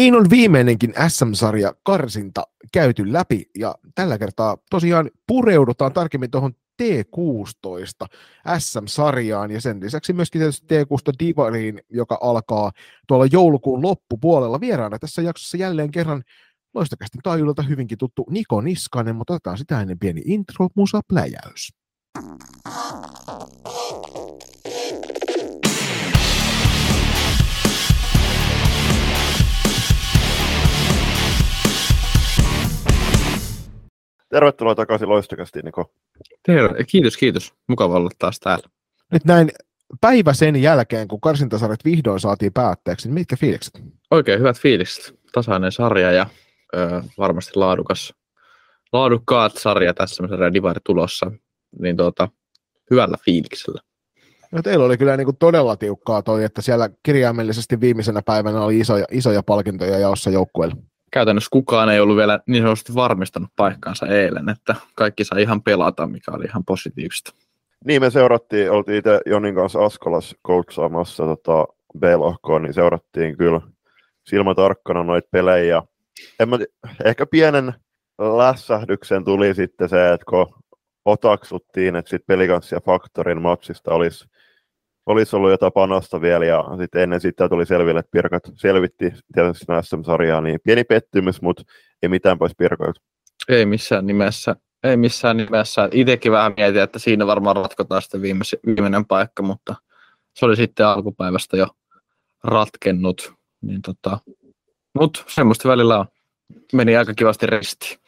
Niin on viimeinenkin SM-sarja karsinta käyty läpi ja tällä kertaa tosiaan pureudutaan tarkemmin tuohon T16 SM-sarjaan ja sen lisäksi myöskin tietysti T16 Divariin, joka alkaa tuolla joulukuun loppupuolella vieraana tässä jaksossa jälleen kerran loistakästi taajuudelta hyvinkin tuttu Niko Niskanen, mutta otetaan sitä ennen pieni intro, musa pläjäys. Tervetuloa takaisin loistakästi, Niko. Terve. Kiitos, kiitos. Mukava olla taas täällä. Nyt näin päivä sen jälkeen, kun karsintasarjat vihdoin saatiin päätteeksi, niin mitkä fiilikset? Oikein hyvät fiilikset. Tasainen sarja ja ö, varmasti laadukas, laadukkaat sarja tässä semmoisen divari tulossa. Niin tuota, hyvällä fiiliksellä. No teillä oli kyllä niin kuin todella tiukkaa toi, että siellä kirjaimellisesti viimeisenä päivänä oli isoja, isoja palkintoja jaossa joukkueelle käytännössä kukaan ei ollut vielä niin sanotusti varmistanut paikkaansa eilen, että kaikki sai ihan pelata, mikä oli ihan positiivista. Niin, me seurattiin, oltiin itse Jonin kanssa Askolas coachaamassa tota B-lohkoa, niin seurattiin kyllä silmätarkkana noita pelejä. En mä, ehkä pienen lässähdyksen tuli sitten se, että kun otaksuttiin, että sitten pelikanssia Faktorin matsista olisi olisi ollut jotain panosta vielä, ja sitten ennen sitä tuli selville, että Pirkat selvitti tietysti SM-sarjaa, niin pieni pettymys, mutta ei mitään pois Pirkoilta. Ei missään nimessä. Ei missään nimessä. Itsekin vähän mietin, että siinä varmaan ratkotaan sitten viimeis, viimeinen paikka, mutta se oli sitten alkupäivästä jo ratkennut. Niin tota, mutta semmoista välillä on. Meni aika kivasti ristiin.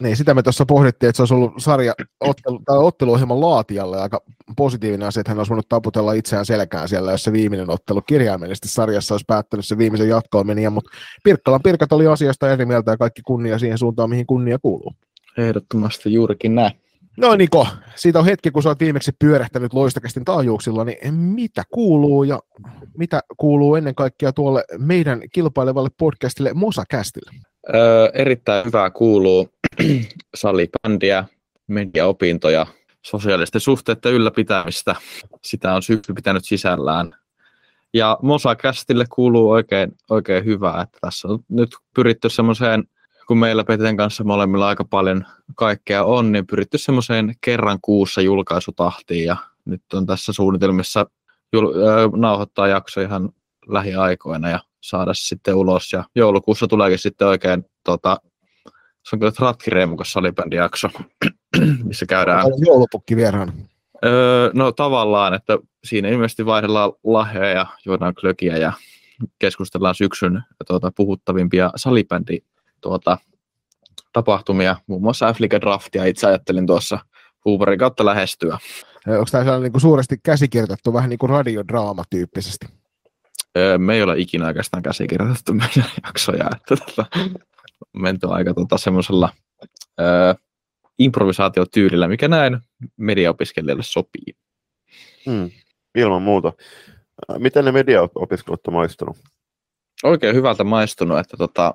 Niin, sitä me tuossa pohdittiin, että se olisi ollut sarja ottelu, tai otteluohjelman laatijalle aika positiivinen asia, että hän olisi voinut taputella itseään selkään siellä, jos se viimeinen ottelu kirjaimellisesti sarjassa olisi päättänyt se viimeisen jatkoon meni, mutta Pirkkalan Pirkat oli asiasta eri mieltä ja kaikki kunnia siihen suuntaan, mihin kunnia kuuluu. Ehdottomasti juurikin näin. No Niko, siitä on hetki, kun sä oot viimeksi pyörähtänyt loistakästin taajuuksilla, niin mitä kuuluu ja mitä kuuluu ennen kaikkea tuolle meidän kilpailevalle podcastille Mosakästille? Öö, erittäin hyvää kuuluu salibändiä, mediaopintoja, sosiaalisten suhteiden ylläpitämistä. Sitä on syksy pitänyt sisällään. Ja Mosakästille kuuluu oikein, oikein hyvää, että tässä on nyt pyritty semmoiseen, kun meillä Peten kanssa molemmilla aika paljon kaikkea on, niin pyritty semmoiseen kerran kuussa julkaisutahtiin ja nyt on tässä suunnitelmissa jul- äh, nauhoittaa jakso ihan lähiaikoina ja saada sitten ulos. Ja joulukuussa tuleekin sitten oikein, tota, se on kyllä Tratkireemukas salibändin jakso, missä käydään... Joulupukki vieraan. Öö, no tavallaan, että siinä ilmeisesti vaihdellaan lahjoja ja juodaan klökiä ja keskustellaan syksyn tuota, puhuttavimpia salibändi tuota, tapahtumia, muun muassa f Draftia itse ajattelin tuossa Hooverin kautta lähestyä. Onko tämä niin kuin suuresti käsikirjoitettu, vähän niin kuin radiodraama tyyppisesti? me ei ole ikinä oikeastaan käsikirjoitettu meidän jaksoja, että tota, menty aika tota, semmoisella improvisaatiotyylillä, mikä näin mediaopiskelijalle sopii. Hmm, ilman muuta. Miten ne mediaopiskelut on maistunut? Oikein hyvältä maistunut, että tota,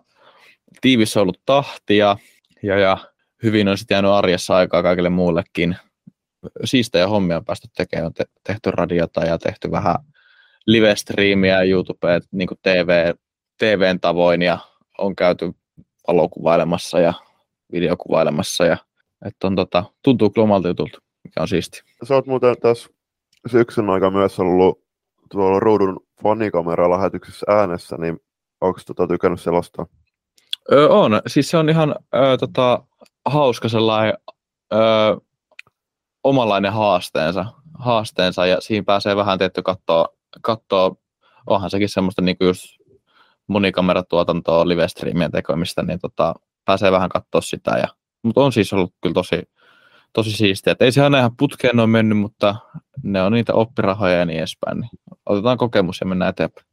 tiivissä on ollut tahtia ja, ja hyvin on sitten jäänyt arjessa aikaa kaikille muullekin. Siistejä hommia on päästy tekemään, on te- tehty radiota ja tehty vähän live-striimiä YouTubeen niin kuin TV, TVn tavoin ja on käyty valokuvailemassa ja videokuvailemassa ja että on, tota, tuntuu kyllä omalta jutulta, mikä on siisti. Sä oot muuten tässä syksyn aika myös ollut tuolla ruudun fanikamera-lähetyksessä äänessä, niin onko tota tykännyt selostaa? Öö, on, siis se on ihan öö, tota, hauska sellainen öö, omanlainen haasteensa, haasteensa ja siinä pääsee vähän tietty katsoa katsoo, onhan sekin semmoista niin just monikameratuotantoa, live-streamien tekemistä, niin tota, pääsee vähän katsoa sitä. Ja, mutta on siis ollut kyllä tosi, tosi siistiä. Et ei se aina ihan putkeen ole mennyt, mutta ne on niitä oppirahoja ja niin edespäin. Niin otetaan kokemus ja mennään eteenpäin.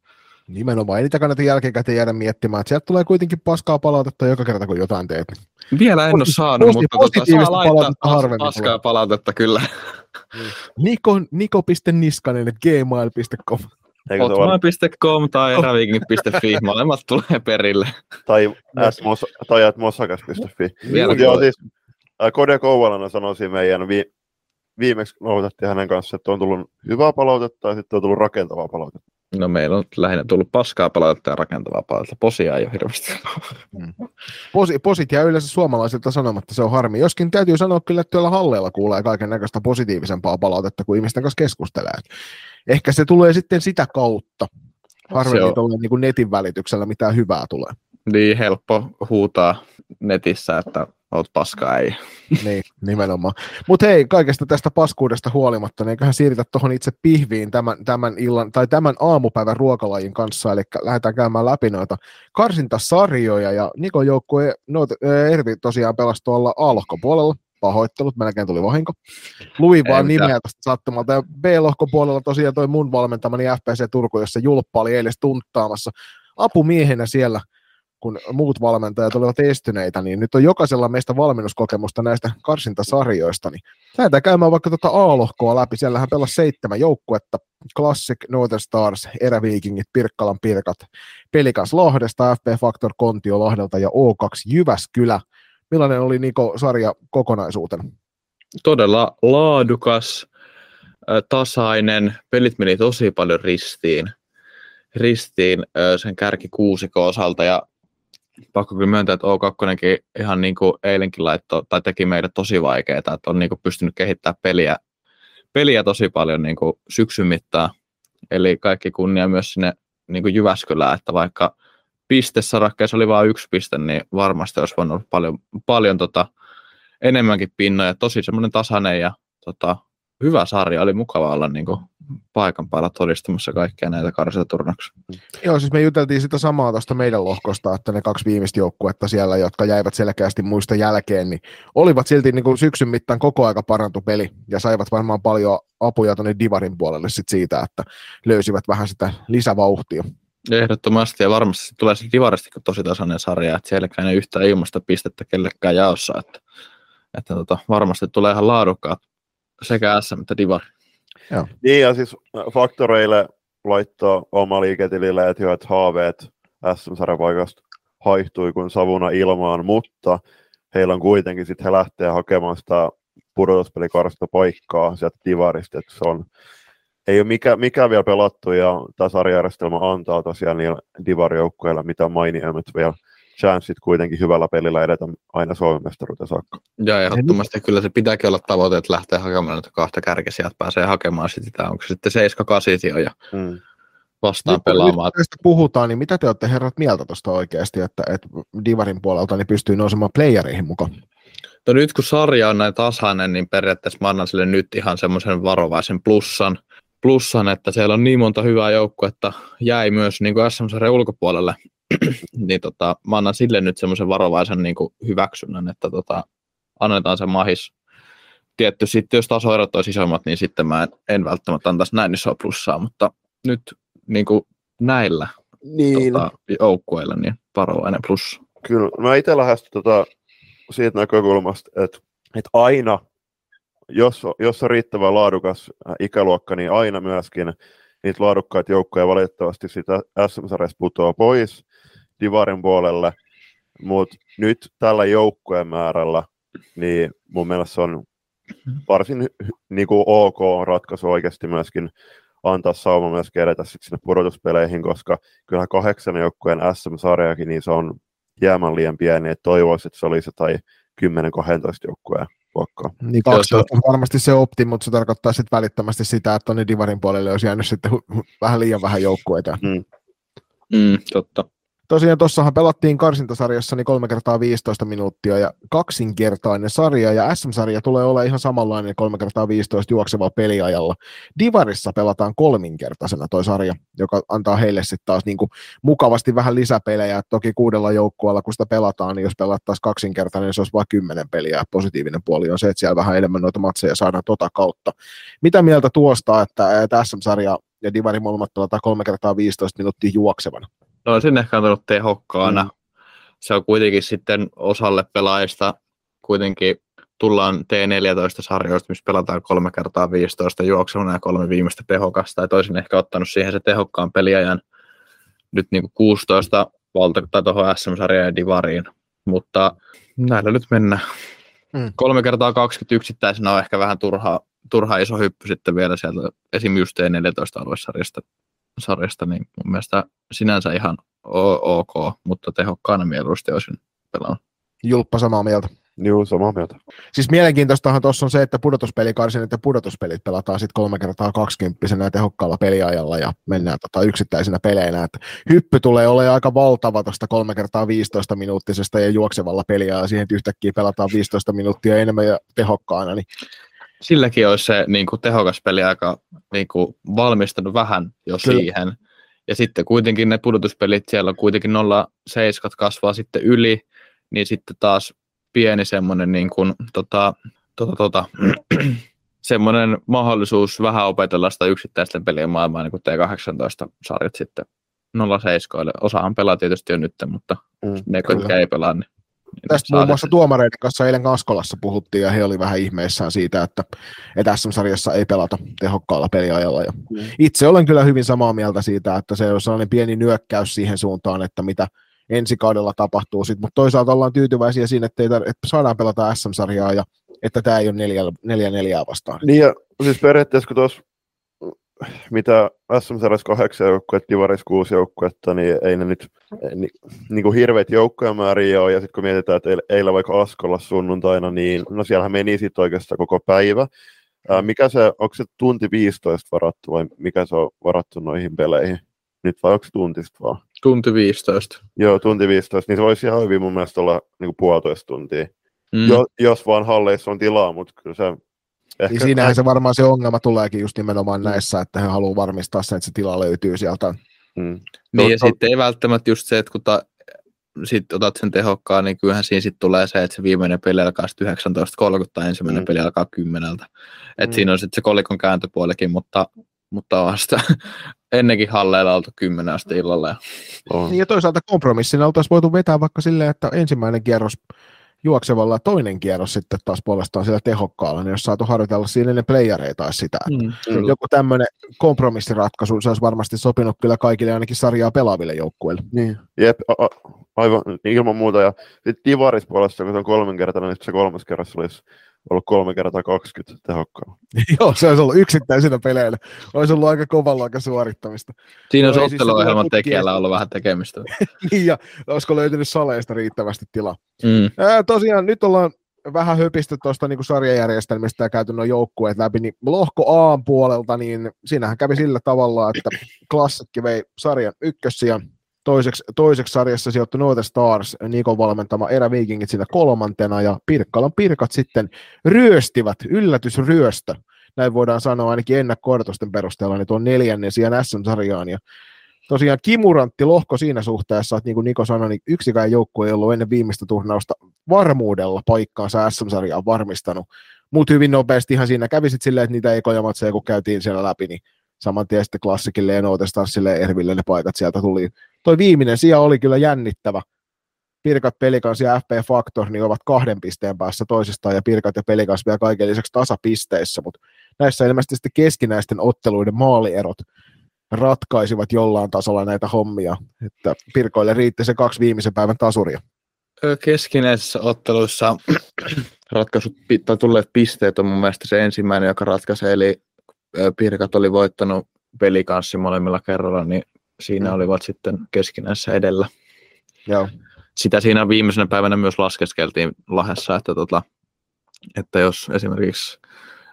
Nimenomaan, ei niitä kannata jälkikäteen jäädä miettimään, että sieltä tulee kuitenkin paskaa palautetta joka kerta, kun jotain teet. Vielä en ole saanut, posti, mutta tota, saa laittaa pas, paskaa palautetta kyllä. Niko, niko.niskanen, gmail.com. Hotmail.com tai eräviking.fi, molemmat tulee perille. tai tai mosakas.fi. Joo, siis, Kode Kouvalana sanoisin meidän vi, viimeksi noudattiin hänen kanssa, että on tullut hyvää palautetta ja sitten on tullut rakentavaa palautetta. No meillä on lähinnä tullut paskaa palautetta ja rakentavaa palautetta. Posia ei ole hirveästi. Posi, posit jää yleensä suomalaisilta sanomatta, se on harmi. Joskin täytyy sanoa kyllä, että tuolla halleilla kuulee kaiken näköistä positiivisempaa palautetta, kuin ihmisten kanssa keskustelee. Ehkä se tulee sitten sitä kautta. Harvemmin tuolla niin kuin netin välityksellä mitään hyvää tulee. Niin helppo huutaa netissä, että oot paska ei. niin, nimenomaan. Mutta hei, kaikesta tästä paskuudesta huolimatta, niin eiköhän siirrytä tuohon itse pihviin tämän, tämän illan, tai tämän aamupäivän ruokalajin kanssa, eli lähdetään käymään läpi noita karsintasarjoja, ja Nikon joukkue, no, Ervi tosiaan pelasi tuolla A-lohkopuolella, pahoittelut, melkein tuli vahinko. Luin vaan nimeä tästä sattumalta, ja B-lohkopuolella tosiaan toi mun valmentamani FPC Turku, jossa Julppa oli eilen tunttaamassa. Apumiehenä siellä – kun muut valmentajat olivat estyneitä, niin nyt on jokaisella meistä valmennuskokemusta näistä karsintasarjoista, niin lähdetään käymään vaikka tuota A-lohkoa läpi. Siellähän pelasi seitsemän joukkuetta, Classic, Northern Stars, Eräviikingit, Pirkkalan Pirkat, Pelikans Lahdesta, FP Factor Kontio Lahdelta ja O2 Jyväskylä. Millainen oli Niko sarja kokonaisuutena? Todella laadukas, tasainen, pelit meni tosi paljon ristiin ristiin sen kärki kuusiko osalta ja pakko kyllä myöntää, että O2 ihan niin kuin eilenkin laitto, tai teki meille tosi vaikeaa, että on niin kuin pystynyt kehittämään peliä, peliä tosi paljon niin kuin syksyn mittaan. Eli kaikki kunnia myös sinne niin kuin Jyväskylään, että vaikka pistesarakkeessa oli vain yksi piste, niin varmasti olisi voinut olla paljon, paljon tota, enemmänkin pinnoja. Tosi semmoinen tasainen ja tota, hyvä sarja, oli mukava olla niin kuin, paikan päällä todistamassa kaikkia näitä karsintaturnauksia. Joo, siis me juteltiin sitä samaa tuosta meidän lohkosta, että ne kaksi viimeistä joukkuetta siellä, jotka jäivät selkeästi muista jälkeen, niin olivat silti niin kuin syksyn mittaan koko aika parantu peli ja saivat varmaan paljon apuja tuonne Divarin puolelle sit siitä, että löysivät vähän sitä lisävauhtia. Ehdottomasti ja varmasti tulee se Divarista tosi tasainen sarja, että sielläkään ei yhtään ilmasta pistettä kellekään jaossa, että, että tota, varmasti tulee ihan laadukkaat sekä SM että Divari. Niin, ja siis faktoreille laittaa oma liiketilille, että hyvät haaveet SM-sarjapaikasta haihtui kuin savuna ilmaan, mutta heillä on kuitenkin sitten he lähtee hakemaan sitä pudotuspelikarsta paikkaa sieltä divarista, että se on, ei ole mikä, mikä vielä pelattu ja tämä sarjajärjestelmä antaa tosiaan niillä divarijoukkueilla mitä mainiemmat vielä chanssit kuitenkin hyvällä pelillä edetä aina Suomen mestaruuteen saakka. Ja ehdottomasti kyllä se pitääkin olla tavoite, että lähtee hakemaan näitä kahta kärkeä, sieltä pääsee hakemaan sitä, onko se sitten 7 ja mm. vastaan nyt, pelaamaan. Nyt tästä puhutaan, niin mitä te olette herrat mieltä tuosta oikeasti, että, että Divarin puolelta niin pystyy nousemaan playereihin mukaan? No nyt kun sarja on näin tasainen, niin periaatteessa mä annan sille nyt ihan semmoisen varovaisen plussan, plussan, että siellä on niin monta hyvää joukkuetta, jäi myös niin kuin SM-sarjan ulkopuolelle, niin tota, mä annan sille nyt semmoisen varovaisen niin kuin hyväksynnän, että tota, annetaan se mahis. Tietty sitten, jos tasoerot olisi isommat, niin sitten mä en, en välttämättä antaisi näin isoa plussaa, mutta nyt niin kuin näillä niin. tota, joukkueilla niin varovainen plus. Kyllä, mä itse lähestyn tota, siitä näkökulmasta, että, että aina, jos, jos on riittävän laadukas ikäluokka, niin aina myöskin niitä laadukkaita joukkoja valitettavasti sitä SM-sarjasta putoaa pois Divarin puolelle, mutta nyt tällä joukkueen määrällä, niin mun mielestä se on varsin niin kuin ok ratkaisu oikeasti myöskin antaa sauma myös edetä sinne pudotuspeleihin, koska kyllä kahdeksan joukkueen SM-sarjakin, niin se on jäämän liian pieni, että toivoisi, että se olisi tai 10-12 joukkueen luokkaa. Niin kaksi on varmasti se opti, mutta se tarkoittaa sitten välittömästi sitä, että tuonne Divarin puolelle olisi jäänyt sitten vähän liian vähän joukkueita. Mm. Mm, totta tosiaan tuossahan pelattiin karsintasarjassa niin 3 kertaa 15 minuuttia ja kaksinkertainen sarja ja SM-sarja tulee olla ihan samanlainen 3 kertaa 15 juoksevalla peliajalla. Divarissa pelataan kolminkertaisena toi sarja, joka antaa heille sitten taas niin kuin mukavasti vähän lisäpelejä. Toki kuudella joukkueella, kun sitä pelataan, niin jos pelattaisiin kaksinkertainen, niin se olisi vain kymmenen peliä. Positiivinen puoli on se, että siellä vähän enemmän noita matseja saadaan tota kautta. Mitä mieltä tuosta, että, että SM-sarja ja Divari molemmat pelataan 3 kertaa 15 minuuttia juoksevana? No olisin ehkä antanut tehokkaana. Mm. Se on kuitenkin sitten osalle pelaajista kuitenkin tullaan T14-sarjoista, missä pelataan kolme kertaa 15 juoksevana ja kolme viimeistä tehokasta. Tai toisin ehkä ottanut siihen se tehokkaan peliajan nyt niin kuin 16 valta, tai tuohon SM-sarjaan ja Divariin. Mutta näillä nyt mennään. Mm. Kolme kertaa 20 yksittäisenä on ehkä vähän turha, turha iso hyppy sitten vielä sieltä esim. just T14-aluesarjasta sarjasta, niin mun mielestä sinänsä ihan ok, mutta tehokkaana mieluusti olisin pelannut. Julppa samaa mieltä. Joo, samaa mieltä. Siis mielenkiintoistahan tuossa on se, että pudotuspelikarsin, että pudotuspelit pelataan sitten kolme kertaa kaksikymppisenä ja tehokkaalla peliajalla ja mennään tota yksittäisinä peleinä. Että hyppy tulee olemaan aika valtava tuosta kolme kertaa 15 minuuttisesta ja juoksevalla peliajalla siihen, että yhtäkkiä pelataan 15 minuuttia enemmän ja tehokkaana. Niin Silläkin olisi se niin kuin tehokas peli aika niin kuin valmistunut vähän jo Kyllä. siihen. Ja sitten kuitenkin ne pudotuspelit, siellä on kuitenkin 0,7 kasvaa sitten yli, niin sitten taas pieni semmoinen niin kuin, tota, tota, tota, semmoinen mahdollisuus vähän opetella sitä yksittäisten pelien maailmaa, niin kuin T18-sarjat sitten 0,7. Osahan pelaa tietysti jo nyt, mutta Mm, ne, jotka ei pelaa, niin Tästä muun muassa tuomareiden kanssa eilen Kaskolassa puhuttiin ja he oli vähän ihmeissään siitä, että, että SM-sarjassa ei pelata tehokkaalla peliajalla. Ja Mm. itse olen kyllä hyvin samaa mieltä siitä, että se on sellainen pieni nyökkäys siihen suuntaan, että mitä ensi kaudella tapahtuu. Sit, mutta toisaalta ollaan tyytyväisiä siinä, että, ei tar- että saadaan pelata SM-sarjaa ja että tämä ei ole neljä, neljä neljää vastaan. Niin ja siis periaatteessa kun tuossa mitä SM Sarjassa kahdeksan joukkuetta, Divaris kuusi joukkuetta, niin ei ne nyt ni, niin kuin hirveät joukkuemääriä ole. Ja sitten kun mietitään, että eil- eilen vaikka Askolla sunnuntaina, niin no siellähän meni sitten oikeastaan koko päivä. Ää, mikä se, onko se tunti 15 varattu vai mikä se on varattu noihin peleihin? Nyt vai onko se tuntista vaan? Tunti 15. Joo, tunti 15, niin se voisi ihan hyvin mun mielestä olla niin kuin puolitoista tuntia. Mm. Jo, jos vaan halleissa on tilaa, mutta kyllä se ehkä... Niin siinähän se varmaan se ongelma tuleekin just nimenomaan näissä, että he haluaa varmistaa sen, että se tila löytyy sieltä. Mm. Niin, ja to- sitten ei välttämättä just se, että kun ta, sit otat sen tehokkaan, niin kyllähän siinä sitten tulee se, että se viimeinen peli alkaa sitten 19.30 tai ensimmäinen Mm. peli alkaa kymmeneltä. Että Mm. siinä on sitten se kolikon kääntöpuolikin, mutta, mutta onhan sitä ennenkin halleilla oltu kymmenen asti illalla. Ja, on. Niin ja toisaalta kompromissina oltaisiin voitu vetää vaikka silleen, että ensimmäinen kierros juoksevalla ja toinen kierros sitten taas puolestaan sillä tehokkaalla, niin jos saatu harjoitella siinä ne playereita tai sitä. mm. Joku tämmöinen kompromissiratkaisu, se olisi varmasti sopinut kyllä kaikille ainakin sarjaa pelaaville joukkueille. Niin. Jep, a- a- aivan ilman muuta. Ja sitten Divaris puolesta, kun se on kolmenkertainen, niin se kolmas kerras olisi ollut kolme kertaa 20 tehokkaalla. Joo, se olisi ollut yksittäisenä peleillä. Olisi ollut aika kovalla aika suorittamista. Siinä on ei siis se otteluohjelman tulee tekijällä ollut vähän tekemistä. Niin, ja olisiko löytynyt saleista riittävästi tilaa. Mm. Ää, tosiaan nyt ollaan vähän höpisty tuosta niin sarjajärjestelmistä ja käyty nuo joukkueet läpi, niin lohko A puolelta, niin siinähän kävi sillä tavalla, että Klassikki vei sarjan ykkössiä, toiseksi, toiseksi sarjassa sijoittui Northern Stars, Nikon valmentama eräviikingit siinä kolmantena, ja Pirkkalan Pirkat sitten ryöstivät, yllätysryöstö, näin voidaan sanoa ainakin ennakko perusteella, niin tuon neljännen sijaan SM-sarjaan, ja tosiaan kimurantti lohko siinä suhteessa, että niin kuin Niko sanoi, niin yksikään joukkue ei ollut ennen viimeistä turnausta varmuudella paikkaansa SM-sarjaan varmistanut. Mutta hyvin nopeasti ihan siinä kävi sitten silleen, että niitä ekoja matseja, kun käytiin siellä läpi, niin saman tien sitten klassikille ja Nootestassille ja Erville ne paikat sieltä tuli. Toi viimeinen sija oli kyllä jännittävä. Pirkat, Pelikans ja FP Factor niin ovat kahden pisteen päässä toisistaan ja Pirkat ja Pelikans vielä kaiken lisäksi tasapisteissä, mutta näissä ilmeisesti sitten keskinäisten otteluiden maalierot ratkaisivat jollain tasolla näitä hommia, että Pirkoille riitti se kaksi viimeisen päivän tasuria. Keskinäisissä otteluissa ratkaisut tai tulleet pisteet on mun mielestä se ensimmäinen, joka ratkaisi, eli Pirkat oli voittanut pelikanssi molemmilla kerralla, niin siinä Mm. olivat sitten keskinäisessä edellä. Joo. Sitä siinä viimeisenä päivänä myös laskeskeltiin Lahessa, että, tota, että jos esimerkiksi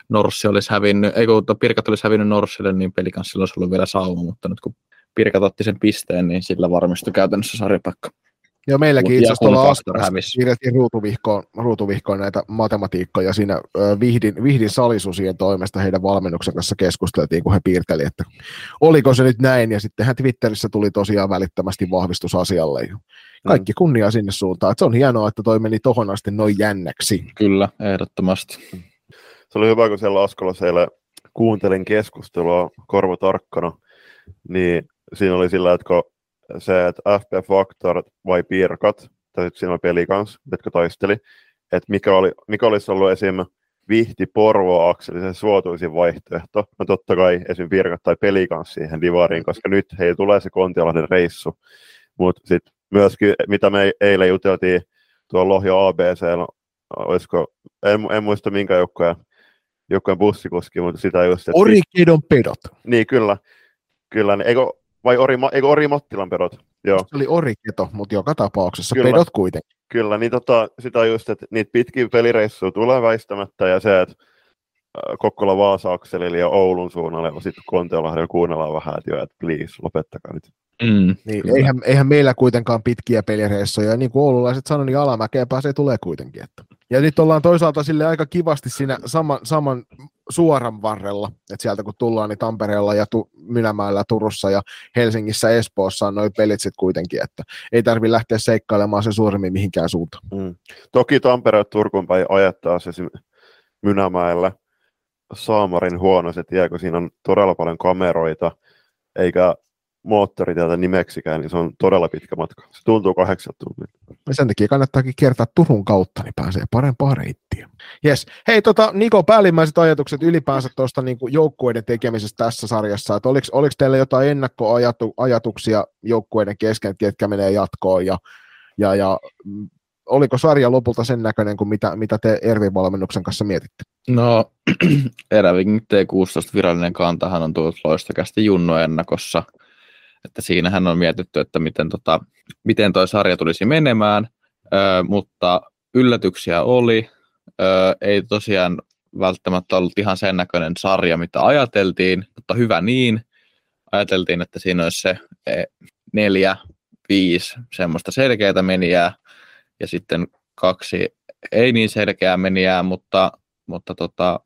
Norssi olisi hävinnyt, ei kun Pirkat olisi hävinnyt Norssille, niin pelikanssilla olisi ollut vielä sauma, mutta nyt kun Pirkat otti sen pisteen, niin sillä varmistui käytännössä sarjapaikka. Ja meilläkin itse asiassa tuolla siirrettiin ruutuvihkoon, ruutuvihkoon näitä matematiikkoja siinä Vihdin, Vihdin salisusien toimesta heidän valmennuksen kanssa keskusteltiin, kun he piirteli, että oliko se nyt näin, ja sittenhän Twitterissä tuli tosiaan välittömästi vahvistus asialle. Ja kaikki kunnia sinne suuntaan, että se on hienoa, että toi meni tohon asti noin jännäksi. Kyllä, ehdottomasti. Se oli hyvä, kun siellä Askolassa eilen kuuntelin keskustelua korva tarkkana, niin siinä oli sillä, että kun se, että FP Factor vai Pirkat, tai sitten siinä peli kanssa, jotka taisteli, että mikä, oli, mikä olisi ollut esim. Vihti Porvo akseli se suotuisin vaihtoehto. No totta kai esim. Pirkat tai peli kanssa siihen divariin, koska nyt heillä tulee se Kontiolahden reissu. Mutta sitten myöskin, mitä me eilen juteltiin tuolla Lohjo ABC, olisiko, en, en muista minkä joukkoja joukkojen bussikuski, mutta sitä just, että Orikedon pedot. niin kyllä, Kyllä, niin, eikö, vai Ori, eikö Ori Mattilan pedot? Joo. Se oli Oriketo, mutta joka tapauksessa Kyllä. pedot kuitenkin. Kyllä, niin tota, sitä on just, että niitä pitkiä pelireissuja tulee väistämättä ja se, että Kokkola Vaasa-akselilla ja Oulun suunnalle ja sitten Kontiolahdella kuunnellaan vähän, että joo, että please, lopettakaa nyt. Mm, Niin, kyllä. eihän, eihän, meillä kuitenkaan pitkiä pelireissuja, ja niin kuin oululaiset sanoivat, niin alamäkeä pääsee tulee kuitenkin. Että. Ja nyt ollaan toisaalta sille aika kivasti siinä saman, saman suoran varrella, että sieltä kun tullaan, niin Tampereella ja tu, Mynämäellä, Turussa ja Helsingissä, Espoossa on noin pelit sitten kuitenkin, että ei tarvi lähteä seikkailemaan sen suoremmin mihinkään suuntaan. Mm. Toki Tampere Turkuun päin ajettaa se Mynämäellä Saamarin huono se tie, kun siinä on todella paljon kameroita, eikä moottoritietä nimeksikään, niin se on todella pitkä matka. Se tuntuu kahdeksan tuntia. Ja sen takia kannattaakin kertaa Turun kautta, niin pääsee parempaan reittiin. Yes. Hei, tota, Niko, päällimmäiset ajatukset ylipäänsä tuosta niin joukkueiden tekemisestä tässä sarjassa. Että oliko, oliko teillä jotain ennakkoajatuksia joukkueiden kesken, ketkä menee jatkoon ja, ja, ja mm, oliko sarja lopulta sen näköinen kuin mitä, mitä te Ervin valmennuksen kanssa mietitte? No, Erävikin T16 virallinen kantahan on tullut loistakästi Junno ennakossa, että siinähän on mietitty, että miten, tota, miten sarja tulisi menemään, ö, mutta yllätyksiä oli, ö, ei tosiaan välttämättä ollut ihan sen näköinen sarja, mitä ajateltiin, mutta hyvä niin. Ajateltiin, että siinä olisi se e, neljä, viisi semmoista selkeää menijää ja sitten kaksi ei niin selkeää menijää, mutta mutta tota,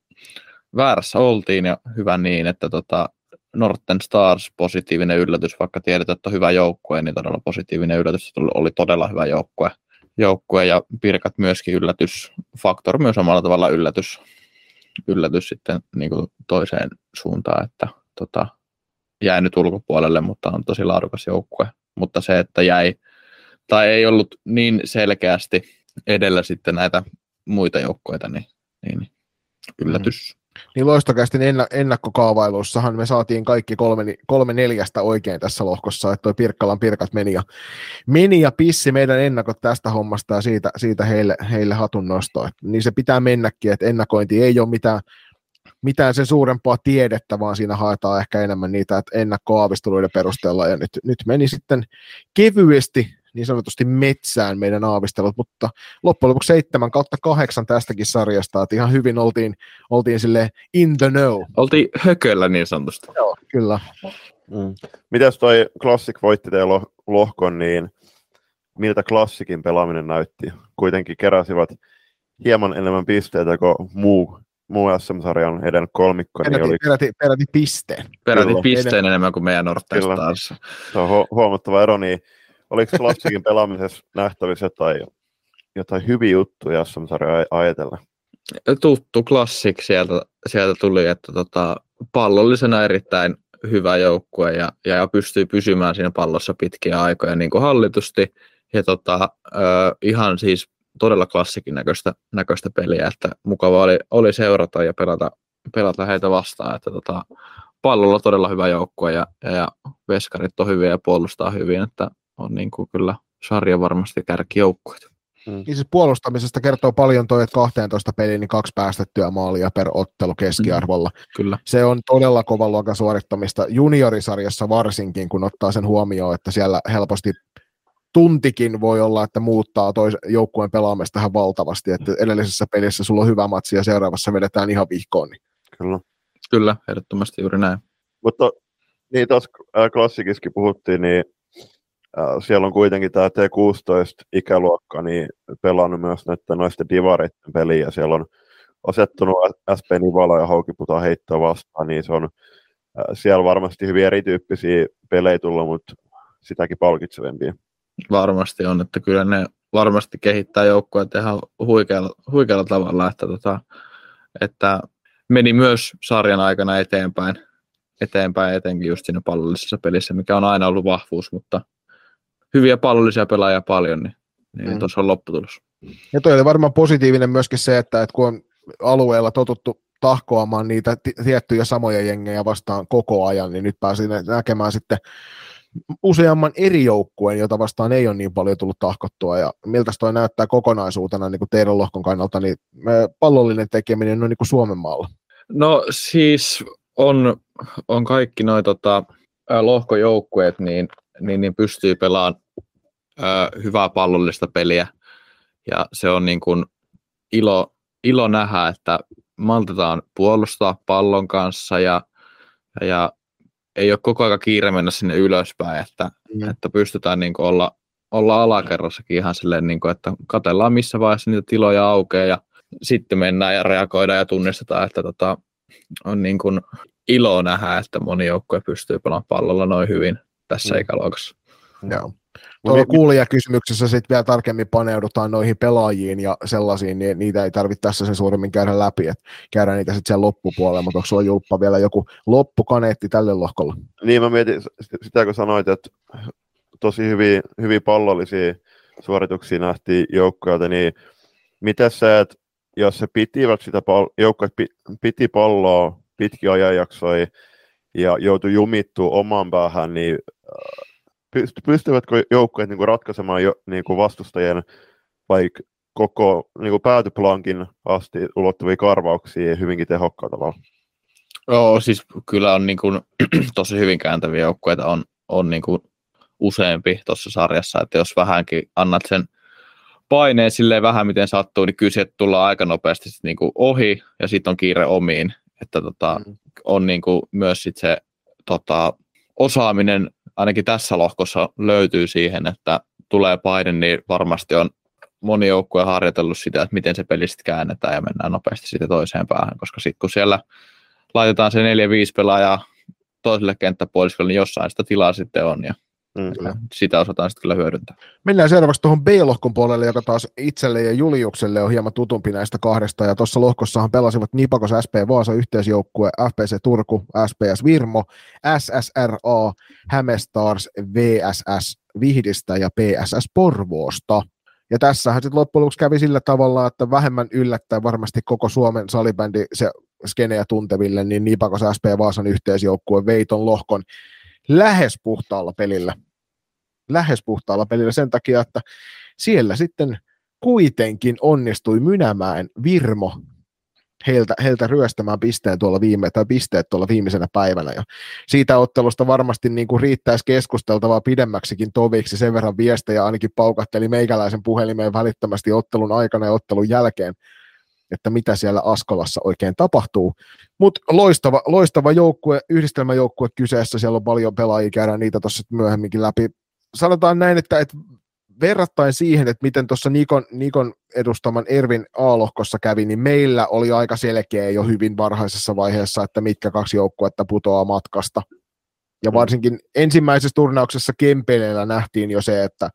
väärässä oltiin ja hyvä niin, että tota, Norten Stars positiivinen yllätys, vaikka tiedetään, että on hyvä joukkue, niin todella positiivinen yllätys, oli todella hyvä joukkue. joukkue ja Pirkat myöskin yllätys, Faktor myös omalla tavalla yllätys, yllätys sitten niin kuin toiseen suuntaan, että tota, jäi nyt ulkopuolelle, mutta on tosi laadukas joukkue. Mutta se, että jäi tai ei ollut niin selkeästi edellä sitten näitä muita joukkoita, niin niin yllätys. Mm. Niin loistokästin ennakkokaavailuissahan me saatiin kaikki kolme, kolme neljästä oikein tässä lohkossa, että toi Pirkkalan Pirkat meni ja, meni ja pissi meidän ennakot tästä hommasta ja siitä, siitä heille, heille hatun nostoa. Niin se pitää mennäkin, että ennakointi ei ole mitään, mitään sen suurempaa tiedettä, vaan siinä haetaan ehkä enemmän niitä että ennakkoaavisteluiden perusteella ja nyt, nyt meni sitten kevyesti niin sanotusti metsään meidän aavistelut, mutta loppujen lopuksi 7 kautta 8 tästäkin sarjasta, että ihan hyvin oltiin, oltiin sille in the know. Oltiin hököllä niin sanotusti. Joo, kyllä. Mm. Mitäs toi Classic voitti teidän lohkon, niin miltä Classicin pelaaminen näytti? Kuitenkin keräsivät hieman enemmän pisteitä kuin muu, muu SM-sarjan eden kolmikko. Peräti, niin oli... peräti, peräti pisteen. Peräti pisteen enemmän kuin meidän Norten Stars. Se on hu- huomattava ero, niin Oliko Klassikin pelaamisessa nähtävissä jotain, jotain hyviä juttuja SM-sarjaa ajatella? Tuttu klassik sieltä, sieltä tuli, että tota, pallollisena erittäin hyvä joukkue ja, ja pystyy pysymään siinä pallossa pitkiä aikoja niin kuin hallitusti. Ja tota, ö, ihan siis todella klassikin näköistä, näköistä peliä, että mukava oli, oli seurata ja pelata, pelata heitä vastaan. Että tota, pallolla todella hyvä joukkue ja, ja, ja veskarit on hyviä ja puolustaa hyvin, että on niin kuin kyllä sarja varmasti kärkijoukkueet. Mm. Niin siis puolustamisesta kertoo paljon toi, että 12 peliin niin kaksi päästettyä maalia per ottelu keskiarvolla. Mm, kyllä. Se on todella kovan luokan suorittamista juniorisarjassa varsinkin, kun ottaa sen huomioon, että siellä helposti tuntikin voi olla, että muuttaa tois, joukkueen pelaamista tähän valtavasti, että edellisessä pelissä sulla on hyvä matsi ja seuraavassa vedetään ihan vihkoon. Niin. Kyllä. Kyllä, ehdottomasti juuri näin. Mutta niin tuossa klassikiskin puhuttiin, niin siellä on kuitenkin tämä T16-ikäluokka niin pelannut myös näiden noisten divareiden peliä, siellä on asettunut SP Nivala ja Haukiputa heittoa vastaan, niin se on siellä varmasti hyvin erityyppisiä pelejä tullut, mutta sitäkin palkitsevempia. Varmasti on, että kyllä ne varmasti kehittää joukkueet ihan huikealla, huikealla tavalla, että, tota, että meni myös sarjan aikana eteenpäin, eteenpäin etenkin just siinä pallollisessa pelissä, mikä on aina ollut vahvuus, mutta hyviä pallollisia pelaajia paljon, niin, niin mm. tuossa on lopputulos. Ja toi oli varmaan positiivinen myöskin se, että, että kun on alueella totuttu tahkoamaan niitä t- tiettyjä samoja jengejä vastaan koko ajan, niin nyt pääsi näkemään sitten useamman eri joukkueen, jota vastaan ei ole niin paljon tullut tahkottua, ja miltä toi näyttää kokonaisuutena niin kuin teidän lohkon kannalta, niin pallollinen tekeminen on niin kuin Suomen maalla? No siis on, on kaikki noin tota, lohkojoukkueet, niin, niin, niin pystyy pelaamaan ö, hyvää pallollista peliä. Ja se on niin kuin ilo, ilo nähdä, että maltetaan puolustaa pallon kanssa ja, ja ei ole koko ajan kiire mennä sinne ylöspäin, että, mm. että pystytään niin olla, olla alakerrassakin ihan silleen, niin kuin, että katellaan missä vaiheessa niitä tiloja aukeaa ja sitten mennään ja reagoidaan ja tunnistetaan, että tota, on niin kuin ilo nähdä, että moni joukkue pystyy pelaamaan pallolla noin hyvin tässä mm. ikäluokassa. Joo. Tuolla kuulijakysymyksessä sitten vielä tarkemmin paneudutaan noihin pelaajiin ja sellaisiin, niin niitä ei tarvitse tässä sen suuremmin käydä läpi, että käydään niitä sitten siellä loppupuolella, mutta onko sulla Julppa vielä joku loppukaneetti tälle lohkolle? Niin mä mietin sitä, kun sanoit, että tosi hyviä, hyviä pallollisia suorituksia nähtiin joukkoilta, niin mitä sä, että jos se pitivät sitä pal- joukkoja piti palloa pitkiä ajanjaksoja ja joutui jumittua oman päähän, niin pystyvätkö joukkueet niin ratkaisemaan jo, niin kuin vastustajien vaikka koko niin kuin päätyplankin asti ulottuvia karvauksia hyvinkin tehokkaalla tavalla? Joo, siis kyllä on niin kuin, tosi hyvin kääntäviä joukkueita on, on niin kuin useampi tuossa sarjassa, että jos vähänkin annat sen paineen silleen vähän miten sattuu, niin kyllä sieltä tullaan aika nopeasti sit niin kuin ohi ja sitten on kiire omiin, että tota, mm. On niin kuin myös sit se tota, osaaminen ainakin tässä lohkossa löytyy siihen, että tulee paine, niin varmasti on moni joukkue harjoitellut sitä, että miten se peli sitten käännetään ja mennään nopeasti sitten toiseen päähän, koska sitten kun siellä laitetaan se 4-5 pelaajaa toiselle kenttäpuoliskolle, niin jossain sitä tilaa sitten on ja Mm. Sitä osataan sitten kyllä hyödyntää. Mennään seuraavaksi tuohon B-lohkon puolelle, joka taas itselle ja Juliukselle on hieman tutumpi näistä kahdesta. Ja tuossa lohkossahan pelasivat Nipakos SP Vaasa yhteisjoukkue, FPC Turku, SPS Virmo, SSRA, Hämestars, VSS Vihdistä ja PSS Porvoosta. Ja tässähän sitten loppujen lopuksi kävi sillä tavalla, että vähemmän yllättäen varmasti koko Suomen salibändi se skenejä tunteville, niin Nipakos SP Vaasan yhteisjoukkue Veiton lohkon lähes puhtaalla pelillä. Lähes puhtaalla pelillä sen takia, että siellä sitten kuitenkin onnistui Mynämäen Virmo heiltä, heiltä ryöstämään pisteen tuolla viime, tai pisteet tuolla viimeisenä päivänä. Ja siitä ottelusta varmasti niin kuin riittäisi keskusteltavaa pidemmäksikin toviksi. Sen verran viestejä ainakin paukatteli meikäläisen puhelimeen välittömästi ottelun aikana ja ottelun jälkeen että mitä siellä Askolassa oikein tapahtuu. Mutta loistava, loistava joukkue, yhdistelmäjoukkue kyseessä, siellä on paljon pelaajia, käydään niitä tuossa myöhemminkin läpi. Sanotaan näin, että, että verrattain siihen, että miten tuossa Nikon, Nikon edustaman Ervin A-lohkossa kävi, niin meillä oli aika selkeä jo hyvin varhaisessa vaiheessa, että mitkä kaksi joukkuetta putoaa matkasta. Ja mm. varsinkin ensimmäisessä turnauksessa Kempeleellä nähtiin jo se, että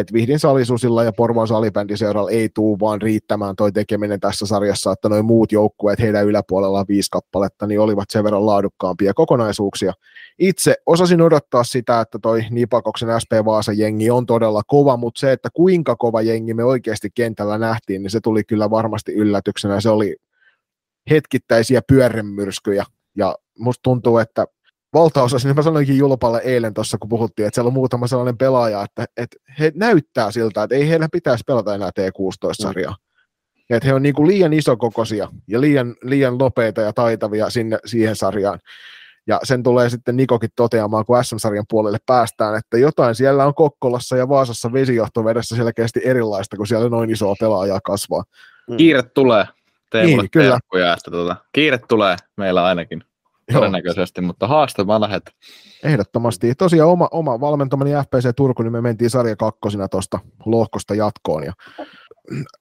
että Vihdin salisusilla ja Porvoon salibändiseuralla ei tuu vaan riittämään toi tekeminen tässä sarjassa, että noin muut joukkueet, heidän yläpuolella viisi kappaletta, niin olivat sen verran laadukkaampia kokonaisuuksia. Itse osasin odottaa sitä, että toi Nipakoksen SP Vaasa jengi on todella kova, mutta se, että kuinka kova jengi me oikeasti kentällä nähtiin, niin se tuli kyllä varmasti yllätyksenä. Se oli hetkittäisiä pyörremyrskyjä ja musta tuntuu, että valtaosa, niin mä sanoinkin Julpalle eilen tuossa, kun puhuttiin, että siellä on muutama sellainen pelaaja, että, että he näyttää siltä, että ei heillä pitäisi pelata enää T16-sarjaa. Mm. Ja että he on niin kuin liian isokokoisia ja liian, liian nopeita ja taitavia sinne, siihen sarjaan. Ja sen tulee sitten Nikokin toteamaan, kun SM-sarjan puolelle päästään, että jotain siellä on Kokkolassa ja Vaasassa vesijohtovedessä selkeästi erilaista, kun siellä noin isoa pelaajaa kasvaa. Mm. Kiire tulee. Tee niin, kyllä. että tuota, kiire tulee meillä ainakin todennäköisesti, Joo. mutta haastamaan lähet. Ehdottomasti. Tosiaan oma, oma valmentamani FPC Turku, niin me mentiin sarja kakkosina tuosta lohkosta jatkoon. Ja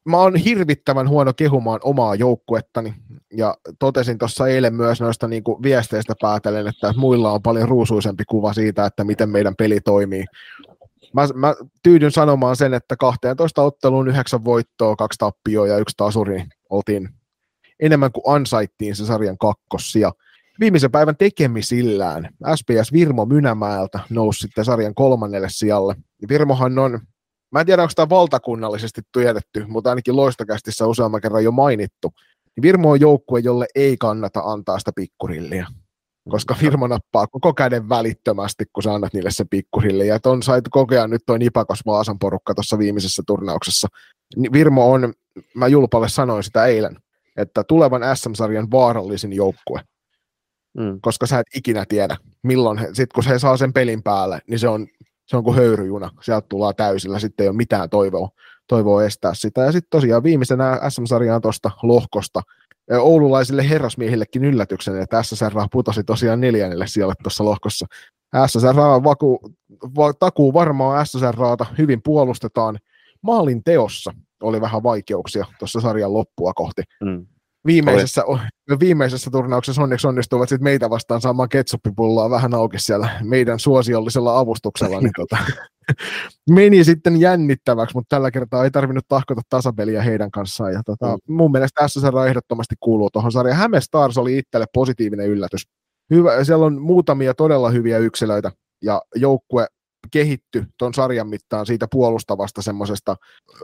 mä oon hirvittävän huono kehumaan omaa joukkuettani, ja totesin tuossa eilen myös noista niin kuin viesteistä päätellen, että muilla on paljon ruusuisempi kuva siitä, että miten meidän peli toimii. Mä, mä tyydyn sanomaan sen, että 12 otteluun yhdeksän voittoa, kaksi tappioa ja yksi tasuri, oltiin enemmän kuin ansaittiin se sarjan kakkosia viimeisen päivän tekemisillään SPS Virmo Mynämäeltä nousi sitten sarjan kolmannelle sijalle. Virmohan on, mä en tiedä onko tämä valtakunnallisesti tiedetty, mutta ainakin loistokästissä useamman kerran jo mainittu. Virmo on joukkue, jolle ei kannata antaa sitä pikkurillia koska Virmo nappaa koko käden välittömästi, kun sä annat niille se pikkurille. Ja on sait kokea nyt toi Nipakos Vaasan porukka tuossa viimeisessä turnauksessa. Virmo on, mä Julpalle sanoin sitä eilen, että tulevan SM-sarjan vaarallisin joukkue mm. koska sä et ikinä tiedä, milloin he, sit kun he saa sen pelin päälle, niin se on, se on kuin höyryjuna, sieltä tullaan täysillä, sitten ei ole mitään toivoa, toivoa estää sitä. Ja sitten tosiaan viimeisenä SM-sarjaan tuosta lohkosta, oululaisille herrasmiehillekin yllätyksen, että SSR putosi tosiaan neljännelle siellä tuossa lohkossa. SSR vaku, va, takuu varmaan SSRata, hyvin puolustetaan. Maalin teossa oli vähän vaikeuksia tuossa sarjan loppua kohti. Mm viimeisessä, viimeisessä turnauksessa onneksi onnistuivat sit meitä vastaan saamaan ketsuppipulloa vähän auki siellä meidän suosiollisella avustuksella, niin tota, meni sitten jännittäväksi, mutta tällä kertaa ei tarvinnut tahkota tasapeliä heidän kanssaan. Ja tota, mm. mun mielestä tässä sarja ehdottomasti kuuluu tuohon sarjaan. Häme Stars oli itselle positiivinen yllätys. Hyvä, siellä on muutamia todella hyviä yksilöitä, ja joukkue kehitty tuon sarjan mittaan siitä puolustavasta semmoisesta,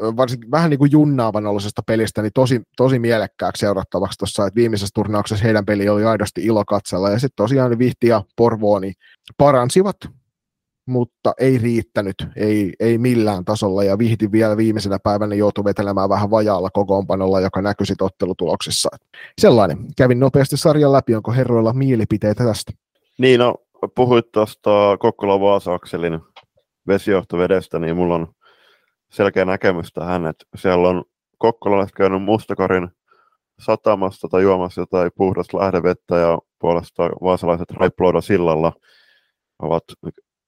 varsinkin vähän niin kuin junnaavan pelistä, niin tosi, tosi mielekkääksi seurattavaksi tuossa, että viimeisessä turnauksessa heidän peli oli aidosti ilo katsella, ja sitten tosiaan Vihti ja Porvooni paransivat, mutta ei riittänyt, ei, ei millään tasolla, ja Vihti vielä viimeisenä päivänä joutui vetelemään vähän vajaalla kokoonpanolla, joka näkyi sitten ottelutuloksissa. Sellainen. Kävin nopeasti sarjan läpi, onko herroilla mielipiteitä tästä? Niin, no puhuit tuosta Kokkola Vaasa-akselin vesijohtovedestä, niin mulla on selkeä näkemys tähän, että siellä on kokkolalaiset käynyt Mustakarin satamasta tai juomassa jotain puhdasta lähdevettä ja puolestaan vaasalaiset Raiploida sillalla. Ovat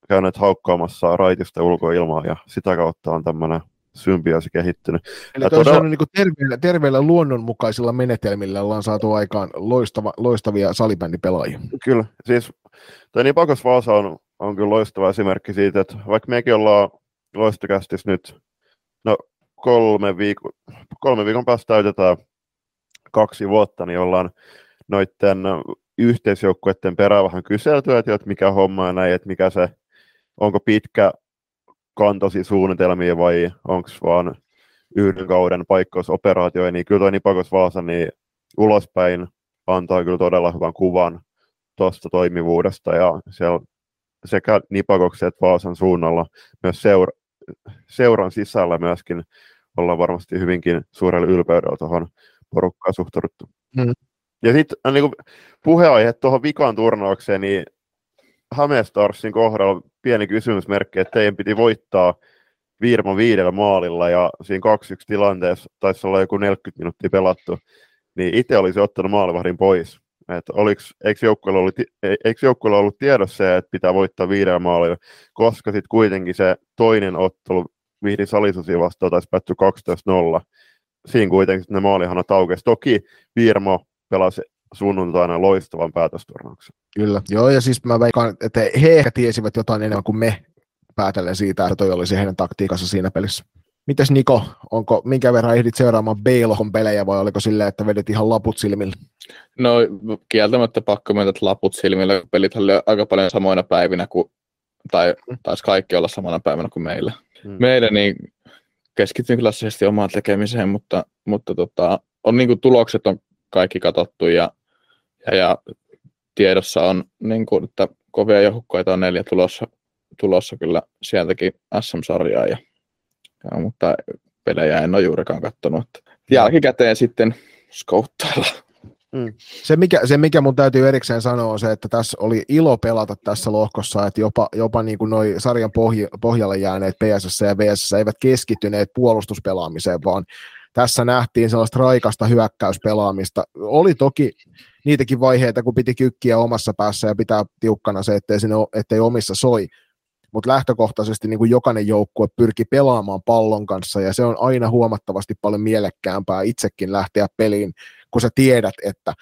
käyneet haukkaamassa raitista ulkoilmaa ja sitä kautta on tämmöinen symbiosi kehittynyt. Eli todella... niin terveillä, terveillä luonnonmukaisilla menetelmillä ollaan saatu aikaan loistava, loistavia salibändipelaajia. Kyllä, siis toi Nipakos Vaasa on, on kyllä loistava esimerkki siitä, että vaikka mekin ollaan loistokästis nyt, no kolme, viikko, kolme viikon päästä täytetään kaksi vuotta, niin ollaan noiden yhteisjoukkueiden perään vähän kyselty, että mikä homma ja näin, että mikä se, onko pitkä kantosi suunnitelmia vai onko vaan yhden kauden paikkausoperaatio, niin kyllä toi Nipakos Vaasa niin ulospäin antaa kyllä todella hyvän kuvan tuosta toimivuudesta ja siellä sekä Nipakoksen että Vaasan suunnalla myös seura, seuran sisällä myöskin ollaan varmasti hyvinkin suurella ylpeydellä tuohon porukkaan suhtauduttu. Mm. Ja sitten niin puheenaihe tuohon vikaan turnaukseen, niin Hämeestarsin kohdalla pieni kysymysmerkki, että teidän piti voittaa Viirmo viidellä maalilla ja siinä 2-1 tilanteessa taisi olla joku 40 minuuttia pelattu, niin itse olisi ottanut maalivahdin pois. Että oliks, eikö, joukkueella ollut, e, eikö joukkueella ollut tiedossa se, että pitää voittaa viidellä maalilla, koska sitten kuitenkin se toinen ottelu Vihdin salisusi vastaan taisi päättyä 12-0. Siinä kuitenkin ne maalihanat aukesi. Toki Viirmo pelasi sunnuntaina loistavan päätösturnauksen. Kyllä, joo, ja siis mä veikkaan, että he ehkä tiesivät jotain enemmän kuin me päätellen siitä, että toi olisi heidän taktiikassa siinä pelissä. Mites Niko, onko, minkä verran ehdit seuraamaan B-lohon pelejä vai oliko silleen, että vedit ihan laput silmillä? No kieltämättä pakko että laput silmillä. Pelit oli aika paljon samoina päivinä kuin, tai taisi kaikki olla samana päivänä kuin meillä. Hmm. Meillä niin keskityin klassisesti omaan tekemiseen, mutta, mutta tota, on niin kuin, tulokset on kaikki katsottu ja ja, ja tiedossa on, niin kuin, että kovia joukkoita on neljä tulossa, tulossa kyllä sieltäkin SM-sarjaa, ja, ja, mutta pelejä en ole juurikaan katsonut. Jälkikäteen sitten skouttailla. Mm. Se, mikä, se, mikä mun täytyy erikseen sanoa, on se, että tässä oli ilo pelata tässä lohkossa, että jopa, jopa niin kuin noi sarjan pohj- pohjalle jääneet PSS ja VSS eivät keskittyneet puolustuspelaamiseen, vaan tässä nähtiin sellaista raikasta hyökkäyspelaamista. Oli toki niitäkin vaiheita, kun piti kykkiä omassa päässä ja pitää tiukkana se, ettei, sinne, ettei omissa soi. Mutta lähtökohtaisesti niin kuin jokainen joukkue pyrki pelaamaan pallon kanssa ja se on aina huomattavasti paljon mielekkäämpää itsekin lähteä peliin, kun sä tiedät, että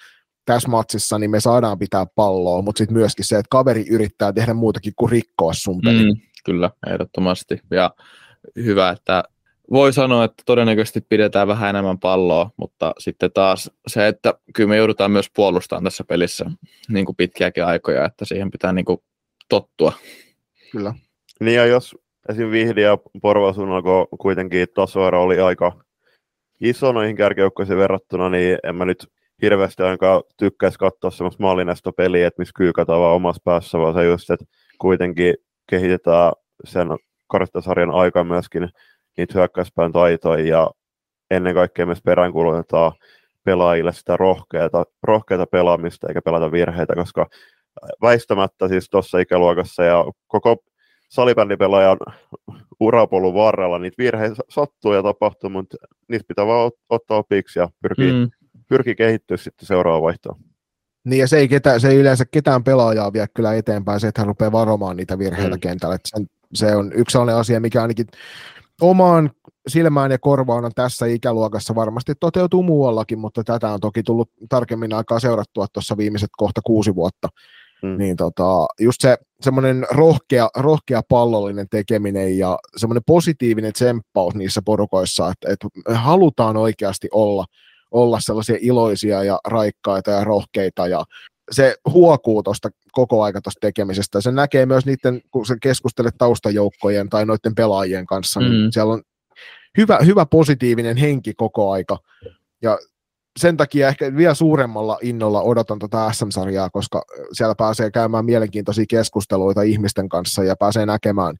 tässä matsissa niin me saadaan pitää palloa, mutta sitten myöskin se, että kaveri yrittää tehdä muutakin kuin rikkoa sun pelin. Mm, kyllä, ehdottomasti. Ja hyvä, että voi sanoa, että todennäköisesti pidetään vähän enemmän palloa, mutta sitten taas se, että kyllä me joudutaan myös puolustamaan tässä pelissä niin kuin pitkiäkin aikoja, että siihen pitää niin kuin tottua. Kyllä. Niin ja jos esim. Vihdi ja Porvasuunnalla kuitenkin tasoero oli aika iso noihin kärkijoukkoihin verrattuna, niin en mä nyt hirveästi ainakaan tykkäisi katsoa semmoista maalinesta peliä, että missä kyykataan vaan omassa päässä, vaan se just, että kuitenkin kehitetään sen karttasarjan aikaa myöskin niitä hyökkäyspään taitoja ja ennen kaikkea myös peräänkuulutetaan pelaajille sitä rohkeata, rohkeata pelaamista eikä pelata virheitä, koska väistämättä siis tuossa ikäluokassa ja koko salibändipelaajan urapolun varrella niitä virheitä sattuu ja tapahtuu, mutta niistä pitää vaan ottaa opiksi ja pyrkii, mm. pyrkii kehittyä sitten seuraavaan vaihtoon. Niin ja se ei, ketä, se ei yleensä ketään pelaajaa vie kyllä eteenpäin, se, että hän rupeaa varomaan niitä virheitä mm. kentällä. Sen, se on yksi sellainen asia, mikä ainakin omaan silmään ja korvaan on tässä ikäluokassa varmasti toteutuu muuallakin, mutta tätä on toki tullut tarkemmin aikaa seurattua tuossa viimeiset kohta kuusi vuotta. Mm. Niin tota, just se semmoinen rohkea, rohkea pallollinen tekeminen ja semmoinen positiivinen tsemppaus niissä porukoissa, että, että halutaan oikeasti olla, olla sellaisia iloisia ja raikkaita ja rohkeita ja se huokuu tuosta koko aika tuosta tekemisestä. Se näkee myös niiden, kun se keskustelet taustajoukkojen tai noiden pelaajien kanssa, niin mm. niin siellä on hyvä, hyvä positiivinen henki koko aika. Ja sen takia ehkä vielä suuremmalla innolla odotan tuota SM-sarjaa, koska siellä pääsee käymään mielenkiintoisia keskusteluita ihmisten kanssa ja pääsee näkemään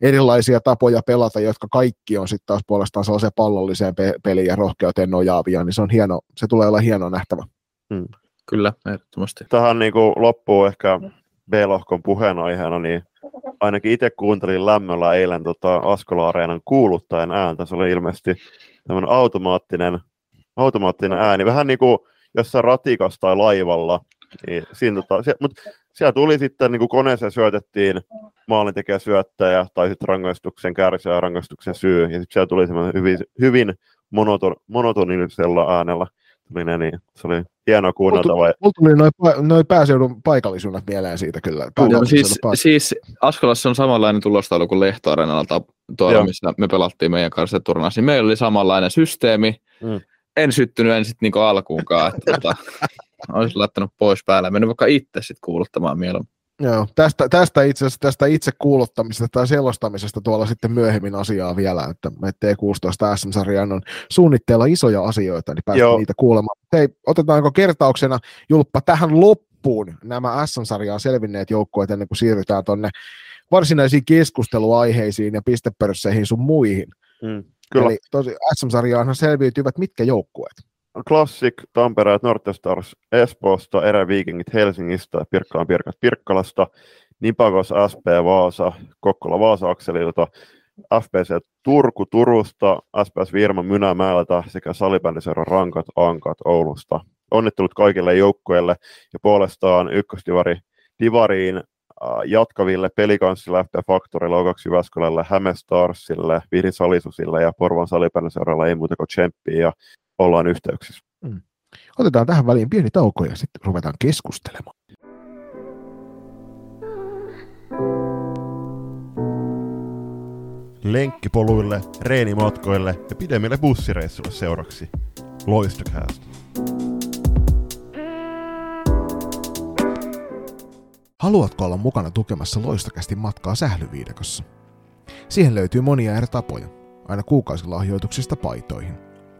erilaisia tapoja pelata, jotka kaikki on sitten taas puolestaan sellaiseen pallolliseen pe- peliin ja rohkeuteen nojaavia, niin se on hieno, se tulee olla hieno nähtävä. Hmm. Kyllä, ehdottomasti. Tähän niin kuin loppuu ehkä B-lohkon puheenaiheena, niin ainakin itse kuuntelin lämmöllä eilen tota Askola-areenan kuuluttajan ääntä. Se oli ilmeisesti tämmöinen automaattinen, automaattinen ääni, vähän niin kuin jossain ratikassa tai laivalla. Niin siinä, tota, se, mutta siellä tuli sitten, niin kuin koneeseen syötettiin maalintekijä syöttäjä tai sitten rangaistuksen kärsijä ja rangaistuksen syy. Ja sitten siellä tuli semmoinen hyvin, hyvin monoton, monotonisella äänellä tuli ne, niin se oli hienoa kuunneltavaa. Mulla tuli noin noi pääseudun paikallisuudet mieleen siitä kyllä. Joo, siis, siis Askolassa on samanlainen tulostaulu kuin Lehtoareenalta tuolla, missä me pelattiin meidän kanssa turnaassa. Niin meillä oli samanlainen systeemi. Mm. En syttynyt en sitten niinku alkuunkaan. Että, tota, olisin laittanut pois päälle. Mennyt vaikka itse sitten kuuluttamaan mieluummin. Joo, tästä, tästä itse tästä itse kuuluttamisesta tai selostamisesta tuolla sitten myöhemmin asiaa vielä, että T16 SM-sarjan on suunnitteilla isoja asioita, niin päästään niitä kuulemaan. Hei, otetaanko kertauksena, Julppa, tähän loppuun nämä SM-sarjaan selvinneet joukkueet ennen kuin siirrytään tuonne varsinaisiin keskusteluaiheisiin ja pistepörsseihin sun muihin. Mm, kyllä. Eli tosi SM-sarjaanhan selviytyvät mitkä joukkueet? Classic, Tampereet, Nortestars Espoosta, Eräviikingit Helsingistä, Pirkkalan Pirkat Pirkkalasta, Nipakos SP Vaasa, Kokkola Vaasa Akselilta, FPC Turku Turusta, SPS Virma Mynämäeltä sekä salibändiseuran Rankat Ankat Oulusta. Onnittelut kaikille joukkueille ja puolestaan ykkösdivari Divariin jatkaville pelikanssille, FP Factorille, O2 Jyväskylälle, Hämestarsille, Vihri Salisusille ja Porvan salibändiseuralle ei muuta kuin tsemppiä ollaan yhteyksissä. Mm. Otetaan tähän väliin pieni tauko ja sitten ruvetaan keskustelemaan. Lenkkipoluille, reenimatkoille ja pidemmille bussireissuille seuraksi. Loistokäästä. Haluatko olla mukana tukemassa Loistokästi matkaa sählyviidakossa? Siihen löytyy monia eri tapoja, aina kuukausilahjoituksista paitoihin.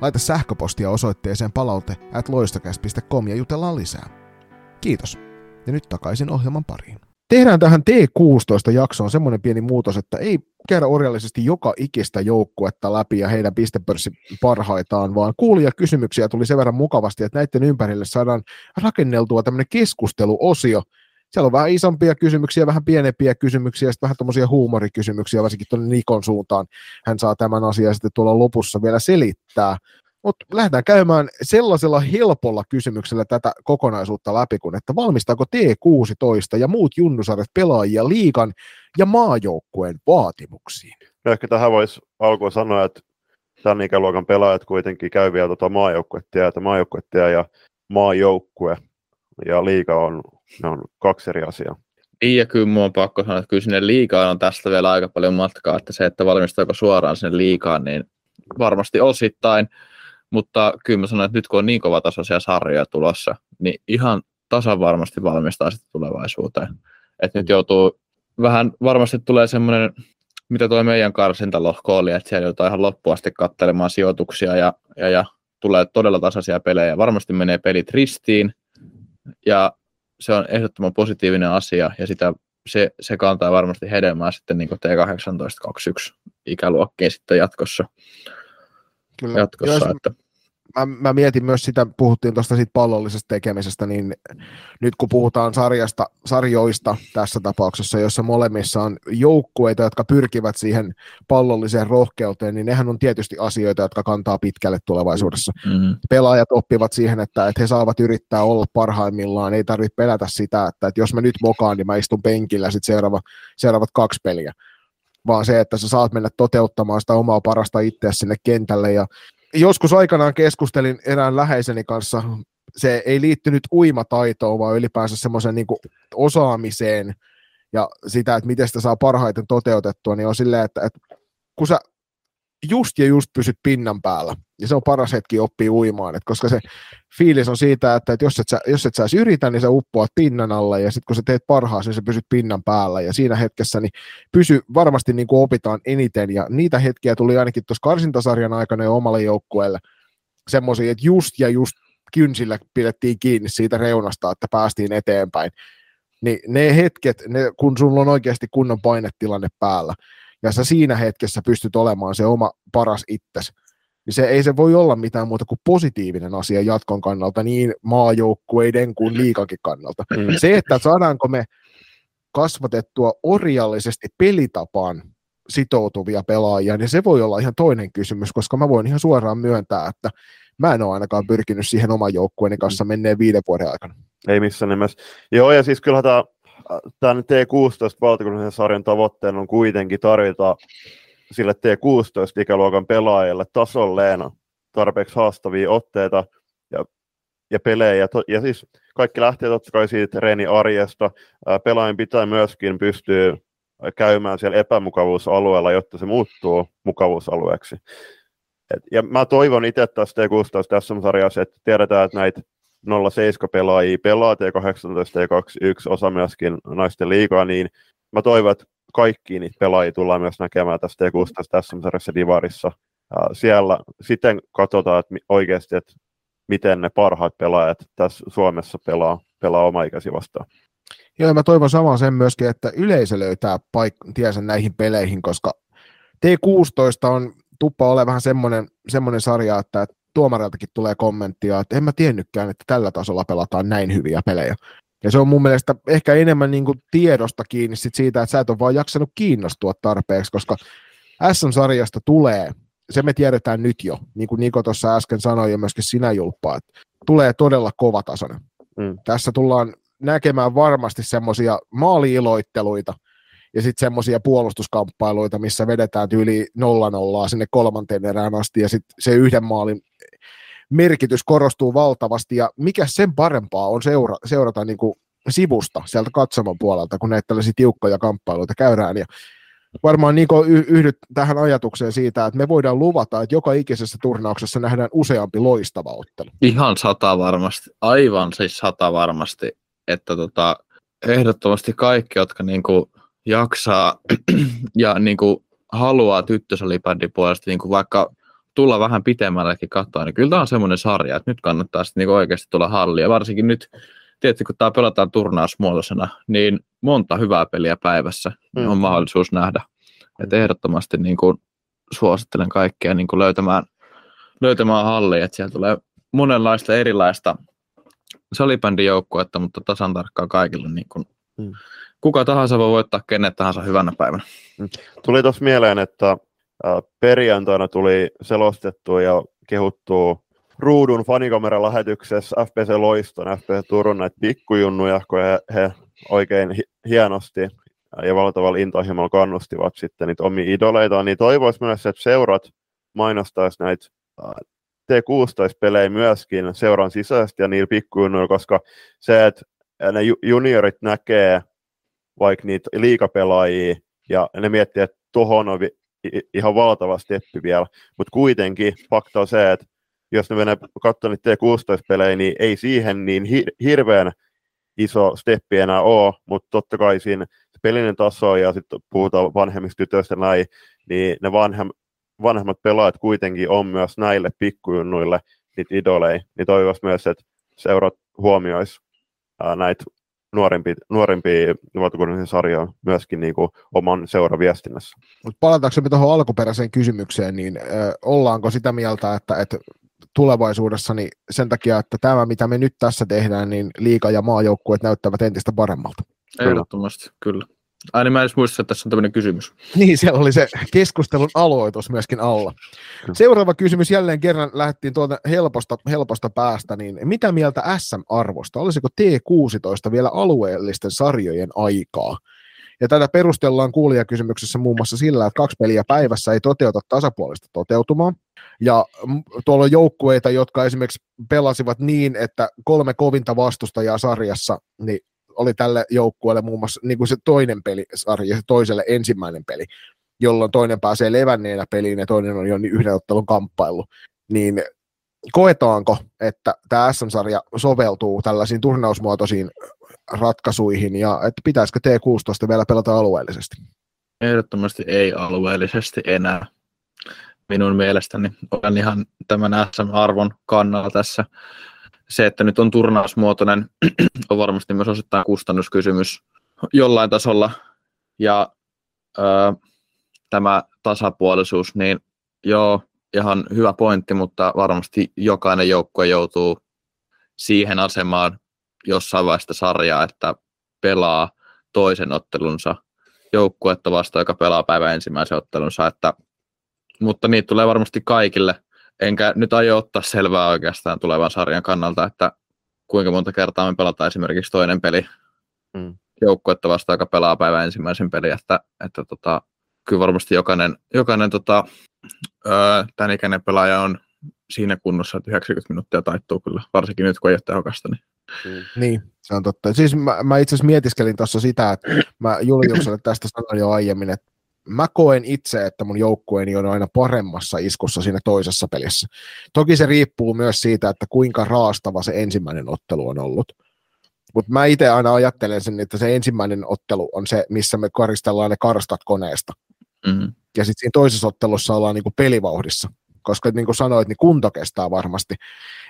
Laita sähköpostia osoitteeseen palaute at ja jutellaan lisää. Kiitos. Ja nyt takaisin ohjelman pariin. Tehdään tähän T16-jaksoon semmoinen pieni muutos, että ei käydä orjallisesti joka ikistä joukkuetta läpi ja heidän pistepörssi parhaitaan, vaan kuulia kysymyksiä tuli sen verran mukavasti, että näiden ympärille saadaan rakenneltua tämmöinen keskusteluosio, siellä on vähän isompia kysymyksiä, vähän pienempiä kysymyksiä ja sitten vähän tuommoisia huumorikysymyksiä, varsinkin tuonne Nikon suuntaan. Hän saa tämän asian sitten tuolla lopussa vielä selittää. Mutta lähdetään käymään sellaisella helpolla kysymyksellä tätä kokonaisuutta läpi, kun että valmistaako T16 ja muut junnusarjat pelaajia liikan ja maajoukkueen vaatimuksiin? No ehkä tähän voisi alkuun sanoa, että tämän ikäluokan pelaajat kuitenkin käy vielä tuota maajoukkuettia, että ja maajoukkue ja liiga on ne on kaksi eri asiaa. Niin, ja kyllä minun on pakko sanoa, että kyllä sinne liikaan on tästä vielä aika paljon matkaa, että se, että valmistaako suoraan sinne liikaan, niin varmasti osittain, mutta kyllä mä sanon, että nyt kun on niin kova tasoisia sarjoja tulossa, niin ihan tasan varmasti valmistaa sitten tulevaisuuteen. Että nyt joutuu vähän, varmasti tulee semmoinen, mitä tuo meidän karsintalohko oli, että siellä joutuu ihan loppuun asti katselemaan sijoituksia ja, ja, ja tulee todella tasaisia pelejä. Varmasti menee pelit ristiin ja se on ehdottoman positiivinen asia ja sitä, se, se kantaa varmasti hedelmää sitten niin T18-21 ikäluokkiin sitten jatkossa. Kyllä. jatkossa Jos, että, mä, mä mietin myös sitä, puhuttiin tuosta siitä pallollisesta tekemisestä, niin nyt kun puhutaan sarjasta, sarjoista tässä tapauksessa, jossa molemmissa on joukkueita, jotka pyrkivät siihen pallolliseen rohkeuteen, niin nehän on tietysti asioita, jotka kantaa pitkälle tulevaisuudessa. mm, Pelaajat oppivat siihen, että, että he saavat yrittää olla parhaimmillaan, ei tarvitse pelätä sitä, että, että jos mä nyt mokaan, niin mä istun penkillä sitten seuraava, seuraavat kaksi peliä. Vaan se, että sä saat mennä toteuttamaan sitä omaa parasta itseä sinne kentälle ja joskus aikanaan keskustelin erään läheiseni kanssa, se ei liittynyt uimataitoon, vaan ylipäänsä semmoisen niin osaamiseen. Ja sitä, että miten sitä saa parhaiten toteutettua, niin on silleen, että, että kun sä just ja just pysyt pinnan päällä, ja se on paras hetki oppia uimaan, että koska se fiilis on siitä, että, että jos, et sä, jos et sä edes yritä, niin sä uppoat pinnan alla, ja sitten kun sä teet parhaasi, niin sä pysyt pinnan päällä, ja siinä hetkessä niin pysy, varmasti niin kuin opitaan eniten, ja niitä hetkiä tuli ainakin tuossa karsintasarjan aikana jo omalle joukkueelle, semmoisia, että just ja just kynsillä pidettiin kiinni siitä reunasta, että päästiin eteenpäin. Niin ne hetket, ne, kun sulla on oikeasti kunnon painetilanne päällä, ja sä siinä hetkessä pystyt olemaan se oma paras itses, niin se ei se voi olla mitään muuta kuin positiivinen asia jatkon kannalta, niin maajoukkueiden kuin liikakin kannalta. Mm. Se, että saadaanko me kasvatettua orjallisesti pelitapaan sitoutuvia pelaajia, niin se voi olla ihan toinen kysymys, koska mä voin ihan suoraan myöntää, että mä en ole ainakaan pyrkinyt siihen oman joukkueeni kanssa menneen viiden vuoden aikana. Ei missään nimessä. Joo, ja siis kyllä tämä tämän T16 valtakunnallisen sarjan tavoitteena on kuitenkin tarjota sille T16-ikäluokan pelaajille tasolleen tarpeeksi haastavia otteita ja, ja pelejä. Ja siis kaikki lähtee totta kai siitä reeni arjesta. Pelaajien pitää myöskin pystyä käymään siellä epämukavuusalueella, jotta se muuttuu mukavuusalueeksi. Et, ja mä toivon itse tästä T16 tässä sarjassa, että tiedetään, että näitä 07 pelaajia pelaa T18 ja 21 osa myöskin naisten liikaa, niin mä toivon, että kaikki niitä pelaajia tullaan myös näkemään tästä T16 tässä sarjassa Divarissa. Siellä sitten katsotaan että oikeasti, että miten ne parhaat pelaajat tässä Suomessa pelaa, pelaa oma ikäsi vastaan. Joo, mä toivon samaa sen myöskin, että yleisö löytää paik- tiensä näihin peleihin, koska T16 on tuppa ole vähän semmoinen, semmoinen sarja, että tuomariltakin tulee kommenttia, että en mä tiennytkään, että tällä tasolla pelataan näin hyviä pelejä. Ja se on mun mielestä ehkä enemmän niin kuin tiedosta kiinni sit siitä, että sä et ole vaan jaksanut kiinnostua tarpeeksi, koska SM-sarjasta tulee, se me tiedetään nyt jo, niin kuin Niko tuossa äsken sanoi ja myöskin sinä Julppa, että tulee todella kovatasoinen. Mm. Tässä tullaan näkemään varmasti semmoisia maaliiloitteluita ja sitten semmoisia puolustuskamppailuita, missä vedetään tyyli nolla nollaa sinne kolmanteen erään asti ja sitten se yhden maalin merkitys korostuu valtavasti ja mikä sen parempaa on seura- seurata niin kuin sivusta sieltä katsomon puolelta, kun näitä tällaisia tiukkoja kamppailuita käydään ja varmaan niin yhdyt tähän ajatukseen siitä, että me voidaan luvata, että joka ikisessä turnauksessa nähdään useampi loistava ottelu. Ihan sata varmasti, aivan siis sata varmasti, että tota, ehdottomasti kaikki, jotka niinku jaksaa ja niinku haluaa tyttösalibändin puolesta niinku vaikka tulla vähän pitemmällekin katsoa, niin kyllä tämä on semmoinen sarja, että nyt kannattaa sitten niinku oikeasti tulla halliin. Ja varsinkin nyt, tietysti kun tämä pelataan turnausmuotoisena, niin monta hyvää peliä päivässä mm. on mahdollisuus nähdä. Että ehdottomasti niin kuin suosittelen kaikkia niin kuin löytämään, löytämään hallia, että siellä tulee monenlaista erilaista salibändijoukkuetta, mutta tasan tarkkaan kaikille niin kuin mm. Kuka tahansa voi voittaa kenet tahansa hyvänä päivänä. Mm. Tuli tuossa mieleen, että perjantaina tuli selostettua ja kehuttua ruudun fanikameran lähetyksessä FPC Loiston, FPC Turun näitä pikkujunnuja, kun he, he oikein hienosti ja valtavalla intohimolla kannustivat sitten niitä omia idoleitaan, niin toivoisi myös, että seurat mainostaisi näitä T16-pelejä myöskin seuran sisäisesti ja niillä pikkujunnuilla, koska se, että ne juniorit näkee vaikka niitä liikapelaajia ja ne miettii, että tuohon on ihan valtava steppi vielä, mutta kuitenkin fakta on se, että jos ne menee katsomaan niitä T16-pelejä, niin ei siihen niin hir- hirveän iso steppi enää ole, mutta totta kai siinä pelinen taso ja sitten puhutaan vanhemmista tytöistä näin, niin ne vanhem, vanhemmat pelaajat kuitenkin on myös näille pikkujunnuille niitä idoleja, niin toivoisi myös, että seurat huomioisi näitä nuorempia, nuorempia valtakunnallisia sarjoja myöskin niin kuin oman seuraviestinnässä. Mutta palataanko me tuohon alkuperäiseen kysymykseen, niin ö, ollaanko sitä mieltä, että, että tulevaisuudessa niin sen takia, että tämä mitä me nyt tässä tehdään, niin liika- ja maajoukkueet näyttävät entistä paremmalta? Ehdottomasti, kyllä. Ai niin mä en edes muista, että tässä on tämmöinen kysymys. Niin, siellä oli se keskustelun aloitus myöskin alla. Seuraava kysymys jälleen kerran lähdettiin tuolta helposta, helposta päästä, niin mitä mieltä SM-arvosta? Olisiko T16 vielä alueellisten sarjojen aikaa? Ja tätä perustellaan kuulijakysymyksessä muun muassa sillä, että kaksi peliä päivässä ei toteuta tasapuolista toteutumaa. Ja tuolla on joukkueita, jotka esimerkiksi pelasivat niin, että kolme kovinta vastustajaa sarjassa, niin oli tälle joukkueelle muun muassa niin kuin se toinen peli sarja, se toiselle ensimmäinen peli, jolloin toinen pääsee levänneenä peliin ja toinen on jo niin yhden ottelun kamppailu. Niin koetaanko, että tämä SM-sarja soveltuu tällaisiin turnausmuotoisiin ratkaisuihin ja että pitäisikö T16 vielä pelata alueellisesti? Ehdottomasti ei alueellisesti enää. Minun mielestäni olen ihan tämän SM-arvon kannalla tässä se, että nyt on turnausmuotoinen, on varmasti myös osittain kustannuskysymys jollain tasolla. Ja ö, tämä tasapuolisuus, niin joo, ihan hyvä pointti, mutta varmasti jokainen joukkue joutuu siihen asemaan jossain vaiheessa sarjaa, että pelaa toisen ottelunsa joukkuetta vastaan, joka pelaa päivän ensimmäisen ottelunsa, että, mutta niitä tulee varmasti kaikille – enkä nyt aio ottaa selvää oikeastaan tulevan sarjan kannalta, että kuinka monta kertaa me pelataan esimerkiksi toinen peli mm. joukkuetta vastaan, joka pelaa päivän ensimmäisen pelin, että, että tota, kyllä varmasti jokainen, jokainen tota, öö, tämän ikäinen pelaaja on siinä kunnossa, että 90 minuuttia taittuu kyllä, varsinkin nyt kun ei ole tehokasta. Niin. Mm. Niin, se on totta. Siis mä, mä itse asiassa mietiskelin tuossa sitä, että mä Juliukselle tästä sanoin jo aiemmin, että mä koen itse, että mun joukkueeni on aina paremmassa iskussa siinä toisessa pelissä. Toki se riippuu myös siitä, että kuinka raastava se ensimmäinen ottelu on ollut. Mutta mä itse aina ajattelen sen, että se ensimmäinen ottelu on se, missä me karistellaan ne karstat koneesta. Mm-hmm. Ja sitten siinä toisessa ottelussa ollaan niinku pelivauhdissa koska niin kuin sanoit, niin kunto kestää varmasti.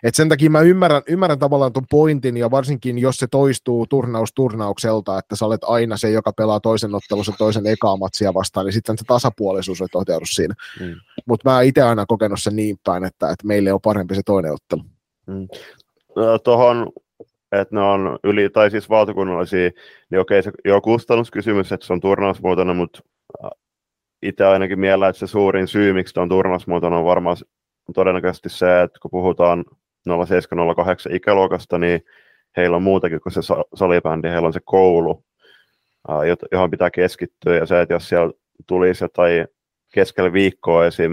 Et sen takia mä ymmärrän, ymmärrän tavallaan tuon pointin, ja varsinkin jos se toistuu turnaus turnaukselta, että sä olet aina se, joka pelaa toisen ottelussa toisen ekaa matsia vastaan, niin sitten se tasapuolisuus ei toteudu siinä. Mm. Mutta mä itse aina kokenut sen niin päin, että, että meille on parempi se toinen ottelu. Mm. No, Tuohon että ne on yli, tai siis valtakunnallisia, niin okei, se jo kustannuskysymys, että se on turnausmuotoinen, mutta itse ainakin miellä, että se suurin syy, miksi on turnasmuotoinen, on varmaan todennäköisesti se, että kun puhutaan 0708 ikäluokasta, niin heillä on muutakin kuin se salibändi, heillä on se koulu, johon pitää keskittyä, ja se, että jos siellä tulisi jotain keskellä viikkoa esim.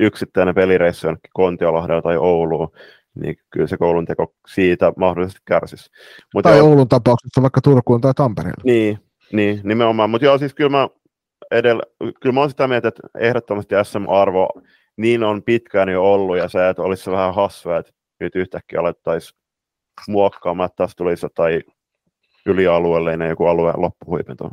yksittäinen pelireissu jonnekin Kontiolahdella tai Ouluun, niin kyllä se koulun teko siitä mahdollisesti kärsisi. Mut tai joo, Oulun tapauksessa vaikka Turkuun tai Tampereelle. Niin, niin nimenomaan. Mutta joo, siis kyllä mä edellä, kyllä mä olen sitä mieltä, että ehdottomasti SM-arvo niin on pitkään jo ollut, ja se, että olisi vähän hassua, että nyt yhtäkkiä alettaisiin muokkaamaan, että tässä tulisi jotain ylialueellinen joku alueen loppuhuipento.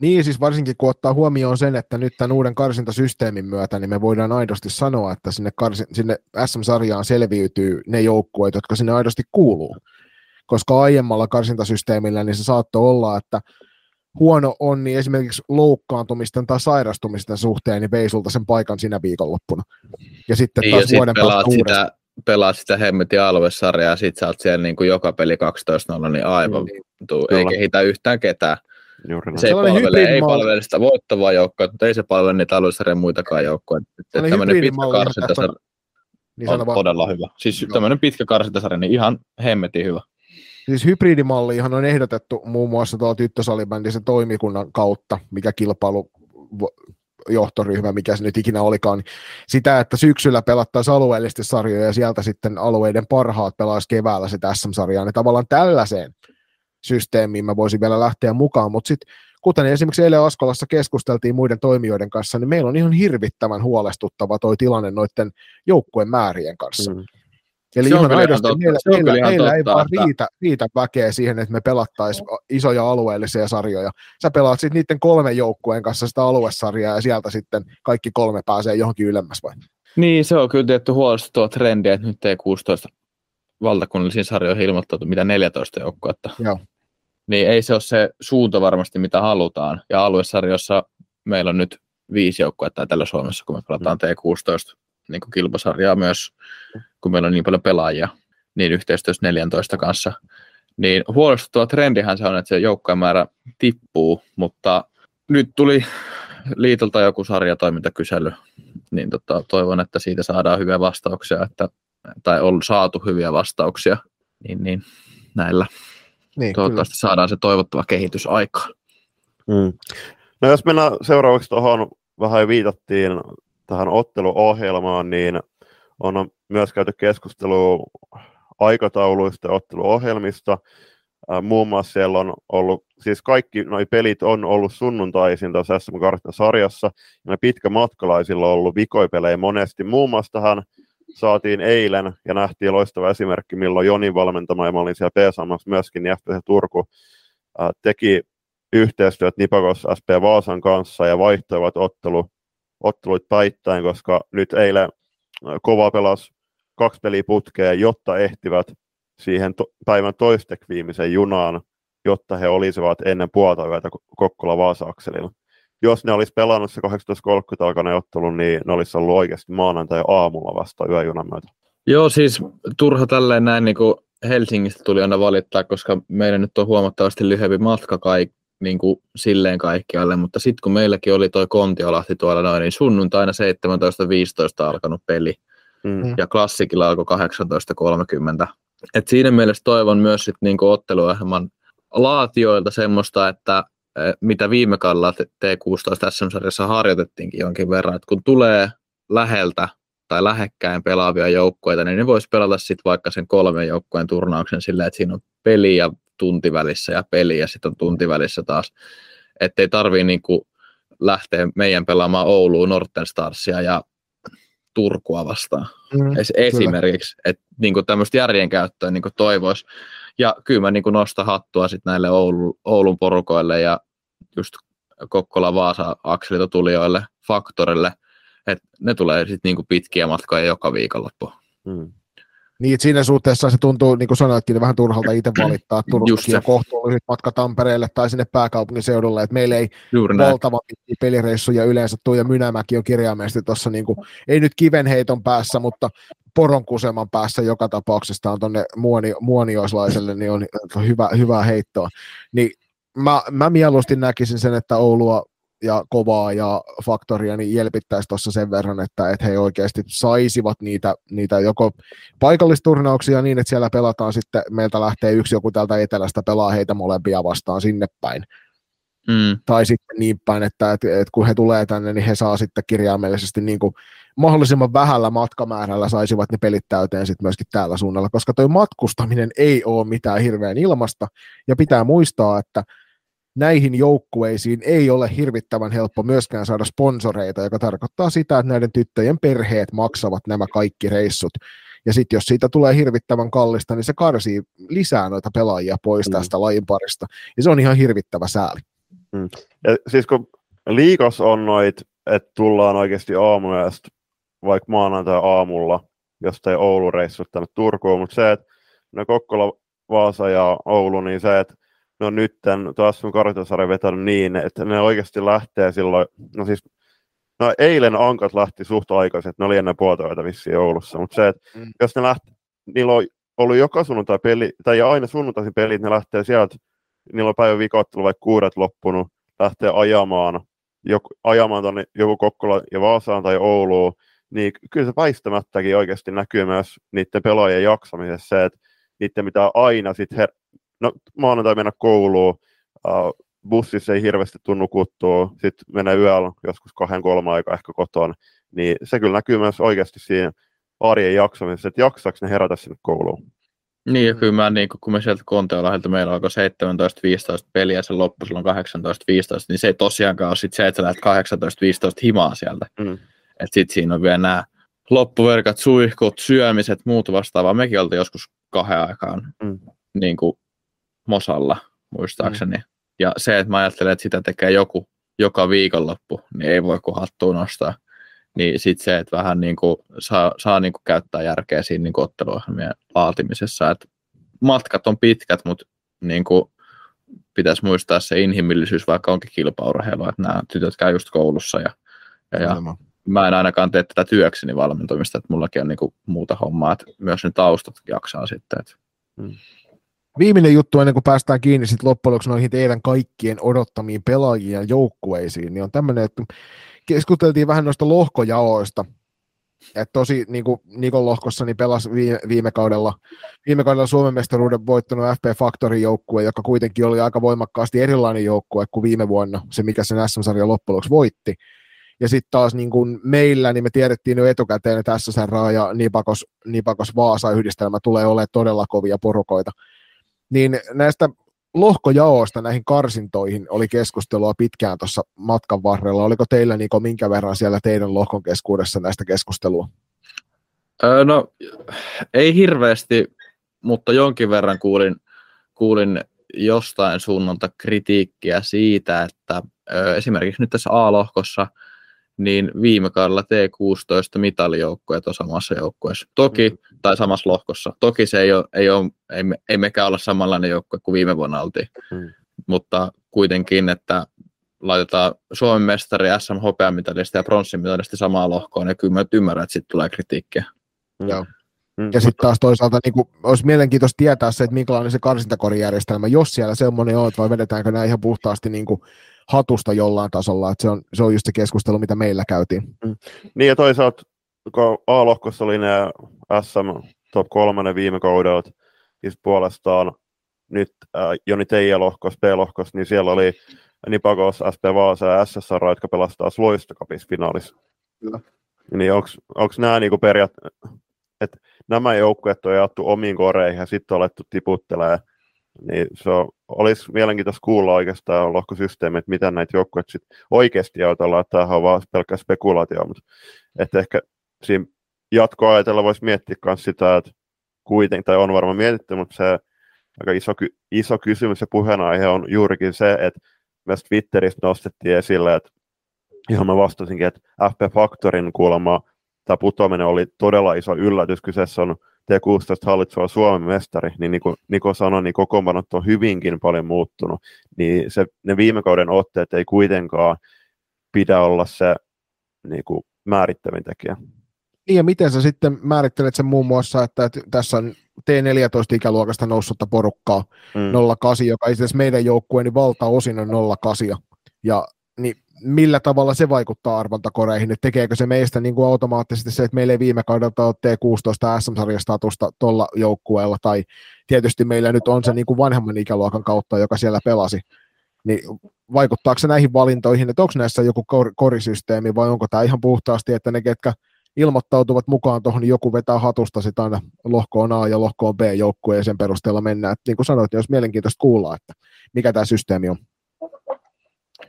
Niin, siis varsinkin kun ottaa huomioon sen, että nyt tämän uuden karsintasysteemin myötä, niin me voidaan aidosti sanoa, että sinne, karsi, sinne SM-sarjaan selviytyy ne joukkueet, jotka sinne aidosti kuuluu. Koska aiemmalla karsintasysteemillä niin se saattoi olla, että huono on, niin esimerkiksi loukkaantumisten tai sairastumisten suhteen, niin vei sulta sen paikan sinä viikonloppuna. Ja sitten niin, taas ja vuoden sit pelaat sitä, pelaat sitä hemmetin aluesarjaa, ja sit sä oot siellä niin kuin joka peli 12-0, niin aivan niin, tuu, ei kehitä yhtään ketään. Juuri se ei palvele, ei palvele sitä voittavaa joukkoa, mutta ei se palvele niitä aluesarjan muitakaan joukkoja. Tämmöinen pitkä karsintasarja niin on todella hyvä. Siis no. tämmöinen pitkä karsintasarja, niin ihan hemmetin hyvä. Siis hybridimallihan on ehdotettu muun muassa tuolla tyttösalibändisen toimikunnan kautta, mikä kilpailu johtoryhmä, mikä se nyt ikinä olikaan, niin sitä, että syksyllä pelattaisiin alueellisesti sarjoja ja sieltä sitten alueiden parhaat pelaisi keväällä sitä SM-sarjaa, niin tavallaan tällaiseen systeemiin mä voisin vielä lähteä mukaan, mutta sitten kuten esimerkiksi eilen Askolassa keskusteltiin muiden toimijoiden kanssa, niin meillä on ihan hirvittävän huolestuttava toi tilanne noiden joukkueen määrien kanssa. Mm. Eli Se on ihan aidosti totta. meillä, Se on meillä, ihan meillä ei totta, vaan että- riitä, riitä väkeä siihen, että me pelattaisiin isoja alueellisia sarjoja. Sä pelaat sitten niiden kolmen joukkueen kanssa sitä aluesarjaa ja sieltä sitten kaikki kolme pääsee johonkin ylemmäs vai? Niin, se on kyllä tietty huolestuttava trendi, että nyt ei 16 valtakunnallisiin sarjoihin ilmoittautu mitä 14 joukkuetta. Joo. Niin ei se ole se suunta varmasti, mitä halutaan. Ja aluesarjossa meillä on nyt viisi joukkuetta tällä Suomessa, kun me pelataan T16 niin kuin kilpasarjaa myös, kun meillä on niin paljon pelaajia, niin yhteistyössä 14 kanssa. Niin huolestuttava trendihän se on, että se joukkojen määrä tippuu, mutta nyt tuli liitolta joku sarjatoimintakysely, niin tota, toivon, että siitä saadaan hyviä vastauksia, että, tai on saatu hyviä vastauksia, niin, niin näillä Niin, toivottavasti saadaan se toivottava kehitys aikaan. Mm. No jos mennään seuraavaksi tuohon, vähän jo viitattiin tähän otteluohjelmaan, niin on myös käyty keskustelua aikatauluista ja otteluohjelmista. Ää, Muun muassa siellä on ollut, siis kaikki nuo pelit on ollut sunnuntaisin tässä SM sarjassa, ja ne pitkämatkalaisilla on ollut vikoipelejä monesti. Muun muassa tähän saatiin eilen, ja nähtiin loistava esimerkki, milloin Jonin valmentama, ja mä olin siellä PSAmassa myöskin, niin FPC Turku ää, teki yhteistyöt Nipakos SP Vaasan kanssa ja vaihtoivat ottelu, otteluit päittäin, koska nyt eilen kova pelas kaksi peliä putkeen, jotta ehtivät siihen to- päivän toistek viimeisen junaan, jotta he olisivat ennen puolta yötä Ko- Kokkola-Vaasa-akselilla. Jos ne olisi pelannut se 18.30 alkainen ottelu, niin ne olisi ollut oikeasti maanantai-aamulla vasta yöjunan myötä. Joo, siis turha tälleen näin niin kuin Helsingistä tuli aina valittaa, koska meillä nyt on huomattavasti lyhyempi matka kaik, niin kuin silleen kaikkialle, mutta sitten kun meilläkin oli toi Kontiolahti tuolla noin, niin sunnuntaina 17.15 alkanut peli, Mm. ja klassikilla alkoi 18.30. Et siinä mielessä toivon myös sit niinku otteluohjelman laatioilta semmoista, että eh, mitä viime kaudella T- T16 SM-sarjassa harjoitettiinkin jonkin verran, että kun tulee läheltä tai lähekkäin pelaavia joukkueita, niin ne voisi pelata sitten vaikka sen kolmen joukkueen turnauksen silleen, että siinä on peli ja tunti välissä ja peli ja sitten on tunti välissä taas. Että ei tarvii niinku lähteä meidän pelaamaan Ouluun Norten Starsia ja Turkua vastaan. Mm. Es, esimerkiksi, että niinku tämmöistä järjen käyttöä niinku toivoisi. Ja kyllä mä niinku nostan hattua sit näille Oulun, Oulun porukoille ja just Kokkola-Vaasa-akselilta tulijoille, Faktorille, että ne tulee sitten niinku pitkiä matkoja joka viikonloppu. Mm. Niin, siinä suhteessa se tuntuu, niin kuin sanoitkin, vähän turhalta itse valittaa. Turustakin on kohtuulliset matka Tampereelle tai sinne pääkaupunkiseudulle, että meillä ei Juuri pitkiä pelireissuja yleensä. Tuija Mynämäki on kirjaimellisesti tuossa, niin kuin, ei nyt kivenheiton päässä, mutta poronkuseman päässä joka tapauksessa on tuonne muoni, muonioislaiselle, niin on hyvä, hyvää heittoa. Niin mä, mä mieluusti näkisin sen, että Oulua ja kovaa ja faktoria niin jelpittäisi tuossa sen verran, että, että he oikeasti saisivat niitä, niitä joko paikallisturnauksia niin, että siellä pelataan sitten, meiltä lähtee yksi joku täältä etelästä pelaa heitä molempia vastaan sinne päin Mm. tai sitten niin päin, että, että, että kun he tulee tänne, niin he saa sitten kirjaimellisesti niin kuin mahdollisimman vähällä matkamäärällä saisivat ne pelit täyteen sitten myöskin täällä suunnalla, koska tuo matkustaminen ei ole mitään hirveän ilmasta, ja pitää muistaa, että näihin joukkueisiin ei ole hirvittävän helppo myöskään saada sponsoreita, joka tarkoittaa sitä, että näiden tyttöjen perheet maksavat nämä kaikki reissut. Ja sitten jos siitä tulee hirvittävän kallista, niin se karsii lisää noita pelaajia pois Mm. tästä lajin parista. Ja se on ihan hirvittävä sääli. Ja siis kun liikas on noit, että tullaan oikeasti aamuyöstä vaikka maanantai aamulla, jos ei Oulu reissut tänne Turkuun, mutta se, että ne Kokkola, Vaasa ja Oulu, niin se, että ne on nyt taas sun kartasarja vetänyt niin, että ne oikeasti lähtee silloin, no siis No eilen Ankat lähti suht aikaisin, että ne oli ennen puolta vissiin Oulussa, mutta se, että Mm. jos ne lähti, niillä on ollut joka sunnuntai peli, tai aina sunnuntaisin pelit, ne lähtee sieltä, niillä on päivän vikottelu vaikka kuudet loppunut, lähtee ajamaan, joku, ajamaan tuonne joku Kokkola ja Vaasaan tai Ouluun, niin kyllä se väistämättäkin oikeasti näkyy myös niiden pelaajien jaksamisessa se, että niiden pitää aina sitten, her- no maanantai mennä kouluun, uh, bussissa ei hirveästi tunnu kuttua, sitten menee yöllä joskus kahden kolme aikaa ehkä kotona, niin se kyllä näkyy myös oikeasti siinä arjen jaksamisessa, että jaksaako ne herätä sinne kouluun. Niin, ja kyllä mä, niin kun me sieltä Konteolahdelta meillä alkoi 17-15 peliä ja se loppui silloin 18-15, niin se ei tosiaankaan ole sit se, että sä lähdet 18-15 himaa sieltä. Mm. Että sitten siinä on vielä nämä loppuverkat, suihkut, syömiset, muut vastaavaa. Mekin oltiin joskus kahden aikaan Mm. niin kuin Mosalla, muistaakseni. Ja se, että mä ajattelen, että sitä tekee joku joka viikonloppu, niin ei voi kuin hattua nostaa. Niin sitten se, että vähän niin kuin saa, saa niin kuin käyttää järkeä siinä niin kuin otteluohjelmien laatimisessa. Et matkat on pitkät, mutta niin kuin pitäisi muistaa se inhimillisyys, vaikka onkin kilpaurheilua, että nämä tytöt käy just koulussa ja, ja, ja mä en ainakaan tee tätä työkseni valmentumista, että mullakin on niinku muuta hommaa, että myös ne taustat jaksaa sitten. Että Viimeinen juttu ennen kuin päästään kiinni sit loppujen lopuksi noihin teidän kaikkien odottamiin pelaajien ja joukkueisiin, niin on tämmöinen, että keskusteltiin vähän noista lohkojaoista. Et tosi niin kuin Nikon lohkossa niin pelasi viime, viime, kaudella, viime kaudella Suomen mestaruuden voittanut FP Factorin joukkue, joka kuitenkin oli aika voimakkaasti erilainen joukkue kuin viime vuonna, se mikä sen SM-sarjan loppujen voitti. Ja sitten taas niin kuin meillä, niin me tiedettiin jo etukäteen, että SSR ja Nipakos, Nipakos Vaasa yhdistelmä tulee olemaan todella kovia porukoita. Niin näistä lohkojaoista näihin karsintoihin oli keskustelua pitkään tuossa matkan varrella. Oliko teillä Niko minkä verran siellä teidän lohkon keskuudessa näistä keskustelua? Öö, no, ei hirveästi, mutta jonkin verran kuulin, kuulin jostain suunnalta kritiikkiä siitä, että ö, esimerkiksi nyt tässä A-lohkossa, niin viime kaudella T16 mitalijoukkueet on samassa joukkueessa. Toki, mm. tai samassa lohkossa. Toki se ei, ole, ei, ole, ei, me, ei mekään olla samanlainen joukkue kuin viime vuonna oltiin. Mm. Mutta kuitenkin, että laitetaan Suomen mestari, SM hopeamitalista ja pronssimitalista samaan lohkoon, ja kyllä mä ymmärrän, että sitten tulee kritiikkiä. Mm. Joo. Mm. Ja sitten taas toisaalta niin kuin, olisi mielenkiintoista tietää se, että minkälainen se karsintakorijärjestelmä, jos siellä semmoinen on, vai vedetäänkö nämä ihan puhtaasti niin kuin hatusta jollain tasolla, että se on, se on just se keskustelu, mitä meillä käytiin. Niin ja toisaalta, kun A-lohkossa oli ne SM top 3 ne viime kaudet, ja sit puolestaan nyt äh, Joni Teija lohkos, B-lohkos, niin siellä oli Nipakos, SP Vaasa ja SSR, jotka pelastaa Loistokapissa finaalissa. Kyllä. Niin onko nämä niinku periaat, että nämä joukkueet on jaettu omiin koreihin ja sitten alettu tiputtelee, niin se on, olisi mielenkiintoista kuulla oikeastaan lohkosysteemi, että miten näitä joukkueet sitten oikeasti ajatellaan, että tämähän on vaan pelkkä spekulaatio, mutta että ehkä siinä jatkoajatella voisi miettiä myös sitä, että kuitenkin, tai on varmaan mietitty, mutta se aika iso, iso kysymys ja puheenaihe on juurikin se, että myös Twitterissä nostettiin esille, että ihan mä vastasinkin, että FP Factorin kuulemma tämä putoaminen oli todella iso yllätys. Kyseessä on T16 hallitseva Suomen mestari, niin, niin kuin Niko sanoi, niin kokoonpanot on hyvinkin paljon muuttunut. Niin se, ne viime kauden otteet ei kuitenkaan pidä olla se niin kuin määrittävin tekijä. Niin ja miten sä sitten määrittelet sen muun muassa, että, tässä on T14-ikäluokasta noussutta porukkaa, Mm. 08, joka itse asiassa meidän joukkueen niin valtaosin on 08. Ja niin millä tavalla se vaikuttaa arvontakoreihin, että tekeekö se meistä niin kuin automaattisesti se, että meillä ei viime kaudelta ole T16 SM-sarjastatusta tuolla joukkueella, tai tietysti meillä nyt on se niin kuin vanhemman ikäluokan kautta, joka siellä pelasi, niin vaikuttaako se näihin valintoihin, että onko näissä joku kor- korisysteemi, vai onko tämä ihan puhtaasti, että ne, ketkä ilmoittautuvat mukaan tuohon, niin joku vetää hatusta sitä aina lohkoon A ja lohkoon B joukkueen ja sen perusteella mennään. Et niin kuin sanoit, niin olisi mielenkiintoista kuulla, että mikä tämä systeemi on.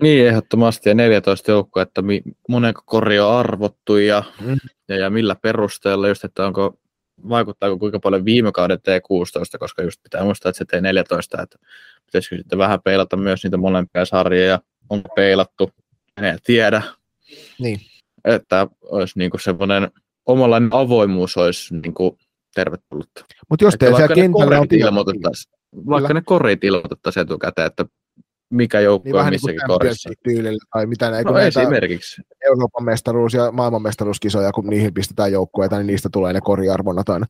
Niin, ehdottomasti. Ja 14 joukkoa, että mi- monenko kori on arvottu ja, Mm. ja, ja millä perusteella, just, että onko, vaikuttaako kuinka paljon viime kauden T16, koska just pitää muistaa, että se T14, että pitäisikö sitten vähän peilata myös niitä molempia sarjoja, onko peilattu, en tiedä. Niin. Että olisi niinku semmoinen omanlainen avoimuus olisi niinku tervetullut. Mutta jos teillä siellä kentällä on vaikka ne korit ilmoitettaisiin etukäteen, että mikä joukkue niin vähän niin missäkin korissa. tyylillä, tai mitä kun No esimerkiksi. Euroopan mestaruus- ja maailmanmestaruuskisoja, kun niihin pistetään joukkueita, niin niistä tulee ne koriarvonnat aina.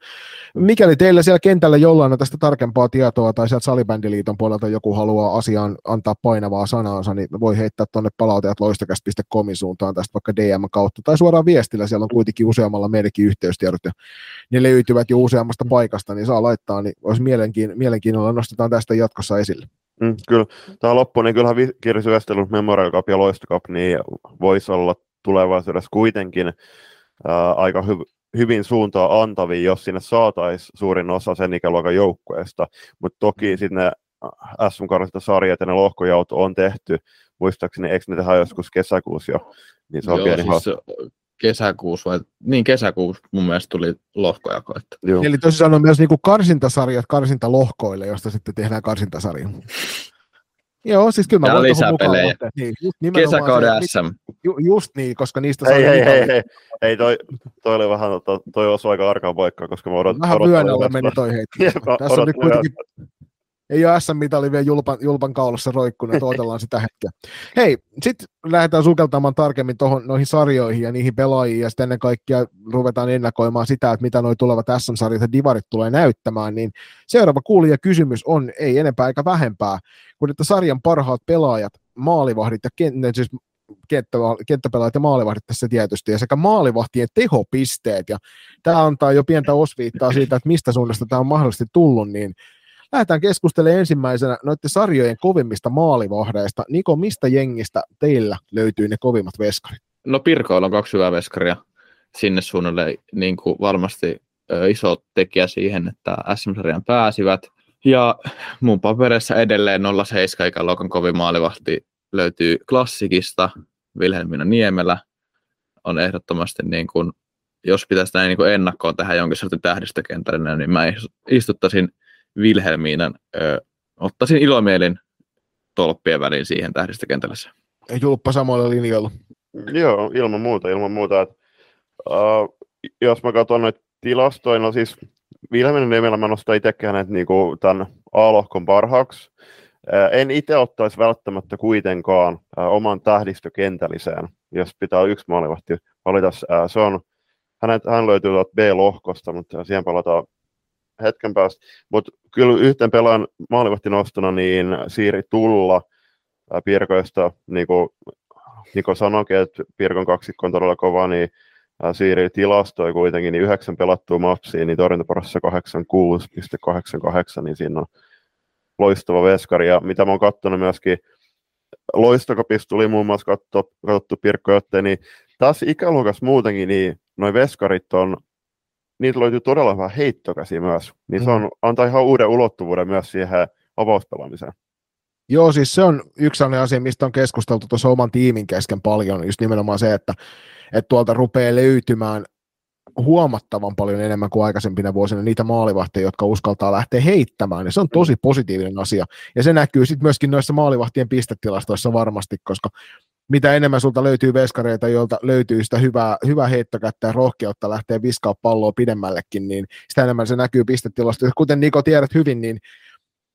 Mikäli teillä siellä kentällä jollain on tästä tarkempaa tietoa, tai sieltä Salibändiliiton puolelta joku haluaa asiaan antaa painavaa sanaansa, niin voi heittää tuonne palautajat loistakäst.comin suuntaan tästä vaikka DM kautta, tai suoraan viestillä, siellä on kuitenkin useammalla meidänkin yhteystiedot, ja ne löytyvät jo useammasta paikasta, niin saa laittaa, niin olisi mielenkiin, mielenkiinnolla nostetaan tästä jatkossa esille. Mm, kyllä. Tämä loppu, niin kyllähän kirjasyöstely, Memorial Cup ja Loisto Cup, niin voisi olla tulevaisuudessa kuitenkin ää, aika hy- hyvin suuntaa antavia, jos sinne saataisiin suurin osa sen ikäluokan joukkueesta. Mutta toki sitten ne sm sarjat ja ne lohkojaut on tehty, muistaakseni, eikö ne tehdä joskus kesäkuussa jo, niin se on Joo, pieni siis kesäkuussa vai, niin kesäkuussa mun mielestä tuli lohkojako. Että. Joo. Eli toisin sanoen myös niin kuin karsintasarjat karsintalohkoille, josta sitten tehdään karsintasarja. Joo, siis kyllä mä voin tuohon mukaan lähteä. Niin, just Kesäkauden se, SM. ju, just niin, koska niistä saa hei, hei, mitali. hei. Ei, toi, toi oli vähän, toi osui aika arkaan paikkaan, koska mä odot, Vähän vyön alle meni toi heitti. Tässä on nyt odotin kuitenkin, ei ole SM-mitali vielä julpan, julpan kaulassa roikkunut, odotellaan sitä hetkeä. Hei, sitten lähdetään sukeltamaan tarkemmin tohon, noihin sarjoihin ja niihin pelaajiin, ja sitten ennen kaikkea ruvetaan ennakoimaan sitä, että mitä noi tulevat SM-sarjat ja divarit tulee näyttämään, niin seuraava kuulija kysymys on, ei enempää eikä vähempää, kun että sarjan parhaat pelaajat, maalivahdit ja ken, ne siis kenttä, kenttäpelaajat ja maalivahdit tässä tietysti, ja sekä maalivahtien tehopisteet, ja tämä antaa jo pientä osviittaa siitä, että mistä suunnasta tämä on mahdollisesti tullut, niin lähdetään keskustelemaan ensimmäisenä noiden sarjojen kovimmista maalivahdeista. Niko, mistä jengistä teillä löytyy ne kovimmat veskarit? No Pirkoilla on kaksi hyvää veskaria sinne suunnalle niin kuin varmasti ö, iso tekijä siihen, että SM-sarjan pääsivät. Ja mun paperissa edelleen 07 ikäluokan kovin maalivahti löytyy klassikista. Vilhelmina Niemelä on ehdottomasti, niin kuin, jos pitäisi näin niin kuin ennakkoon tähän jonkin sortin tähdistökentällä, niin mä istuttaisin Vilhelmiinan, ö, ottaisin ilomielin tolppien väliin siihen tähdistökentällä. Julppa samoilla linjoilla. Joo, ilman muuta, ilman muuta. Et, uh, jos mä katson noita tilastoja, no siis Vilhelminen nimellä mä nostan itsekään näitä niinku tämän A-lohkon parhaaksi. En itse ottaisi välttämättä kuitenkaan oman tähdistökentälliseen, jos pitää yksi maalivahti valita. Se on, hänet, hän löytyy tuolta B-lohkosta, mutta siihen palataan hetken päästä. Mutta kyllä yhten pelaajan maalivahti nostona, niin Siiri Tulla Pirkoista, niin kuin Niko sanoikin, että Pirkon kaksikko on todella kova, niin Siiri tilastoi kuitenkin niin yhdeksän pelattua mapsia, niin torjuntaporassa 86,88, niin siinä on loistava veskari. Ja mitä mä oon katsonut myöskin, Loistokopissa tuli muun muassa katso, katsottu Pirkko Jotte, niin tässä ikäluokassa muutenkin, niin noi veskarit on, niitä löytyy todella hyvä heittokäsi myös. Niin se on, antaa ihan uuden ulottuvuuden myös siihen avauspelaamiseen. Joo, siis se on yksi sellainen asia, mistä on keskusteltu tuossa oman tiimin kesken paljon, just nimenomaan se, että, että tuolta rupeaa löytymään huomattavan paljon enemmän kuin aikaisempina vuosina niitä maalivahteja, jotka uskaltaa lähteä heittämään, ja se on tosi positiivinen asia, ja se näkyy sitten myöskin noissa maalivahtien pistetilastoissa varmasti, koska mitä enemmän sulta löytyy veskareita, joilta löytyy sitä hyvää, hyvää heittokättä ja rohkeutta lähteä viskaa palloa pidemmällekin, niin sitä enemmän se näkyy pistetilastoissa. Kuten Niko tiedät hyvin, niin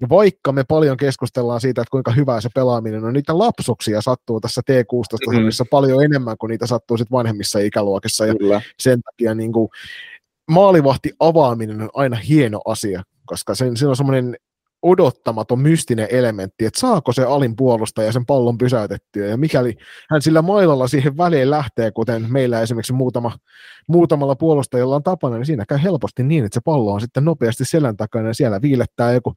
vaikka me paljon keskustellaan siitä, että kuinka hyvää se pelaaminen on, niitä lapsuksia sattuu tässä T16 mm. paljon enemmän kuin niitä sattuu sit vanhemmissa ikäluokissa, ja Kyllä. sen takia niin kuin, maalivahti avaaminen on aina hieno asia, koska sen, siinä on semmoinen odottamaton mystinen elementti, että saako se alin puolustaja sen pallon pysäytettyä, ja mikäli hän sillä mailalla siihen väliin lähtee, kuten meillä esimerkiksi muutama, muutamalla puolustajalla on tapana, niin siinä käy helposti niin, että se pallo on sitten nopeasti selän takana, ja siellä viilettää joku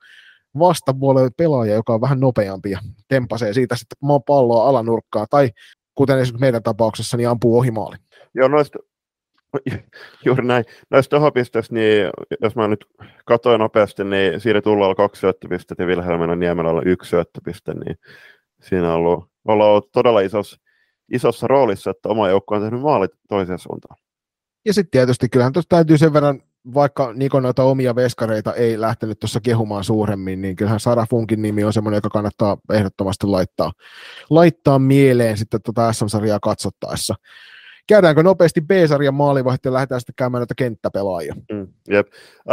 vastapuolelle pelaaja, joka on vähän nopeampi, ja tempasee siitä sitten palloa alanurkkaa, tai kuten esimerkiksi meidän tapauksessa, niin ampuu ohi maali. Joo, noista, juuri näin. Noista tehopisteistä, niin jos mä nyt katsoin nopeasti, niin Siiri Tullalla kaksi syöttöpistettä ja Vilhelmina Niemelällä yksi syöttöpiste, niin siinä on ollut, ollaan ollut todella isossa, isossa roolissa, että oma joukko on tehnyt maalit toiseen suuntaan. Ja sitten tietysti kyllähän tuossa täytyy sen verran, vaikka Niko noita omia veskareita ei lähtenyt tuossa kehumaan suuremmin, niin kyllähän Sara Funkin nimi on semmoinen, joka kannattaa ehdottomasti laittaa, laittaa mieleen sitten tuota SM-sarjaa katsottaessa. Käydäänkö nopeasti B-sarjan maalivahti ja lähdetään sitten käymään näitä kenttäpelaajia? Mm, jep.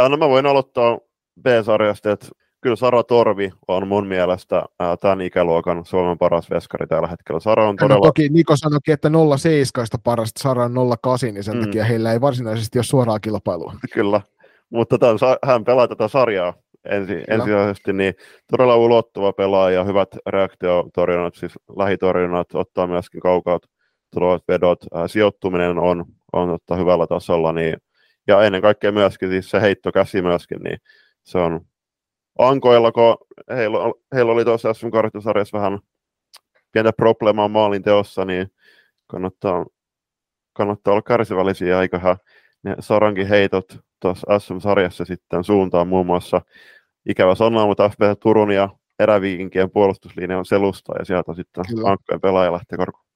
No mä voin aloittaa B-sarjasta, että kyllä Sara Torvi on mun mielestä ää, tämän ikäluokan Suomen paras veskari tällä hetkellä. Sara on No, todella... toki Niko sanoikin, että 07 parasta Sara on 08, niin sen Mm. takia heillä ei varsinaisesti ole suoraa kilpailua. Kyllä, mutta tämän, hän pelaa tätä sarjaa ensi, ensisijaisesti, niin todella ulottuva pelaaja, hyvät reaktiotorjunnat, siis lähitorjunnat, ottaa myöskin kaukaa tulevat vedot, ää, sijoittuminen on, on ottaa hyvällä tasolla, niin, ja ennen kaikkea myöskin siis se heittokäsi myöskin, niin se on ankoilla, kun heillä, heillä oli tuossa SM sarjassa vähän pientä probleemaa maalin teossa, niin kannattaa, kannattaa olla kärsivällisiä, eiköhän ne Sarankin heitot tuossa SM-sarjassa sitten suuntaan muun muassa ikävä sanoa, mutta FP Turun ja eräviikinkien puolustuslinja on selusta ja sieltä sitten ankkojen pelaaja lähtee korkuun.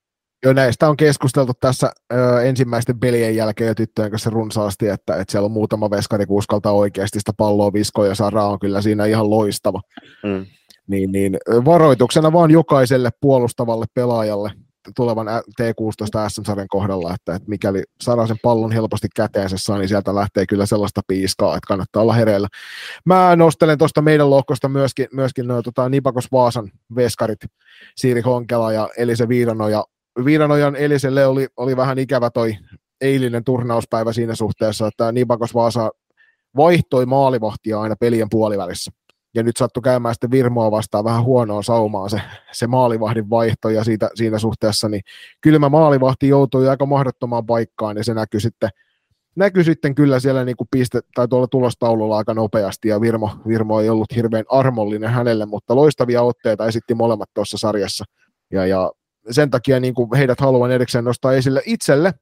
Jo näistä on keskusteltu tässä ö, ensimmäisten pelien jälkeen jo tyttöjen kanssa runsaasti, että, että siellä on muutama veskari, kun uskaltaa oikeasti sitä palloa viskoa ja Sara on kyllä siinä ihan loistava. Mm. Niin, niin varoituksena vaan jokaiselle puolustavalle pelaajalle tulevan T16 SM-sarjan kohdalla, että, että mikäli saadaan sen pallon helposti käteensä saa, niin sieltä lähtee kyllä sellaista piiskaa, että kannattaa olla hereillä. Mä nostelen tuosta meidän lohkosta myöskin, myöskin noin tota, Nipakos Vaasan veskarit, Siiri Honkela ja Elise Viiranoja. Viiranojan Eliselle oli, oli vähän ikävä toi eilinen turnauspäivä siinä suhteessa, että Nipakos Vaasa vaihtoi maalivahtia aina pelien puolivälissä. Ja nyt sattui käymään sitten Virmoa vastaan vähän huonoa saumaan se, se maalivahdin vaihto, ja siitä, siinä suhteessa niin kylmä maalivahti joutui aika mahdottomaan paikkaan, ja se näkyy sitten, näkyy sitten kyllä siellä niin kuin piste, tai tuolla tulostaululla aika nopeasti, ja Virmo, Virmo ei ollut hirveän armollinen hänelle, mutta loistavia otteita esitti molemmat tuossa sarjassa, ja, ja sen takia niin kuin heidät haluan erikseen nostaa esille itselle,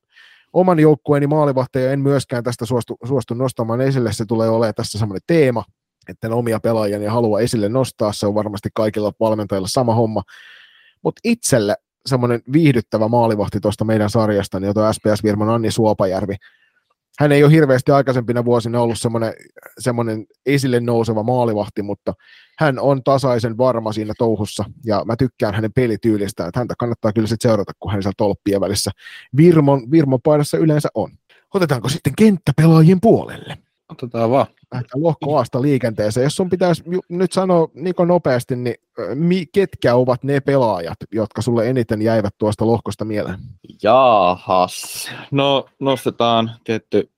oman joukkueeni maalivahteja en myöskään tästä suostu, suostu nostamaan esille, se tulee olemaan tässä semmoinen teema, että omia pelaajia niin haluaa esille nostaa, se on varmasti kaikilla valmentajilla sama homma, mutta itselle semmoinen viihdyttävä maalivahti tuosta meidän sarjasta, niin tuo SPS-virman Anni Suopajärvi, hän ei ole hirveästi aikaisempina vuosina ollut semmoinen, semmoinen esille nouseva maalivahti, mutta hän on tasaisen varma siinä touhussa, ja mä tykkään hänen pelityylistä, että häntä kannattaa kyllä sitten seurata, kun hän siellä tolppien välissä Virmon, Virmon paidassa yleensä on. Otetaanko sitten kenttäpelaajien puolelle? Otetaan vaan. Lähdetään lohko liikenteeseen. Jos sun pitäisi nyt sanoa Niko nopeasti, niin mi, ketkä ovat ne pelaajat, jotka sulle eniten jäivät tuosta lohkosta mieleen? Jaahas. No nostetaan tietty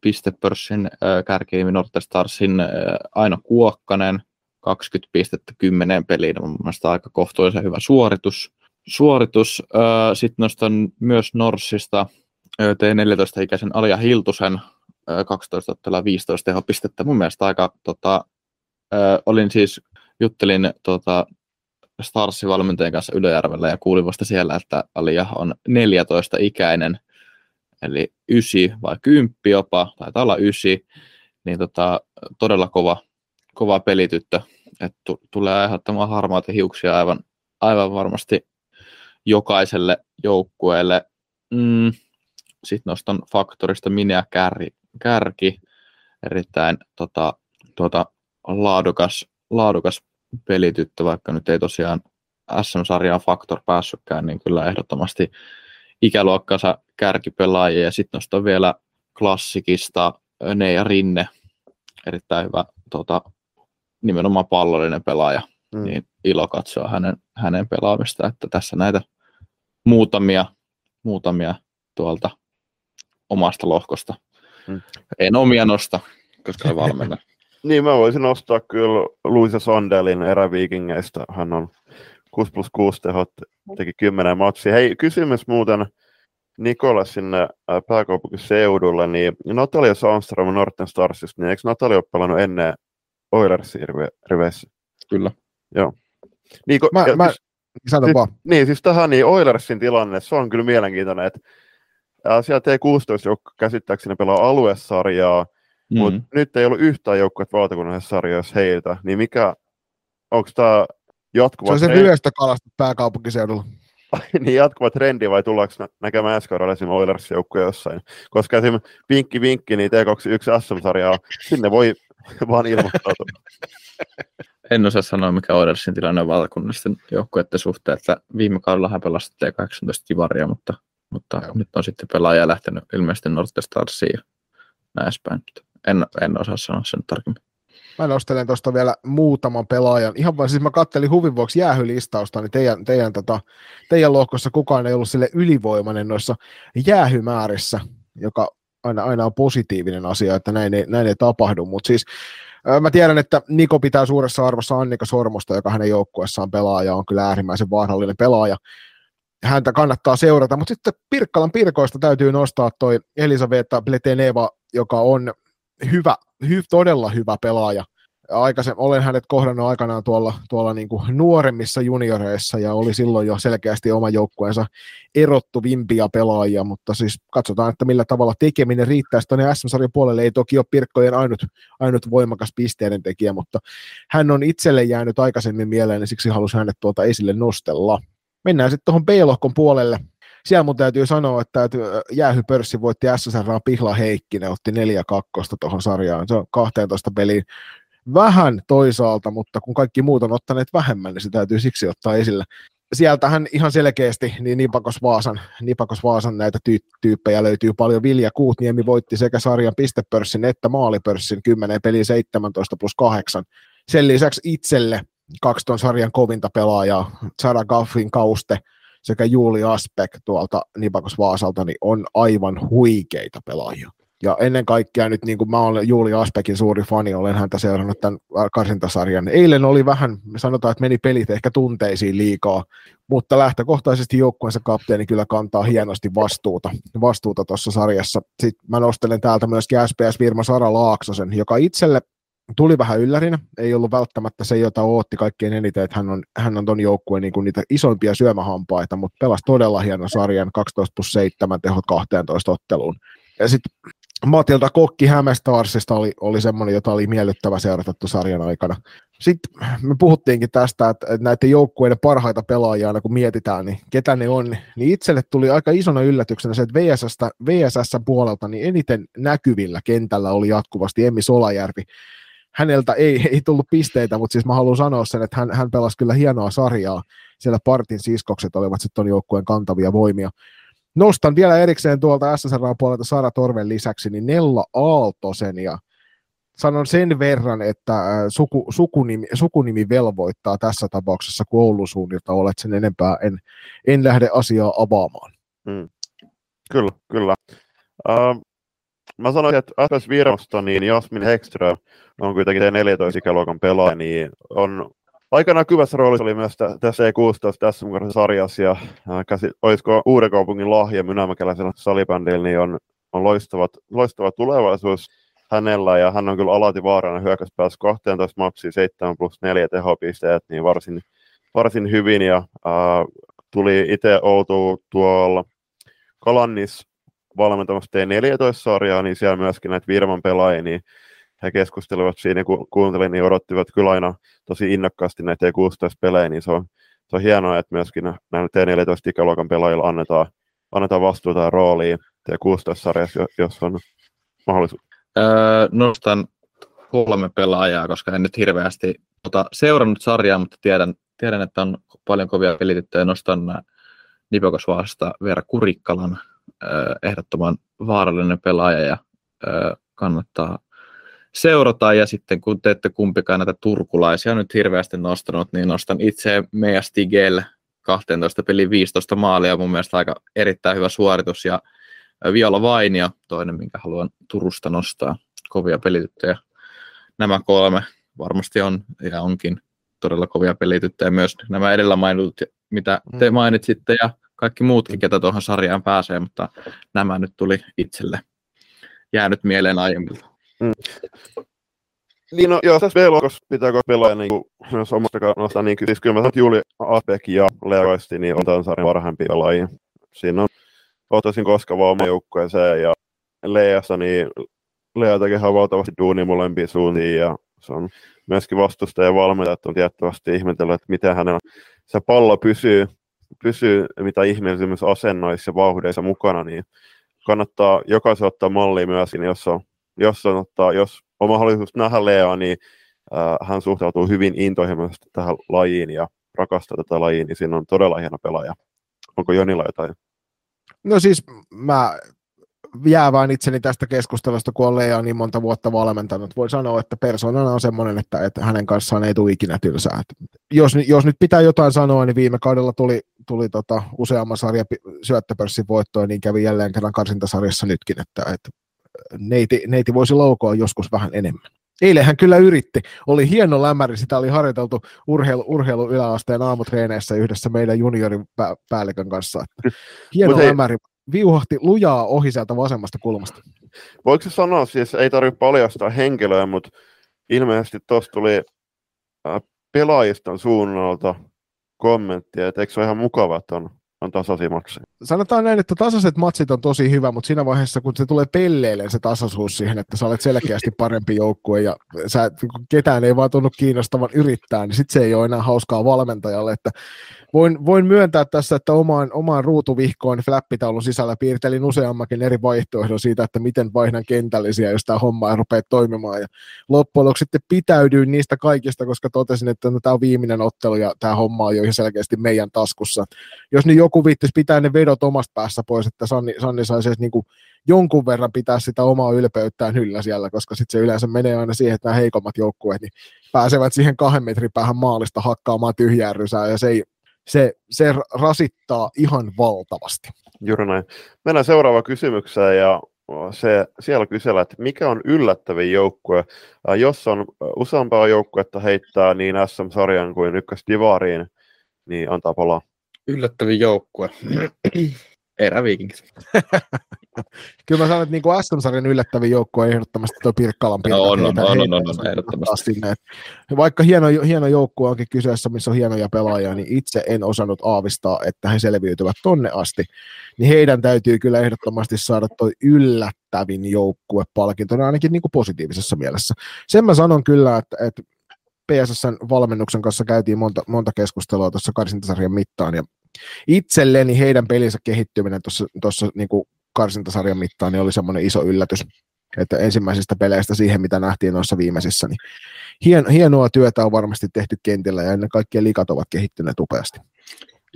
pistepörssin äh, kärkiimi Nortestarsin äh, Aino Kuokkanen, 20 pistettä 10 peliin, on mielestäni aika kohtuullisen hyvä suoritus. suoritus. Äh, Sitten nostan myös Norsista T14-ikäisen Alia Hiltusen, 12 ottelua 15 tehopistettä. Mun mielestä aika, tota, olin siis, juttelin tota, Starsin valmentajan kanssa Ylöjärvellä ja kuulin vasta siellä, että Alia on 14 ikäinen, eli 9 vai 10 jopa, taitaa olla 9, niin tota, todella kova, kova pelityttö, että tulee aiheuttamaan harmaita hiuksia aivan, aivan varmasti jokaiselle joukkueelle. Mm, Sitten nostan faktorista Minea Kärri, kärki, erittäin tota, tota, laadukas, laadukas pelityttö, vaikka nyt ei tosiaan SM-sarjaan Faktor päässytkään, niin kyllä ehdottomasti ikäluokkansa kärkipelaajia. Ja sitten nostan vielä klassikista ja Rinne, erittäin hyvä tota, nimenomaan pallollinen pelaaja. Mm. Niin ilo katsoa hänen, hänen pelaamista, että tässä näitä muutamia, muutamia tuolta omasta lohkosta Mm. En omia nosta, koska on valmenna. niin, mä voisin nostaa kyllä Luisa Sandelin eräviikingeistä. Hän on 6 plus 6 tehot, teki 10 matsia. Hei, kysymys muuten Nikola sinne äh, pääkaupunkiseudulle, niin Natalia Sandström Norten Starsista, niin eikö Natalia ole pelannut ennen Oilersin riveissä? Kyllä. Joo. Niin, mä, ja, mä, sano siis, Niin, siis tähän niin Oilersin tilanne, se on kyllä mielenkiintoinen, että ja siellä T16 joukko käsittääkseni pelaa aluesarjaa, mm. mutta nyt ei ollut yhtään joukkuetta valtakunnallisessa sarjassa heiltä, niin mikä, onko tämä jatkuva Se on se trendi? kalasta pääkaupunkiseudulla. niin jatkuva trendi vai tullaanko näkemään ensi kaudella esimerkiksi Oilers joukkoja jossain? Koska esimerkiksi vinkki vinkki, niin T21 SM-sarjaa, sinne voi vaan ilmoittautua. en osaa sanoa, mikä Oilersin tilanne on valtakunnallisten joukkueiden suhteen, että viime kaudella hän pelasi T18 kivaria, mutta mutta Joo. nyt on sitten pelaaja lähtenyt ilmeisesti Northstarsiin ja näin päin. En, en osaa sanoa sen tarkemmin. Mä nostelen tuosta vielä muutaman pelaajan. Ihan vaan siis mä kattelin huvin vuoksi jäähylistausta, niin teidän, teidän, tota, teidän lohkossa kukaan ei ollut sille ylivoimainen noissa jäähymäärissä, joka aina, aina on positiivinen asia, että näin ei, näin ei tapahdu. Mutta siis Mä tiedän, että Niko pitää suuressa arvossa Annika Sormosta, joka hänen joukkueessaan pelaa ja on kyllä äärimmäisen vaarallinen pelaaja häntä kannattaa seurata, mutta sitten Pirkkalan Pirkoista täytyy nostaa toi Elisaveta Pleteneva, joka on hyvä, hy, todella hyvä pelaaja. Aikaisen, olen hänet kohdannut aikanaan tuolla, tuolla niin kuin nuoremmissa junioreissa ja oli silloin jo selkeästi oma joukkueensa erottuvimpia pelaajia, mutta siis katsotaan, että millä tavalla tekeminen riittää. Tuonne SM-sarjan puolelle ei toki ole Pirkkojen ainut, ainut voimakas pisteiden tekijä, mutta hän on itselle jäänyt aikaisemmin mieleen ja siksi halusin hänet tuolta esille nostella. Mennään sitten tuohon B-lohkon puolelle. siellä mun täytyy sanoa, että jäähypörssi voitti SSR Pihla Heikkinen, otti 4-2 tuohon sarjaan. Se on 12 peliin vähän toisaalta, mutta kun kaikki muut on ottaneet vähemmän, niin se täytyy siksi ottaa esille. Sieltähän ihan selkeästi niin Nipakos Vaasan, Nipakos Vaasan näitä tyy- tyyppejä löytyy paljon. Vilja Kuutniemi voitti sekä sarjan pistepörssin että maalipörssin 10 peli 17 plus 8. Sen lisäksi itselle kaksi ton sarjan kovinta pelaajaa, Sara Gaffin kauste sekä Juuli Aspek tuolta Nipakos Vaasalta, niin on aivan huikeita pelaajia. Ja ennen kaikkea nyt, niin kuin mä olen Juuli Aspekin suuri fani, olen häntä seurannut tämän karsintasarjan. Eilen oli vähän, sanotaan, että meni pelit ehkä tunteisiin liikaa, mutta lähtökohtaisesti joukkueensa kapteeni kyllä kantaa hienosti vastuuta vastuuta sarjassa. Sitten mä nostelen täältä myöskin SPS Virma Sara Laaksosen, joka itselle tuli vähän yllärinä, ei ollut välttämättä se, jota ootti kaikkein eniten, että hän on, hän on ton joukkueen niin niitä isoimpia syömähampaita, mutta pelasi todella hienon sarjan, 12 plus 7 tehot 12 otteluun. Ja sitten Matilda Kokki Hämestarsista oli, oli semmoinen, jota oli miellyttävä seurata sarjan aikana. Sitten me puhuttiinkin tästä, että, näiden joukkueiden parhaita pelaajia, aina kun mietitään, niin ketä ne on, niin itselle tuli aika isona yllätyksenä se, että VSS, VSS puolelta niin eniten näkyvillä kentällä oli jatkuvasti Emmi Solajärvi. Häneltä ei, ei tullut pisteitä, mutta siis mä haluan sanoa sen, että hän, hän pelasi kyllä hienoa sarjaa. Siellä Partin siskokset olivat sitten joukkueen kantavia voimia. Nostan vielä erikseen tuolta SSR puolelta Sara Torven lisäksi, niin Nella Aaltosen ja sanon sen verran, että suku, sukunimi, sukunimi velvoittaa tässä tapauksessa, kun Oulun suunnilta olet sen enempää, en, en lähde asiaa avaamaan. Mm. Kyllä, kyllä. Uh, mä sanoisin, että SPS Virosta, niin Jasmin Hekström on kuitenkin 14 ikäluokan pelaaja, niin on aika näkyvässä roolissa oli myös tässä E16 tässä mukana sarjassa, ja käsi, olisiko Uudenkaupungin lahja Mynämäkeläisellä salibändillä, niin on, on loistavat, loistava tulevaisuus hänellä, ja hän on kyllä alati vaarana hyökkäyspäässä 12 mapsia 7 plus 4 tehopisteet, niin varsin, varsin hyvin, ja ää, tuli itse outoa tuolla Kalannis valmentamassa T14-sarjaa, niin siellä myöskin näitä Virman pelaajia, niin he keskustelivat siinä, kun kuuntelin, niin odottivat kyllä aina tosi innokkaasti näitä T16-pelejä, niin se on, se on hienoa, että myöskin näillä T14-ikäluokan pelaajilla annetaan, annetaan vastuuta ja roolia T16-sarjassa, jos on mahdollisuus. Öö, nostan kolme pelaajaa, koska en nyt hirveästi tota, seurannut sarjaa, mutta tiedän, tiedän, että on paljon kovia pelityttöjä. Nostan Nipokos vasta Veera Kurikkalan, ehdottoman vaarallinen pelaaja ja kannattaa seurata. Ja sitten kun te ette kumpikaan näitä turkulaisia nyt hirveästi nostanut, niin nostan itse Mea Stigel 12 peli 15 maalia, mun mielestä aika erittäin hyvä suoritus. Ja Viola Vainia, toinen, minkä haluan Turusta nostaa, kovia pelityttöjä. Nämä kolme varmasti on ja onkin todella kovia pelityttöjä myös. Nämä edellä mainitut, mitä te mm. mainitsitte ja kaikki muutkin, ketä tuohon sarjaan pääsee, mutta nämä nyt tuli itselle jäänyt mieleen aiemmilta. Mm. Niin no, joo, tässä B-lohkossa pitää pelaa niin kuin, myös omasta kannasta, niin siis kyllä mä sanon, Juuli Apek ja Leoisti niin on tämän sarjan parhaimpia pelaajia. Siinä on, ottaisin koskava oma joukkueeseen ja Leassa, niin Lea tekee valtavasti duunia molempiin suuntiin ja se on myöskin vastustajan valmentajat on tiettävästi ihmetellyt, että miten hänellä se pallo pysyy, pysyy mitä ihmeellisimmissä asennoissa ja vauhdeissa mukana, niin kannattaa jokaisen ottaa mallia myöskin, jos on jos, on, ottaa, jos on mahdollisuus nähdä Lea, niin äh, hän suhtautuu hyvin intohimoisesti tähän lajiin ja rakastaa tätä lajiin, niin siinä on todella hieno pelaaja. Onko Jonilla jotain? No siis mä jää vain itseni tästä keskustelusta, kun on Lea niin monta vuotta valmentanut. Voi sanoa, että persoonana on semmoinen, että, että hänen kanssaan ei tule ikinä tylsää. Jos, jos nyt pitää jotain sanoa, niin viime kaudella tuli, tuli tota useamman sarjan syöttöpörssin voittoa, niin kävi jälleen kerran karsintasarjassa nytkin, että, että neiti, neiti voisi laukoa joskus vähän enemmän. Eilen hän kyllä yritti. Oli hieno lämäri, sitä oli harjoiteltu urheilu, urheilu yläasteen aamutreeneissä yhdessä meidän junioripäällikön kanssa. Hieno hei, lämäri, viuhahti lujaa ohi sieltä vasemmasta kulmasta. Voiko se sanoa, siis ei tarvitse paljastaa henkilöä, mutta ilmeisesti tuossa tuli pelaajiston suunnalta kommenttia, että eikö se ole ihan mukava, että on on tasaisia matseja. Sanotaan näin, että tasaiset matsit on tosi hyvä, mutta siinä vaiheessa, kun se tulee pelleille se tasaisuus siihen, että sä olet selkeästi parempi joukkue ja sä, ketään ei vaan tunnu kiinnostavan yrittää, niin sitten se ei ole enää hauskaa valmentajalle, että voin, voin myöntää tässä, että omaan, omaan ruutuvihkoon flappitaulun sisällä piirtelin useammakin eri vaihtoehdon siitä, että miten vaihdan kentällisiä, jos tämä homma ei rupea toimimaan. Ja loppujen lopuksi sitten pitäydyin niistä kaikista, koska totesin, että no, tämä on viimeinen ottelu ja tämä homma on jo selkeästi meidän taskussa. Jos nyt joku viittisi pitää ne vedot omasta päässä pois, että Sanni, Sanni saisi edes niin jonkun verran pitää sitä omaa ylpeyttään hyllä siellä, koska sitten se yleensä menee aina siihen, että nämä heikommat joukkueet niin pääsevät siihen kahden metrin päähän maalista hakkaamaan tyhjää rysää, ja se, ei, se, se rasittaa ihan valtavasti. Juuri näin. Mennään seuraavaan kysymykseen, ja se, siellä kysellään, että mikä on yllättävin joukkue, jos on useampaa joukkuetta heittää niin SM-sarjan kuin ykkösdivariin, niin antaa palaa. Yllättävin joukkue. Eräviikingit. Kyllä mä sanon, että niin kuin SM-sarjan yllättävin joukko on ehdottomasti tuo Pirkkalan no, on, on, on, on, on, on, ehdottomasti. Sinne. Vaikka hieno, hieno joukkue onkin kyseessä, missä on hienoja pelaajia, niin itse en osannut aavistaa, että he selviytyvät tonne asti. Niin heidän täytyy kyllä ehdottomasti saada tuo yllättävin joukkue palkintona ainakin niin kuin positiivisessa mielessä. Sen mä sanon kyllä, että, että PSSn valmennuksen kanssa käytiin monta, monta keskustelua tuossa karsintasarjan mittaan, ja itselleni heidän pelinsä kehittyminen tuossa niin karsintasarjan mittaan niin oli semmoinen iso yllätys, että ensimmäisistä peleistä siihen, mitä nähtiin noissa viimeisissä, niin hien, hienoa työtä on varmasti tehty kentillä ja ennen kaikkea likat ovat kehittyneet upeasti.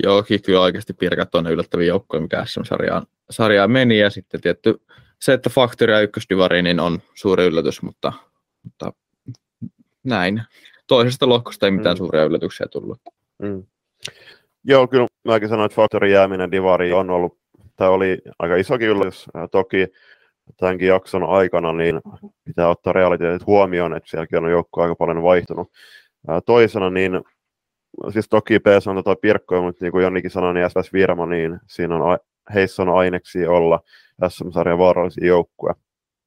Joo, kyllä oikeasti Pirkat on yllättäviä joukkoja, mikä SM-sarjaan sarjaan meni, ja sitten tietty se, että Factory ja ykkösdivari niin on suuri yllätys, mutta, mutta näin. Toisesta lohkosta ei mitään mm. suuria yllätyksiä tullut. Mm. Joo, kyllä mäkin sanoin, että Factorin jääminen Divari on ollut, tämä oli aika isokin yllätys. Toki tämänkin jakson aikana niin pitää ottaa realiteetit huomioon, että sielläkin on joukko aika paljon vaihtunut. Toisena niin, siis toki PS on tota Pirkkoja, mutta niin kuin Jonnikin sanoi, niin SS Virmo, niin siinä on, heissä on aineksi olla SM-sarjan vaarallisia joukkuja,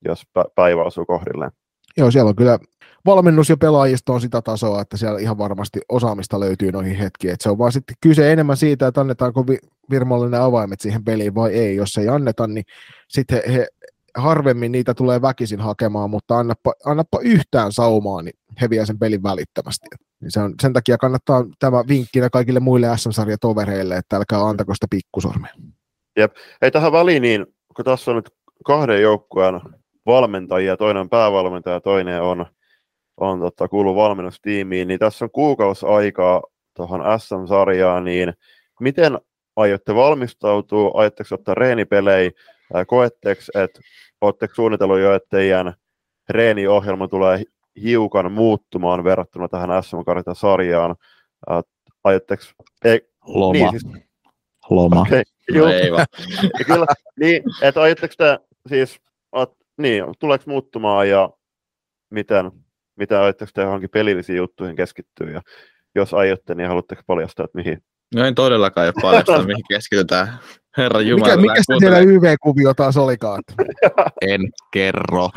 jos päivä osuu kohdilleen. Joo, siellä on kyllä valmennus ja pelaajisto on sitä tasoa, että siellä ihan varmasti osaamista löytyy noihin hetkiin. Että se on vaan sitten kyse enemmän siitä, että annetaanko Virmalle avaimet siihen peliin vai ei. Jos ei anneta, niin sitten he, he harvemmin niitä tulee väkisin hakemaan, mutta annappa, annappa yhtään saumaa, niin he vie sen pelin välittömästi. Niin se on, sen takia kannattaa tämä vinkkinä kaikille muille SM-sarjatovereille, että älkää antako sitä pikkusormea. Jep. Ei tähän väliin, niin kun tässä on nyt kahden joukkueen valmentajia, toinen on päävalmentaja, toinen on on tota, kuulu valmennustiimiin, niin tässä on kuukausi aikaa tuohon SM-sarjaan, niin miten aiotte valmistautua, aiotteko ottaa reenipelejä, koetteeko, että oletteko suunnitellut jo, että teidän reeniohjelma tulee hiukan muuttumaan verrattuna tähän sm sarjaan aiotteko... Ei, Loma. Niin, siis, Loma. Okay, no ei vaan. kyllä, niin, että aiotteko te siis, niin, tuleeko muuttumaan ja miten, mitä aiotteko te johonkin pelillisiin juttuihin keskittyä, ja jos aiotte, niin haluatteko paljastaa, että mihin? No en todellakaan jo paljastaa, mihin keskitytään. Herra Jumala. Mikä, mikä se siellä YV-kuvio taas olikaan? en kerro.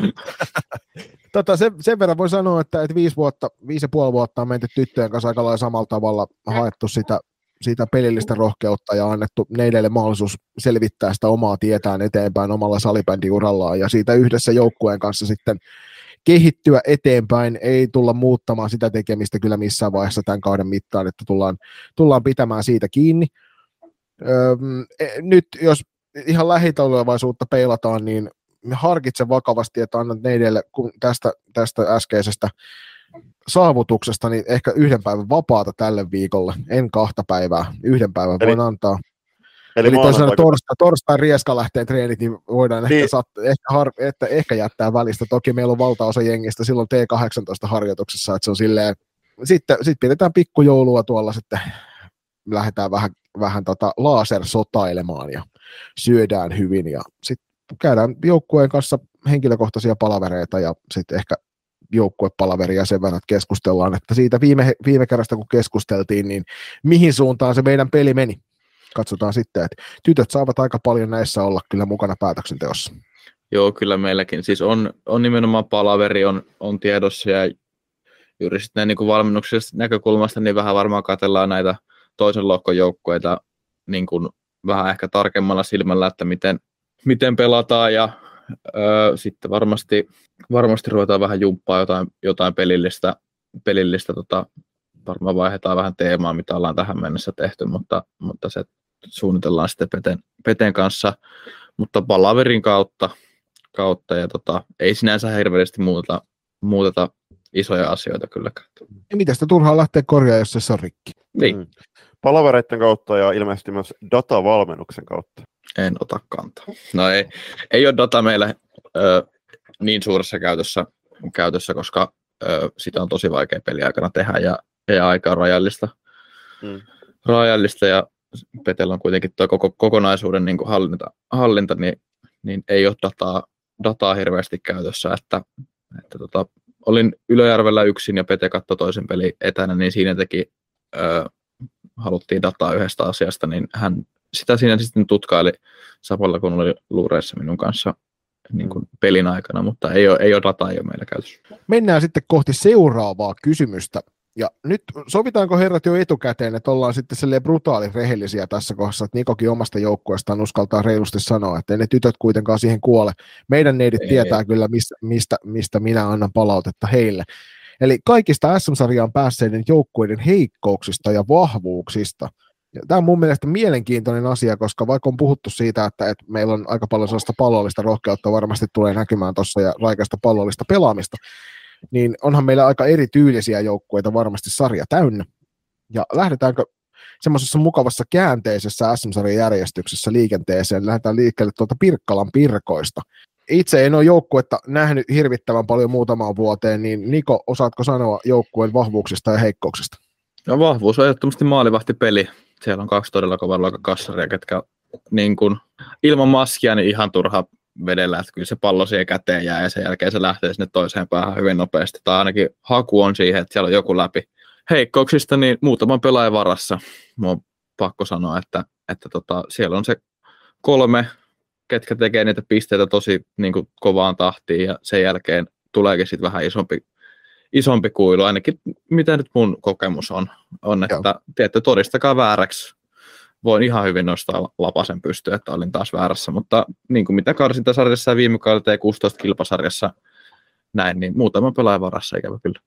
tota, sen, sen, verran voi sanoa, että, että viisi, vuotta, viisi ja puoli vuotta on menty tyttöjen kanssa aika lailla samalla tavalla haettu sitä, sitä pelillistä rohkeutta ja annettu neidelle mahdollisuus selvittää sitä omaa tietään eteenpäin omalla salibändiurallaan ja siitä yhdessä joukkueen kanssa sitten kehittyä eteenpäin, ei tulla muuttamaan sitä tekemistä kyllä missään vaiheessa tämän kauden mittaan, että tullaan, tullaan pitämään siitä kiinni. Öö, nyt jos ihan lähitulevaisuutta peilataan, niin harkitse vakavasti, että annat neidelle tästä, tästä äskeisestä saavutuksesta, niin ehkä yhden päivän vapaata tälle viikolle, en kahta päivää, yhden päivän Eli voin antaa. Eli, Eli toisaalta torstai, torstai rieska lähtee treenit, niin voidaan niin. Ehkä, sat, ehkä, har, että ehkä jättää välistä. Toki meillä on valtaosa jengistä silloin T18-harjoituksessa, että se on silleen, sitten sit pidetään pikkujoulua tuolla sitten, lähdetään vähän, vähän tota lasersotailemaan ja syödään hyvin ja sitten käydään joukkueen kanssa henkilökohtaisia palavereita ja sitten ehkä joukkuepalaveria sen verran, että keskustellaan, että siitä viime, viime kerrasta kun keskusteltiin, niin mihin suuntaan se meidän peli meni katsotaan sitten, että tytöt saavat aika paljon näissä olla kyllä mukana päätöksenteossa. Joo, kyllä meilläkin. Siis on, on nimenomaan palaveri on, on tiedossa ja juuri sitten niin valmennuksellisesta näkökulmasta niin vähän varmaan katellaan näitä toisen lohkon joukkueita niin vähän ehkä tarkemmalla silmällä, että miten, miten pelataan ja ö, sitten varmasti, varmasti ruvetaan vähän jumppaa jotain, jotain pelillistä, pelillistä tota, varmaan vaihdetaan vähän teemaa, mitä ollaan tähän mennessä tehty, mutta, mutta se suunnitellaan sitten Peten, Peten kanssa, mutta palaverin kautta, kautta ja tota, ei sinänsä hirveästi muuteta, muuteta isoja asioita kylläkään. Ja mitä sitä turhaa lähteä korjaa, jos se on rikki? Niin, Mm. Palavereiden kautta ja ilmeisesti myös datavalmennuksen kautta. En ota kantaa. No ei, ei ole data meillä ö, niin suuressa käytössä, käytössä koska ö, sitä on tosi vaikea peliaikana tehdä ja, ja aika on rajallista. Mm. rajallista ja Petellä on kuitenkin tuo koko, kokonaisuuden niin hallinta, hallinta niin, niin, ei ole dataa, dataa hirveästi käytössä, että, että tota, olin Ylöjärvellä yksin ja Pete katsoi toisen pelin etänä, niin siinä teki, ö, haluttiin dataa yhdestä asiasta, niin hän sitä siinä sitten tutkaili samalla kun oli luureissa minun kanssa niin kuin pelin aikana, mutta ei ole, ei ole dataa ei ole meillä käytössä. Mennään sitten kohti seuraavaa kysymystä. Ja nyt sovitaanko herrat jo etukäteen, että ollaan sitten silleen brutaali rehellisiä tässä kohdassa, että Nikokin omasta joukkueestaan uskaltaa reilusti sanoa, että ei ne tytöt kuitenkaan siihen kuole. Meidän neidit Ei. tietää kyllä, mistä, mistä, mistä minä annan palautetta heille. Eli kaikista SM-sarjaan päässeiden joukkueiden heikkouksista ja vahvuuksista. Tämä on mun mielestä mielenkiintoinen asia, koska vaikka on puhuttu siitä, että, että meillä on aika paljon sellaista pallollista rohkeutta varmasti tulee näkymään tuossa ja raikasta pallollista pelaamista, niin onhan meillä aika erityylisiä joukkueita varmasti sarja täynnä. Ja lähdetäänkö semmoisessa mukavassa käänteisessä SM-sarjan järjestyksessä liikenteeseen, lähdetään liikkeelle tuolta Pirkkalan Pirkoista. Itse en ole joukkuetta nähnyt hirvittävän paljon muutamaan vuoteen, niin Niko, osaatko sanoa joukkueen vahvuuksista ja heikkouksista? No vahvuus on ehdottomasti maalivahtipeli. Siellä on kaksi todella luokan kassaria, ketkä niin kuin, ilman maskia niin ihan turha vedellä, että kyllä se pallo siihen käteen jää ja sen jälkeen se lähtee sinne toiseen päähän hyvin nopeasti. Tai ainakin haku on siihen, että siellä on joku läpi. Heikkouksista niin muutaman pelaajan varassa. Mun on pakko sanoa, että, että tota, siellä on se kolme, ketkä tekee niitä pisteitä tosi niin kuin, kovaan tahtiin ja sen jälkeen tuleekin sitten vähän isompi, isompi kuilu, ainakin mitä nyt mun kokemus on, on että tiedätte, todistakaa vääräksi. Voin ihan hyvin nostaa lapasen pystyyn, että olin taas väärässä, mutta niin kuin mitä karsintasarjassa ja viime kaudella T16 kilpasarjassa näin, niin muutama pelaajan varassa ikävä kyllä.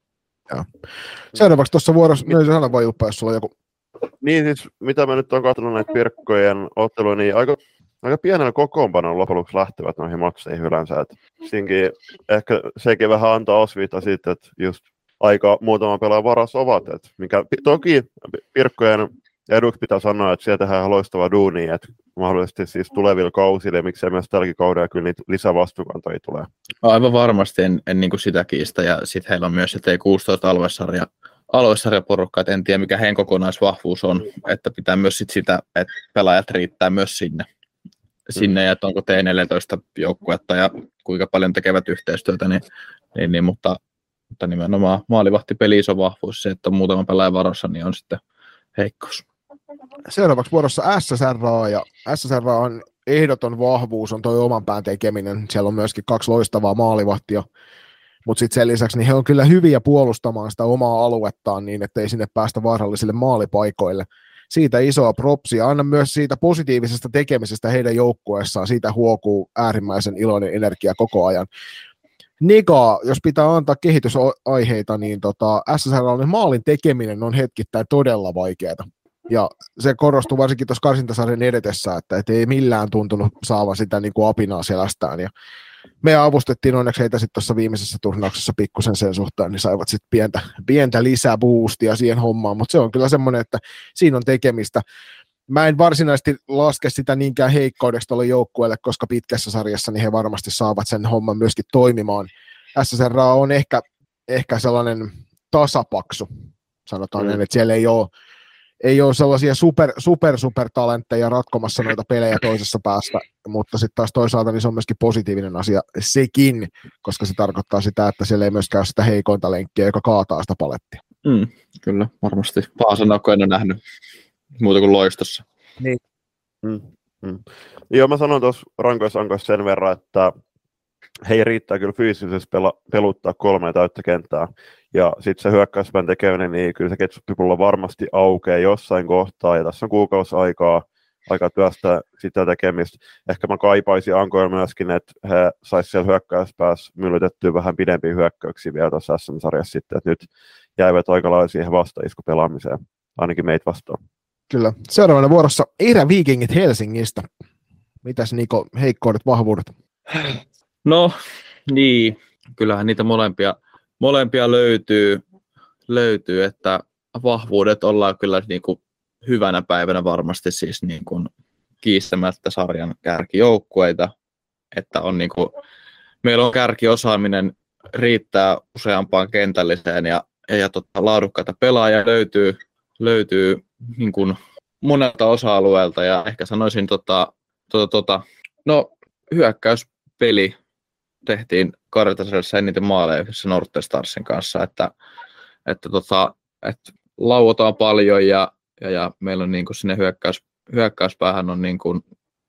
Seuraavaksi tuossa vuorossa, no sano vaan Juppa, jos sulla on joku. Niin siis, mitä mä nyt on katsonut näitä Pirkkojen otteluja, niin aika, aika pienellä kokoonpanolla loppujen lopuksi lähtevät noihin matseihin yleensä. Et siinkin ehkä sekin vähän antaa osviita siitä, että just aika muutama pelaajan varas ovat. Et mikä, toki Pirkkojen eduksi pitää sanoa, että siellä tehdään loistavaa duunia, että mahdollisesti siis tulevilla kausilla ja miksei myös tälläkin kaudella kyllä niitä lisävastuukantoja tulee. Aivan varmasti en, en niin kuin sitä kiistä ja sitten heillä on myös se T16 aluesarja, aluesarjaporukka, että en tiedä mikä heidän kokonaisvahvuus on, että pitää myös sit sitä, että pelaajat riittää myös sinne, sinne ja että onko T14 joukkuetta ja kuinka paljon tekevät yhteistyötä, niin, niin, niin mutta, mutta nimenomaan maalivahtipeli iso vahvuus, se, että on muutama pelaajan varossa, niin on sitten heikkous. Seuraavaksi vuorossa SSR ja SSR on ehdoton vahvuus, on tuo oman pään tekeminen. Siellä on myöskin kaksi loistavaa maalivahtia, mutta sitten sen lisäksi niin he on kyllä hyviä puolustamaan sitä omaa aluettaan niin, että ei sinne päästä vaarallisille maalipaikoille. Siitä isoa propsia. Anna myös siitä positiivisesta tekemisestä heidän joukkueessaan. Siitä huokuu äärimmäisen iloinen energia koko ajan. Nika, jos pitää antaa kehitysaiheita, niin tota, SSR maalin tekeminen on hetkittäin todella vaikeaa. Ja se korostuu varsinkin tuossa karsintasarjan edetessä, että et ei millään tuntunut saavan sitä niin kuin apinaa selästään. Ja me avustettiin onneksi heitä sitten tuossa viimeisessä turnauksessa pikkusen sen suhteen, niin saivat sitten pientä, pientä lisää boostia siihen hommaan, mutta se on kyllä semmoinen, että siinä on tekemistä. Mä en varsinaisesti laske sitä niinkään heikkoudeksi tuolle joukkueelle, koska pitkässä sarjassa niin he varmasti saavat sen homman myöskin toimimaan. SSR on ehkä, ehkä sellainen tasapaksu, sanotaan mm. näin, että siellä ei ole ei ole sellaisia super, super, super talentteja ratkomassa noita pelejä toisessa päästä, mutta sitten taas toisaalta niin se on myöskin positiivinen asia sekin, koska se tarkoittaa sitä, että siellä ei myöskään ole sitä heikointa lenkkiä, joka kaataa sitä palettia. Mm, kyllä, varmasti. Paasanakko en ole nähnyt muuta kuin loistossa. Niin. Mm, mm. Joo, mä sanon tuossa rankoisankoissa sen verran, että he riittää kyllä fyysisesti pela, peluttaa kolme täyttä kenttää. Ja sitten se hyökkäyspään tekeminen, niin kyllä se ketsuppipulla varmasti aukeaa jossain kohtaa, ja tässä on kuukausi aikaa, aikaa työstä sitä tekemistä. Ehkä mä kaipaisin Ankoilla myöskin, että he saisivat siellä hyökkäyspäässä myllytettyä vähän pidempiä hyökkäyksiä vielä tuossa SM-sarjassa sitten, että nyt jäivät aika lailla siihen vastaiskupelaamiseen, ainakin meitä vastaan. Kyllä. Seuraavana vuorossa Erä Vikingit Helsingistä. Mitäs Niko, heikkoudet, vahvuudet? No, niin. Kyllähän niitä molempia, molempia löytyy, löytyy, että vahvuudet ollaan kyllä niin kuin hyvänä päivänä varmasti siis niin kuin kiistämättä sarjan kärkijoukkueita, että on niin kuin, meillä on kärkiosaaminen riittää useampaan kentälliseen ja, ja, tota, laadukkaita pelaajia löytyy, löytyy niin kuin monelta osa-alueelta ja ehkä sanoisin, tota, tota, tota, no hyökkäyspeli tehtiin Kartasella eniten maaleja yhdessä Norte Starsin kanssa, että, että, tota, että lauotaan paljon ja, ja, ja meillä on niin kuin sinne hyökkäys, hyökkäyspäähän on niin kuin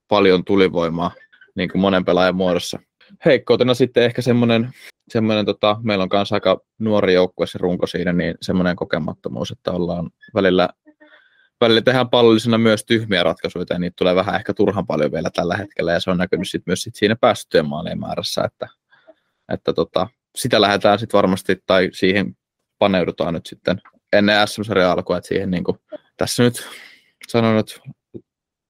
paljon tulivoimaa niin kuin monen pelaajan muodossa. Heikkoutena sitten ehkä semmoinen, semmoinen tota, meillä on kanssa aika nuori joukkue se runko siinä, niin semmoinen kokemattomuus, että ollaan välillä välillä tehdään pallollisena myös tyhmiä ratkaisuja, ja niitä tulee vähän ehkä turhan paljon vielä tällä hetkellä, ja se on näkynyt sit myös sit siinä päästöjen maalien määrässä, että, että tota, sitä lähdetään sitten varmasti, tai siihen paneudutaan nyt sitten ennen SM-sarjan alkua, että siihen niin kuin, tässä nyt sanon nyt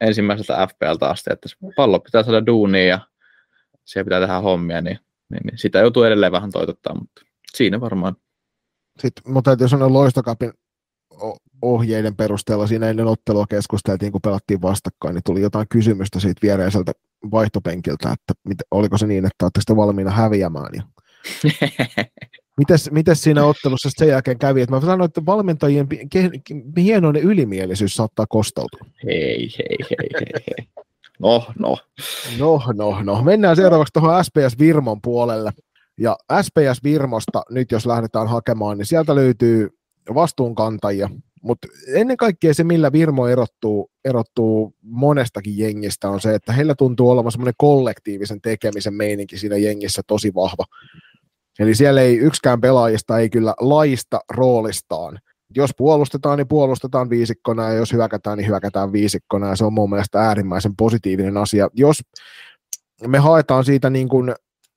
ensimmäiseltä FPLtä asti, että pallo pitää saada duunia ja siellä pitää tehdä hommia, niin, niin, niin sitä joutuu edelleen vähän toitottaa, mutta siinä varmaan. Sitten, mutta täytyy sanoa Loistokapin ohjeiden perusteella siinä ennen ottelua keskusteltiin, kun pelattiin vastakkain, niin tuli jotain kysymystä siitä viereiseltä vaihtopenkiltä, että mit, oliko se niin, että oletteko valmiina häviämään. Ja mites, mites siinä ottelussa sen jälkeen kävi? Että mä sanoin, että valmentajien hienoinen ylimielisyys saattaa kostautua. Hei, hei, hei, hei, hei. No, no. No, no, no. Mennään seuraavaksi tuohon SPS Virmon puolelle. Ja SPS Virmosta nyt jos lähdetään hakemaan, niin sieltä löytyy vastuunkantajia, mutta ennen kaikkea se, millä Virmo erottuu, erottuu monestakin jengistä, on se, että heillä tuntuu olevan semmoinen kollektiivisen tekemisen meininki siinä jengissä tosi vahva. Eli siellä ei yksikään pelaajista ei kyllä laista roolistaan. Jos puolustetaan, niin puolustetaan viisikkona, ja jos hyökätään, niin hyökätään viisikkona, ja se on mun mielestä äärimmäisen positiivinen asia. Jos me haetaan siitä niin kuin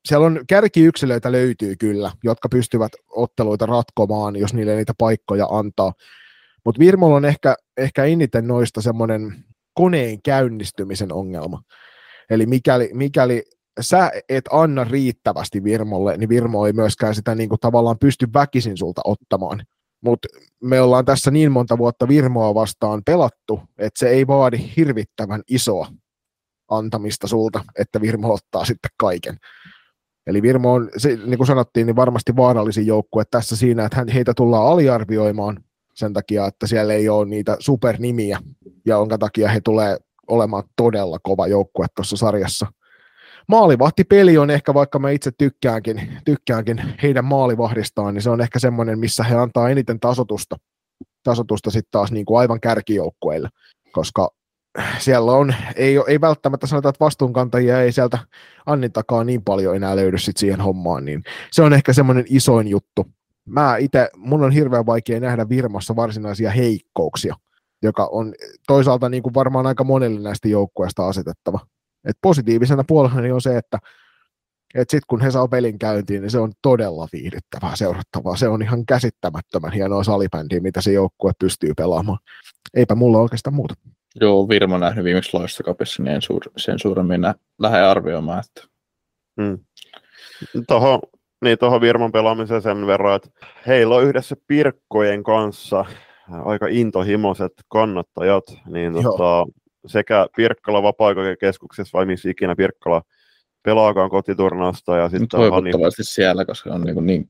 siellä on kärkiyksilöitä löytyy kyllä, jotka pystyvät otteluita ratkomaan, jos niille niitä paikkoja antaa. Mutta Virmolla on ehkä, ehkä eniten noista semmoinen koneen käynnistymisen ongelma. Eli mikäli, mikäli sä et anna riittävästi Virmolle, niin Virmo ei myöskään sitä niin kuin tavallaan pysty väkisin sulta ottamaan. Mutta me ollaan tässä niin monta vuotta Virmoa vastaan pelattu, että se ei vaadi hirvittävän isoa antamista sulta, että Virmo ottaa sitten kaiken. Eli Virmo on, se, niin kuin sanottiin, niin varmasti vaarallisin joukkue tässä siinä, että heitä tullaan aliarvioimaan sen takia, että siellä ei ole niitä supernimiä, ja jonka takia he tulee olemaan todella kova joukkue tuossa sarjassa. Maalivahtipeli on ehkä, vaikka mä itse tykkäänkin, tykkäänkin heidän maalivahdistaan, niin se on ehkä semmoinen, missä he antaa eniten tasotusta, tasotusta sitten taas niin kuin aivan kärkijoukkueille, koska siellä on, ei, ei välttämättä sanota, että vastuunkantajia ei sieltä Annin takaa niin paljon enää löydy sit siihen hommaan, niin se on ehkä semmoinen isoin juttu. Mä itse, mun on hirveän vaikea nähdä Virmassa varsinaisia heikkouksia, joka on toisaalta niin kuin varmaan aika monelle näistä joukkueista asetettava. Et positiivisena puolella on se, että et sitten kun he saa pelin käyntiin, niin se on todella viihdyttävää seurattavaa. Se on ihan käsittämättömän hienoa salibändiä, mitä se joukkue pystyy pelaamaan. Eipä mulla oikeastaan muuta. Joo, Virmo nähnyt viimeksi loistokapissa, niin en suur, sen suuremmin nä, lähde arvioimaan. Että... Mm. Tuohon niin tuohon Virmon pelaamiseen sen verran, että heillä on yhdessä Pirkkojen kanssa aika intohimoiset kannattajat, niin tota, sekä Pirkkala vapaa keskuksessa vai missä ikinä Pirkkala pelaakaan kotiturnausta. Ja sitten Toivottavasti niin... siellä, koska on niin, niin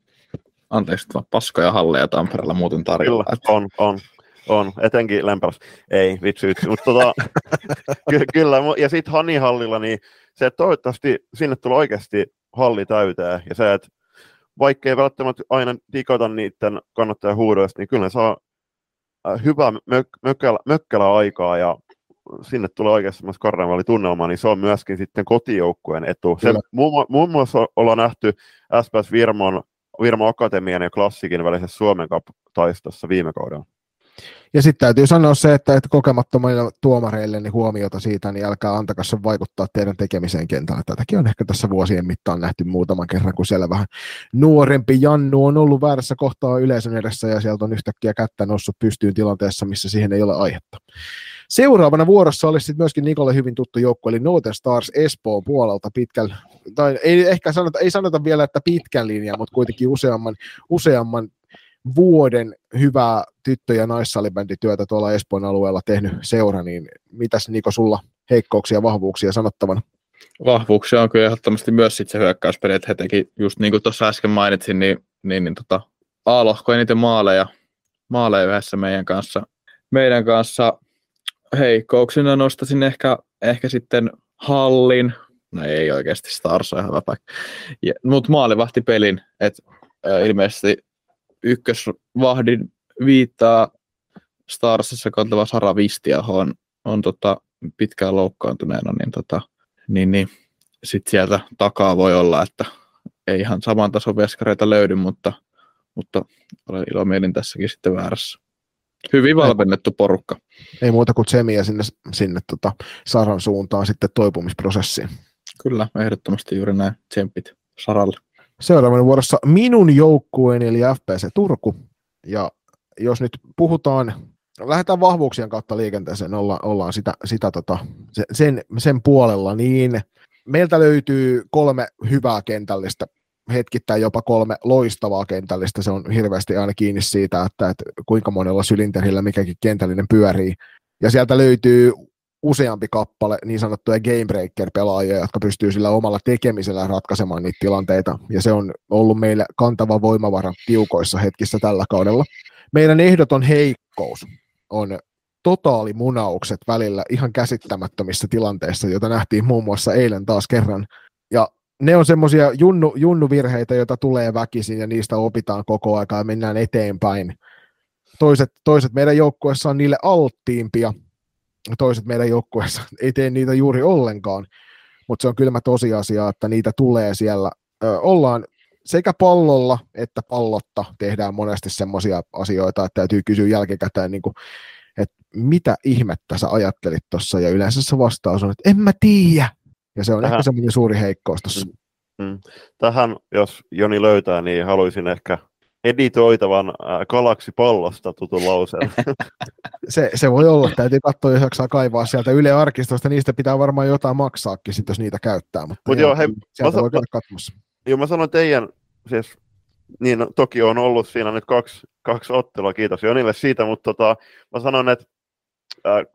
anteeksi, vaan paskoja halleja Tampereella muuten tarjolla. Kyllä, on, on. On, etenkin Lempälässä. Ei, vitsi, vitsi. Mutta tota, ky- kyllä, ja sitten Hanihallilla, niin se, että toivottavasti sinne tulee oikeasti halli täyteen, ja se, että vaikka ei välttämättä aina digata niiden kannattajahuudoista, niin kyllä saa äh, hyvää mök- mökkälä, mökkälä aikaa, ja sinne tulee oikeasti semmoista karnevaalitunnelmaa, niin se on myöskin sitten kotijoukkueen etu. Se, muun, muun muassa ollaan nähty SPS Virmon, Virmo Akatemian ja Klassikin välisessä Suomen Cup-taistossa viime kaudella. Ja sitten täytyy sanoa se, että, että kokemattomille tuomareille niin huomiota siitä, niin älkää antakaa se vaikuttaa teidän tekemiseen kentällä. Tätäkin on ehkä tässä vuosien mittaan nähty muutaman kerran, kun siellä vähän nuorempi Jannu on ollut väärässä kohtaa yleisön edessä ja sieltä on yhtäkkiä kättä noussut pystyyn tilanteessa, missä siihen ei ole aihetta. Seuraavana vuorossa olisi sitten myöskin Nikolle hyvin tuttu joukko, eli Northern Stars Espoon puolelta pitkän, tai ei ehkä sanota, ei sanota vielä, että pitkän linjan, mutta kuitenkin useamman, useamman vuoden hyvää tyttö- ja naissalibändityötä tuolla Espoon alueella tehnyt seura, niin mitäs Niko sulla heikkouksia ja vahvuuksia sanottavana? Vahvuuksia on kyllä ehdottomasti myös sit se hyökkäyspeli, että he teki, just niin kuin tuossa äsken mainitsin, niin, niin, niin tota, A-lohko eniten maaleja, maaleja yhdessä meidän kanssa. Meidän kanssa heikkouksina nostaisin ehkä, ehkä sitten Hallin, no ei oikeasti, Stars on ihan hyvä paikka, mutta maalivahti pelin, että ilmeisesti ykkösvahdin viittaa Starsissa kantava Sara Vistiaho on, on tota, pitkään loukkaantuneena, niin, tota, niin, niin sitten sieltä takaa voi olla, että ei ihan saman tason veskareita löydy, mutta, mutta olen ilomielin tässäkin sitten väärässä. Hyvin valmennettu porukka. Ei muuta kuin tsemiä sinne, sinne tota Saran suuntaan sitten toipumisprosessiin. Kyllä, ehdottomasti juuri näin. Tsempit Saralle. Seuraavana vuorossa minun joukkueeni eli FPC Turku. Ja jos nyt puhutaan, lähdetään vahvuuksien kautta liikenteeseen, olla, ollaan sitä, sitä tota, sen, sen puolella, niin meiltä löytyy kolme hyvää kentällistä hetkittäin jopa kolme loistavaa kentällistä. Se on hirveästi aina kiinni siitä, että, että kuinka monella sylinterillä mikäkin kentällinen pyörii. Ja sieltä löytyy useampi kappale niin sanottuja gamebreaker-pelaajia, jotka pystyy sillä omalla tekemisellä ratkaisemaan niitä tilanteita, ja se on ollut meille kantava voimavara tiukoissa hetkissä tällä kaudella. Meidän ehdoton heikkous on totaalimunaukset välillä ihan käsittämättömissä tilanteissa, joita nähtiin muun muassa eilen taas kerran. Ja ne on semmoisia junnu, junnuvirheitä, joita tulee väkisin ja niistä opitaan koko ajan ja mennään eteenpäin. Toiset, toiset meidän joukkueessa on niille alttiimpia, toiset meidän joukkueessa ei tee niitä juuri ollenkaan, mutta se on kylmä tosiasia, että niitä tulee siellä. Ö, ollaan sekä pallolla että pallotta tehdään monesti semmoisia asioita, että täytyy kysyä jälkikäteen, niin kuin, että mitä ihmettä sä ajattelit tuossa, ja yleensä se vastaus on, että en mä tiedä, ja se on Tähän. ehkä semmoinen suuri heikkous tuossa. Mm. mm. Tähän, jos Joni löytää, niin haluaisin ehkä editoitavan äh, galaksipallosta tutun lauseen. se, se voi olla, täytyy katsoa, jos jaksaa kaivaa sieltä Yle Arkistosta, niistä pitää varmaan jotain maksaakin, sit, jos niitä käyttää, mutta Mut joo, hei, sieltä mä, voi käydä katsomassa. Joo, mä sanoin teidän, siis, niin no, toki on ollut siinä nyt kaksi, kaksi ottelua, kiitos Jonille siitä, mutta tota, mä sanon, että äh,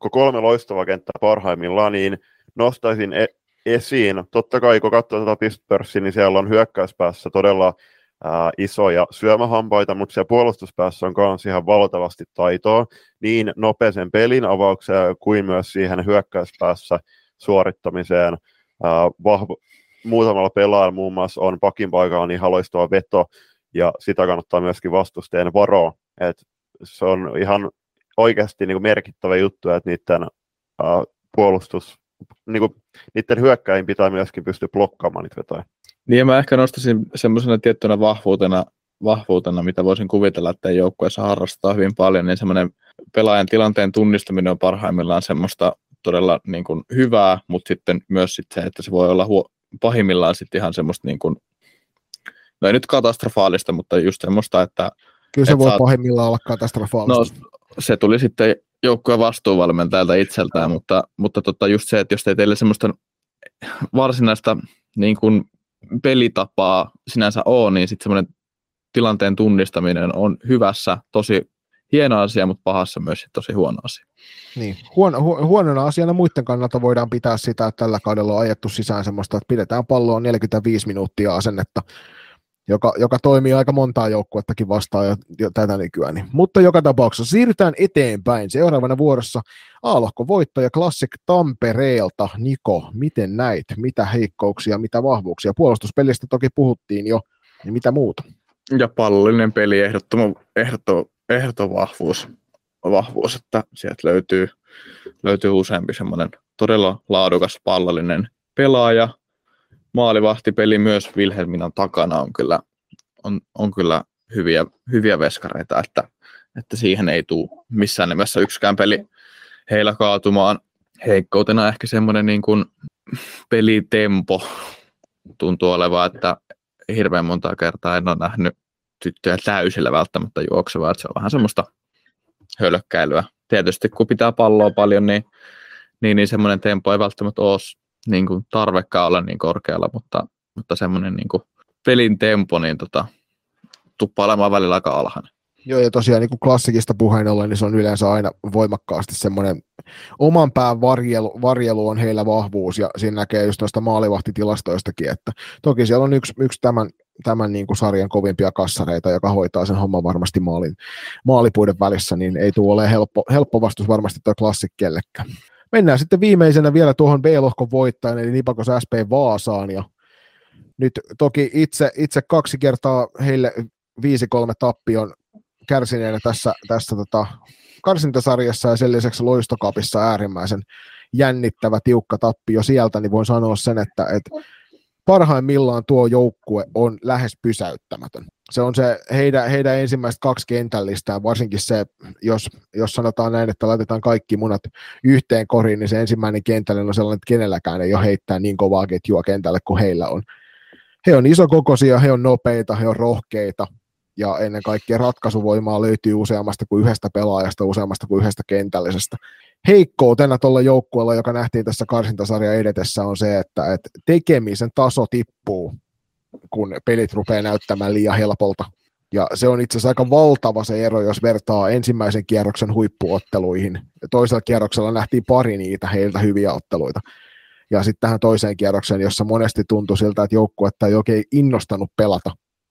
kun kolme loistavaa kenttää parhaimmillaan, niin nostaisin e- esiin, totta kai kun katsoo tätä pistopörssiä, niin siellä on hyökkäyspäässä todella ää, isoja syömähampaita, mutta siellä puolustuspäässä on myös ihan valtavasti taitoa niin nopeisen pelin avaukseen kuin myös siihen hyökkäyspäässä suorittamiseen. Ää, vahvo, muutamalla pelaajalla muun muassa on pakin paikalla niin loistava veto, ja sitä kannattaa myöskin vastustajan varoa. Et se on ihan oikeasti niin kuin merkittävä juttu, että niiden ää, puolustus, niin kuin, niiden hyökkäin pitää myöskin pystyä blokkaamaan niitä vetoja. Niin mä ehkä nostaisin semmoisena tiettynä vahvuutena, vahvuutena, mitä voisin kuvitella, että joukkueessa harrastaa hyvin paljon, niin semmoinen pelaajan tilanteen tunnistaminen on parhaimmillaan semmoista todella niin kuin hyvää, mutta sitten myös sit se, että se voi olla huo- pahimmillaan sitten ihan semmoista niin kuin, no ei nyt katastrofaalista, mutta just semmoista, että... Kyllä se voi saat... pahimmillaan olla katastrofaalista. No, se tuli sitten joukkueen vastuuvalmentajalta itseltään, mutta, mutta tota just se, että jos ei teille semmoista varsinaista niin kuin pelitapaa sinänsä ole, niin sitten semmoinen tilanteen tunnistaminen on hyvässä tosi hieno asia, mutta pahassa myös tosi huono asia. Niin. Huono, hu- huonona asiana muiden kannalta voidaan pitää sitä, että tällä kaudella on ajettu sisään semmoista, että pidetään palloa 45 minuuttia asennetta joka, joka toimii aika montaa joukkuettakin vastaan jo, jo tätä nykyään. Niin. Mutta joka tapauksessa siirrytään eteenpäin. Seuraavana vuorossa A-lohko voittaja Classic Tampereelta. Niko, miten näit? Mitä heikkouksia, mitä vahvuuksia? Puolustuspelistä toki puhuttiin jo, niin mitä muuta? Ja pallollinen peli ehdottoman, ehdottoman, ehdottoman vahvuus, vahvuus, että sieltä löytyy, löytyy useampi semmoinen todella laadukas pallollinen pelaaja, maalivahtipeli myös Wilhelminan takana on kyllä, on, on kyllä hyviä, hyviä veskareita, että, että siihen ei tule missään nimessä yksikään peli heillä kaatumaan. Heikkoutena ehkä semmoinen niin kuin pelitempo tuntuu olevan, että hirveän monta kertaa en ole nähnyt tyttöjä täysillä välttämättä juoksevaa, että se on vähän semmoista hölkkäilyä. Tietysti kun pitää palloa paljon, niin, niin, niin semmoinen tempo ei välttämättä ole niin kuin tarvekaan olla niin korkealla, mutta, mutta semmoinen niin kuin pelin tempo niin tota, tuppaa olemaan välillä aika alhainen. Joo, ja tosiaan niin kuin klassikista puheen ollen, niin se on yleensä aina voimakkaasti semmoinen oman pään varjelu, varjelu on heillä vahvuus, ja siinä näkee just noista maalivahtitilastoistakin, että toki siellä on yksi, yksi tämän, tämän niin kuin sarjan kovimpia kassareita, joka hoitaa sen homman varmasti maalin, maalipuiden välissä, niin ei tule ole helppo, helppo vastus varmasti tuo klassik kellekään. Mennään sitten viimeisenä vielä tuohon B-lohkon voittajan, eli Nipakos SP Vaasaan, ja nyt toki itse, itse kaksi kertaa heille 5-3 tappion kärsineenä tässä, tässä tota, karsintasarjassa ja sen lisäksi loistokapissa äärimmäisen jännittävä, tiukka tappio sieltä, niin voin sanoa sen, että, että parhaimmillaan tuo joukkue on lähes pysäyttämätön. Se on se heidän, heidän ensimmäiset kaksi kentällistä, varsinkin se, jos, jos sanotaan näin, että laitetaan kaikki munat yhteen koriin, niin se ensimmäinen kentälle on sellainen, että kenelläkään ei ole heittää niin kovaa ketjua kentälle kuin heillä on. He on isokokoisia, he on nopeita, he on rohkeita, ja ennen kaikkea ratkaisuvoimaa löytyy useammasta kuin yhdestä pelaajasta, useammasta kuin yhdestä kentällisestä. Heikkoutena tuolla joukkueella, joka nähtiin tässä karsintasarjan edetessä, on se, että, että tekemisen taso tippuu, kun pelit rupeaa näyttämään liian helpolta. Ja se on itse asiassa aika valtava se ero, jos vertaa ensimmäisen kierroksen huippuotteluihin. Toisella kierroksella nähtiin pari niitä heiltä hyviä otteluita. Ja sitten tähän toiseen kierrokseen, jossa monesti tuntui siltä, että joukkuetta ei oikein innostanut pelata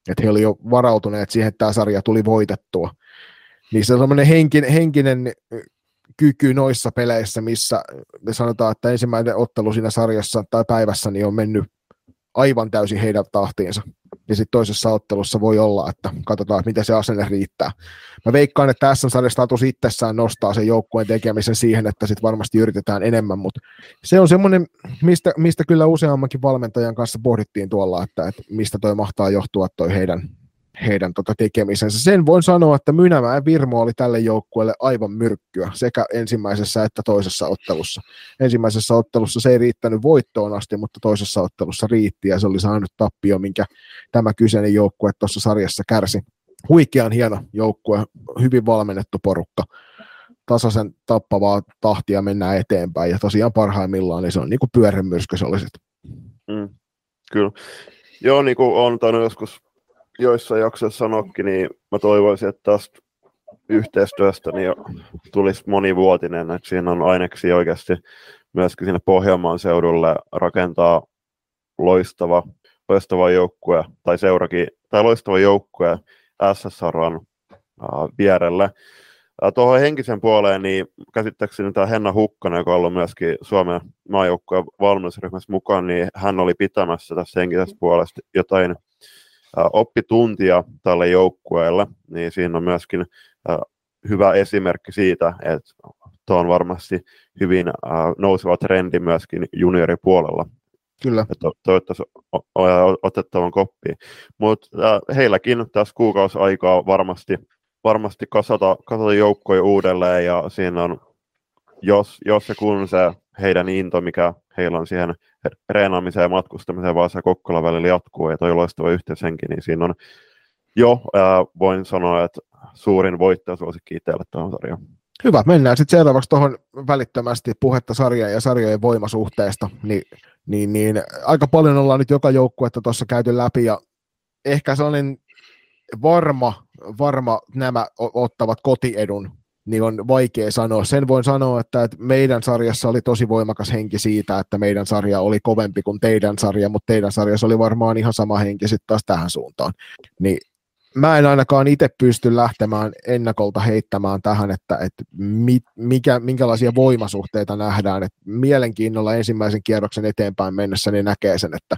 että he olivat jo varautuneet siihen, että tämä sarja tuli voitettua. Niin se on semmoinen henkinen, henkinen kyky noissa peleissä, missä me sanotaan, että ensimmäinen ottelu siinä sarjassa tai päivässä niin on mennyt aivan täysin heidän tahtiinsa. Ja sitten toisessa ottelussa voi olla, että katsotaan, miten se asenne riittää. Mä veikkaan, että tässä sarjassa status itsessään nostaa sen joukkueen tekemisen siihen, että sitten varmasti yritetään enemmän, mutta se on semmoinen, mistä, mistä kyllä useammankin valmentajan kanssa pohdittiin tuolla, että, että mistä toi mahtaa johtua toi heidän heidän tota tekemisensä. Sen voin sanoa, että Mynämäen Virmo oli tälle joukkueelle aivan myrkkyä sekä ensimmäisessä että toisessa ottelussa. Ensimmäisessä ottelussa se ei riittänyt voittoon asti, mutta toisessa ottelussa riitti ja se oli saanut tappio, minkä tämä kyseinen joukkue tuossa sarjassa kärsi. Huikean hieno joukkue, hyvin valmennettu porukka tasaisen tappavaa tahtia mennään eteenpäin ja tosiaan parhaimmillaan niin se on niin kuin pyörämyrsky se olisi. Mm, kyllä. Joo, niin kuin tainnut joskus joissa jaksoissa sanokin, niin mä toivoisin, että tästä yhteistyöstä niin tulisi monivuotinen, että siinä on aineksi oikeasti myöskin sinne Pohjanmaan seudulle rakentaa loistava, loistava joukkue, tai seurakin, tai loistava joukkue SSRn vierelle. Tuohon henkisen puoleen, niin käsittääkseni tämä Henna Hukkanen, joka on ollut myöskin Suomen maajoukkueen valmennusryhmässä mukaan, niin hän oli pitämässä tässä henkisessä puolesta jotain oppituntia tälle joukkueelle, niin siinä on myöskin hyvä esimerkki siitä, että tuo on varmasti hyvin nouseva trendi myöskin junioripuolella. Kyllä. Että toivottavasti otettavan koppiin. Mutta heilläkin tässä kuukausi aikaa varmasti, varmasti kasata, kasata joukkoja uudelleen ja siinä on, jos, jos ja kun se heidän into, mikä heillä on siihen treenaamiseen ja matkustamiseen vaan se Kokkola välillä jatkuu ja toi loistava yhteishenki, niin siinä on jo, ää, voin sanoa, että suurin voittajasuosikki itselle tuohon sarjaan. Hyvä, mennään sitten seuraavaksi tuohon välittömästi puhetta sarjaa ja sarjojen voimasuhteesta, niin, niin, niin aika paljon ollaan nyt joka joukkuetta tuossa käyty läpi ja ehkä sellainen varma, varma nämä ottavat kotiedun niin on vaikea sanoa. Sen voin sanoa, että, meidän sarjassa oli tosi voimakas henki siitä, että meidän sarja oli kovempi kuin teidän sarja, mutta teidän sarjassa oli varmaan ihan sama henki sitten taas tähän suuntaan. Niin mä en ainakaan itse pysty lähtemään ennakolta heittämään tähän, että, että mikä, minkälaisia voimasuhteita nähdään. Että mielenkiinnolla ensimmäisen kierroksen eteenpäin mennessä niin näkee sen, että,